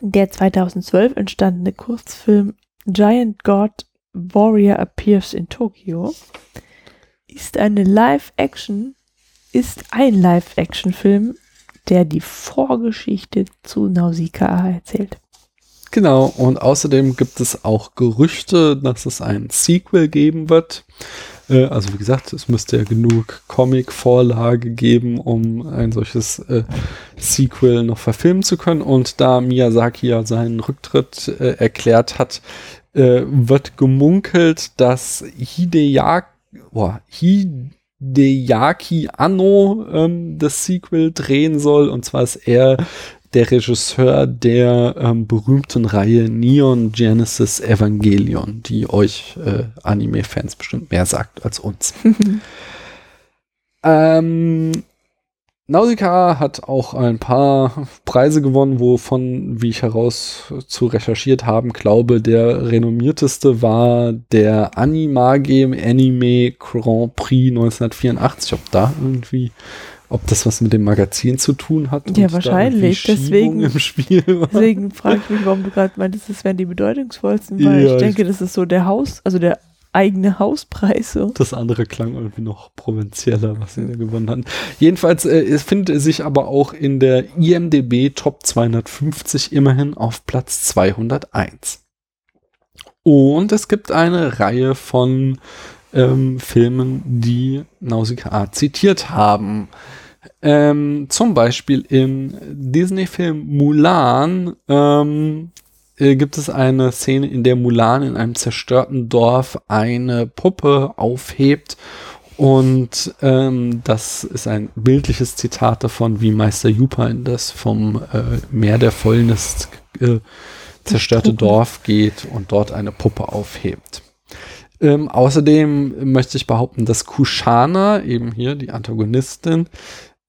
Der 2012 entstandene Kurzfilm Giant God Warrior Appears in Tokyo ist eine Live-Action, ist ein Live-Action-Film, der die Vorgeschichte zu Nausicaa erzählt. Genau, und außerdem gibt es auch Gerüchte, dass es ein Sequel geben wird. Äh, also wie gesagt, es müsste ja genug Comic-Vorlage geben, um ein solches äh, Sequel noch verfilmen zu können. Und da Miyazaki ja seinen Rücktritt äh, erklärt hat, äh, wird gemunkelt, dass Hideaki, oh, Hideaki Anno ähm, das Sequel drehen soll. Und zwar ist er der Regisseur der ähm, berühmten Reihe Neon Genesis Evangelion, die euch äh, Anime-Fans bestimmt mehr sagt als uns. ähm, Nausicaa hat auch ein paar Preise gewonnen, wovon, wie ich heraus zu recherchiert haben, glaube, der renommierteste war der Animage Anime Grand Prix 1984. Ob da irgendwie ob das was mit dem Magazin zu tun hat. Ja, wahrscheinlich. Deswegen, deswegen frage ich mich, warum du gerade meintest, das wären die bedeutungsvollsten, weil ja, ich denke, das ist so der Haus, also der eigene Hauspreis. So. Das andere klang irgendwie noch provinzieller, was sie da gewonnen hatten. Jedenfalls äh, es findet sich aber auch in der IMDB Top 250 immerhin auf Platz 201. Und es gibt eine Reihe von ähm, Filmen, die Nausicaa zitiert haben. Ähm, zum Beispiel im Disney-Film Mulan ähm, äh, gibt es eine Szene, in der Mulan in einem zerstörten Dorf eine Puppe aufhebt. Und ähm, das ist ein bildliches Zitat davon, wie Meister Jupa in das vom äh, Meer der Fäulnis äh, zerstörte Dorf geht und dort eine Puppe aufhebt. Ähm, außerdem möchte ich behaupten, dass Kushana, eben hier die Antagonistin,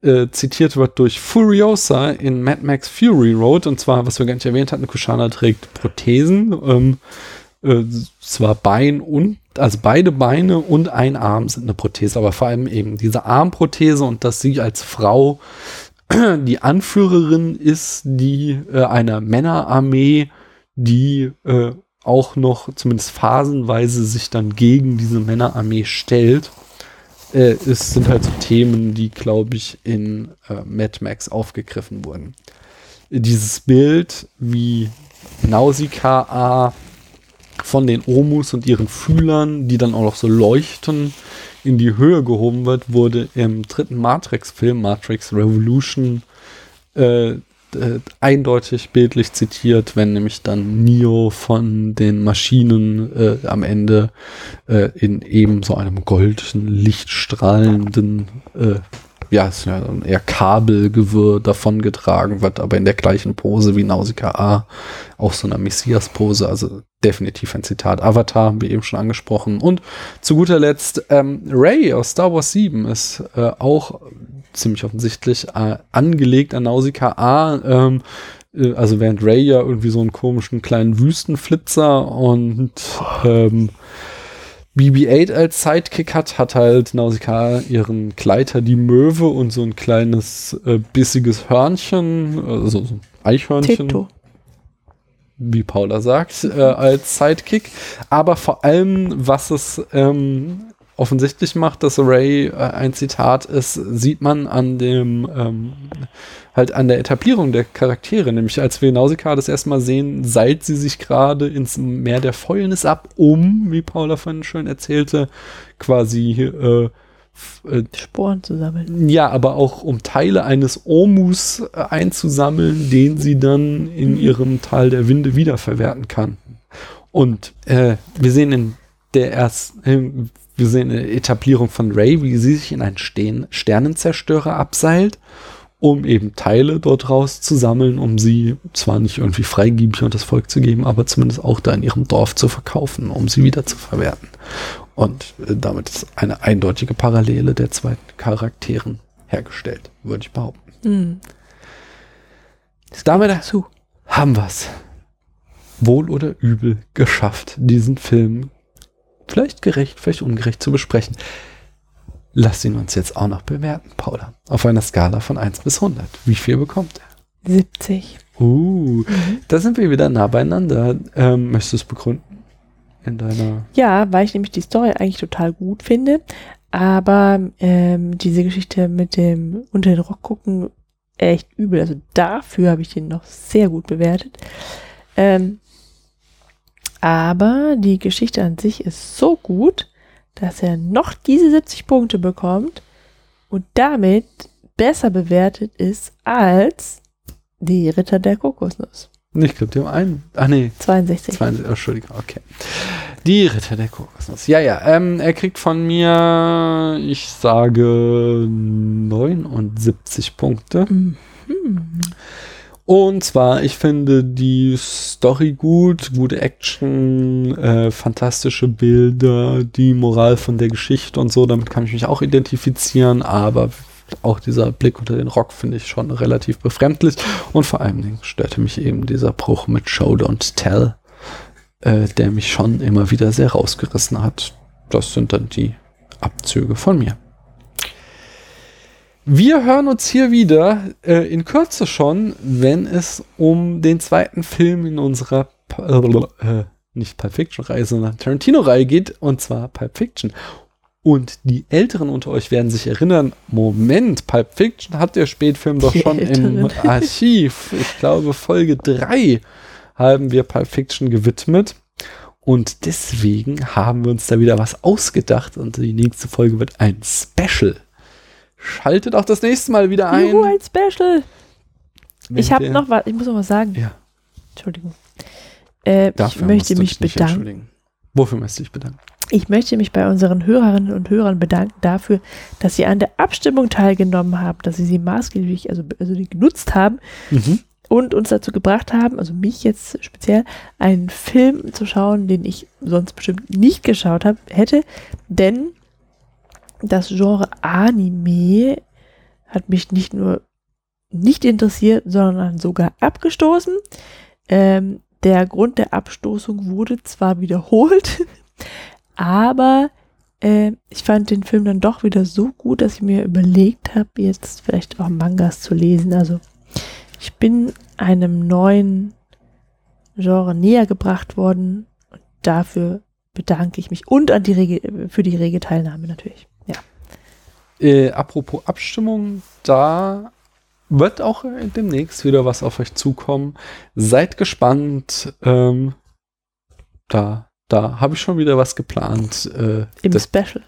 äh, zitiert wird durch Furiosa in Mad Max Fury Road. Und zwar, was wir gar nicht erwähnt hatten, Kushana trägt Prothesen. Ähm, äh, zwar Bein und, also beide Beine und ein Arm sind eine Prothese, aber vor allem eben diese Armprothese und dass sie als Frau die Anführerin ist, die äh, einer Männerarmee, die äh, auch noch zumindest phasenweise sich dann gegen diese Männerarmee stellt. Äh, es sind halt so Themen, die, glaube ich, in äh, Mad Max aufgegriffen wurden. Dieses Bild, wie Nausicaa von den Omus und ihren Fühlern, die dann auch noch so leuchten, in die Höhe gehoben wird, wurde im dritten Matrix-Film, Matrix Revolution, äh, äh, eindeutig bildlich zitiert, wenn nämlich dann Neo von den Maschinen äh, am Ende äh, in eben so einem goldenen, lichtstrahlenden, äh, ja, ist ja eher Kabelgewirr davongetragen wird, aber in der gleichen Pose wie Nausicaa auch so einer Messias-Pose, also definitiv ein Zitat. Avatar haben wir eben schon angesprochen. Und zu guter Letzt, ähm, Ray aus Star Wars 7 ist äh, auch ziemlich offensichtlich äh, angelegt an Nausicaa. Ähm, äh, also während Ray ja irgendwie so einen komischen kleinen Wüstenflitzer und ähm, BB-8 als Sidekick hat, hat halt Nausicaa ihren Gleiter die Möwe und so ein kleines äh, bissiges Hörnchen, also so ein Eichhörnchen. Tito. Wie Paula sagt, äh, als Sidekick. Aber vor allem, was es ähm, offensichtlich macht, dass Ray äh, ein Zitat ist, sieht man an dem ähm, halt an der Etablierung der Charaktere, nämlich als wir Nausicaa das erstmal sehen, seilt sie sich gerade ins Meer der Fäulnis ab, um, wie Paula vorhin schön erzählte, quasi äh, äh, Sporen zu sammeln. Ja, aber auch um Teile eines Omus äh, einzusammeln, den sie dann in mhm. ihrem Tal der Winde wiederverwerten kann. Und äh, wir sehen in der ersten, wir sehen eine Etablierung von Ray, wie sie sich in einen Stern Sternenzerstörer abseilt, um eben Teile dort raus zu sammeln, um sie zwar nicht irgendwie freigebig und das Volk zu geben, aber zumindest auch da in ihrem Dorf zu verkaufen, um sie wieder zu verwerten. Und äh, damit ist eine eindeutige Parallele der zwei Charakteren hergestellt, würde ich behaupten. Hm. Damit dazu. haben wir es. Wohl oder übel geschafft, diesen Film vielleicht gerecht, vielleicht ungerecht zu besprechen. Lass ihn uns jetzt auch noch bewerten, Paula. Auf einer Skala von 1 bis 100. Wie viel bekommt er? 70. Uh, mhm. da sind wir wieder nah beieinander. Ähm, möchtest du es begründen? In deiner. Ja, weil ich nämlich die Story eigentlich total gut finde. Aber ähm, diese Geschichte mit dem unter den Rock gucken echt übel. Also dafür habe ich den noch sehr gut bewertet. Ähm, aber die Geschichte an sich ist so gut, dass er noch diese 70 Punkte bekommt und damit besser bewertet ist als die Ritter der Kokosnuss. Ich glaube, die haben einen. Ach nee. 62. 62. Oh, Entschuldigung, okay. Die Ritter der Kokosnuss. Ja, ja. Ähm, er kriegt von mir, ich sage 79 Punkte. Mhm. Und zwar, ich finde die Story gut, gute Action, äh, fantastische Bilder, die Moral von der Geschichte und so, damit kann ich mich auch identifizieren, aber auch dieser Blick unter den Rock finde ich schon relativ befremdlich und vor allen Dingen störte mich eben dieser Bruch mit Show Don't Tell, äh, der mich schon immer wieder sehr rausgerissen hat. Das sind dann die Abzüge von mir. Wir hören uns hier wieder äh, in Kürze schon, wenn es um den zweiten Film in unserer äh, nicht Pulp Fiction Reihe, sondern Tarantino Reihe geht, und zwar Pulp Fiction. Und die Älteren unter euch werden sich erinnern, Moment, Pulp Fiction hat der Spätfilm doch die schon Älteren. im Archiv. Ich glaube, Folge 3 haben wir Pulp Fiction gewidmet. Und deswegen haben wir uns da wieder was ausgedacht und die nächste Folge wird ein Special. Schaltet auch das nächste Mal wieder ein. Juhu, ein Special. ich habe noch was, ich muss noch was sagen. Ja. Entschuldigung. Äh, ich möchte mich bedanken. Wofür möchte ich bedanken? Ich möchte mich bei unseren Hörerinnen und Hörern bedanken dafür, dass sie an der Abstimmung teilgenommen haben, dass sie sie maßgeblich, also, also genutzt haben mhm. und uns dazu gebracht haben, also mich jetzt speziell, einen Film zu schauen, den ich sonst bestimmt nicht geschaut habe, hätte, denn das Genre Anime hat mich nicht nur nicht interessiert, sondern sogar abgestoßen. Ähm, der Grund der Abstoßung wurde zwar wiederholt, aber äh, ich fand den Film dann doch wieder so gut, dass ich mir überlegt habe, jetzt vielleicht auch Mangas zu lesen. Also ich bin einem neuen Genre näher gebracht worden und dafür bedanke ich mich und an die rege, für die rege Teilnahme natürlich. Äh, apropos Abstimmung, da wird auch demnächst wieder was auf euch zukommen. Seid gespannt. Ähm, da da habe ich schon wieder was geplant. Äh, Im Special.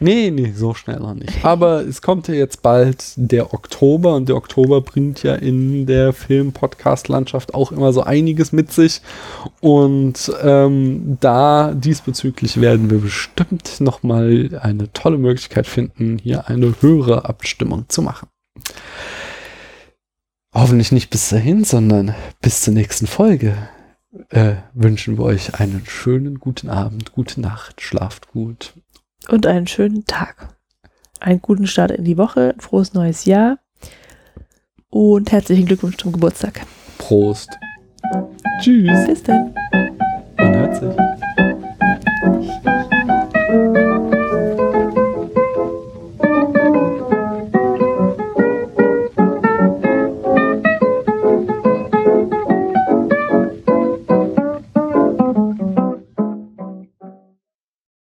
Nee, nee, so schnell noch nicht. Aber es kommt ja jetzt bald der Oktober und der Oktober bringt ja in der Film-Podcast-Landschaft auch immer so einiges mit sich. Und ähm, da diesbezüglich werden wir bestimmt nochmal eine tolle Möglichkeit finden, hier eine höhere Abstimmung zu machen. Hoffentlich nicht bis dahin, sondern bis zur nächsten Folge äh, wünschen wir euch einen schönen guten Abend, gute Nacht, schlaft gut. Und einen schönen Tag. Einen guten Start in die Woche, ein frohes neues Jahr und herzlichen Glückwunsch zum Geburtstag. Prost. Tschüss. Bis dann. Man hört sich.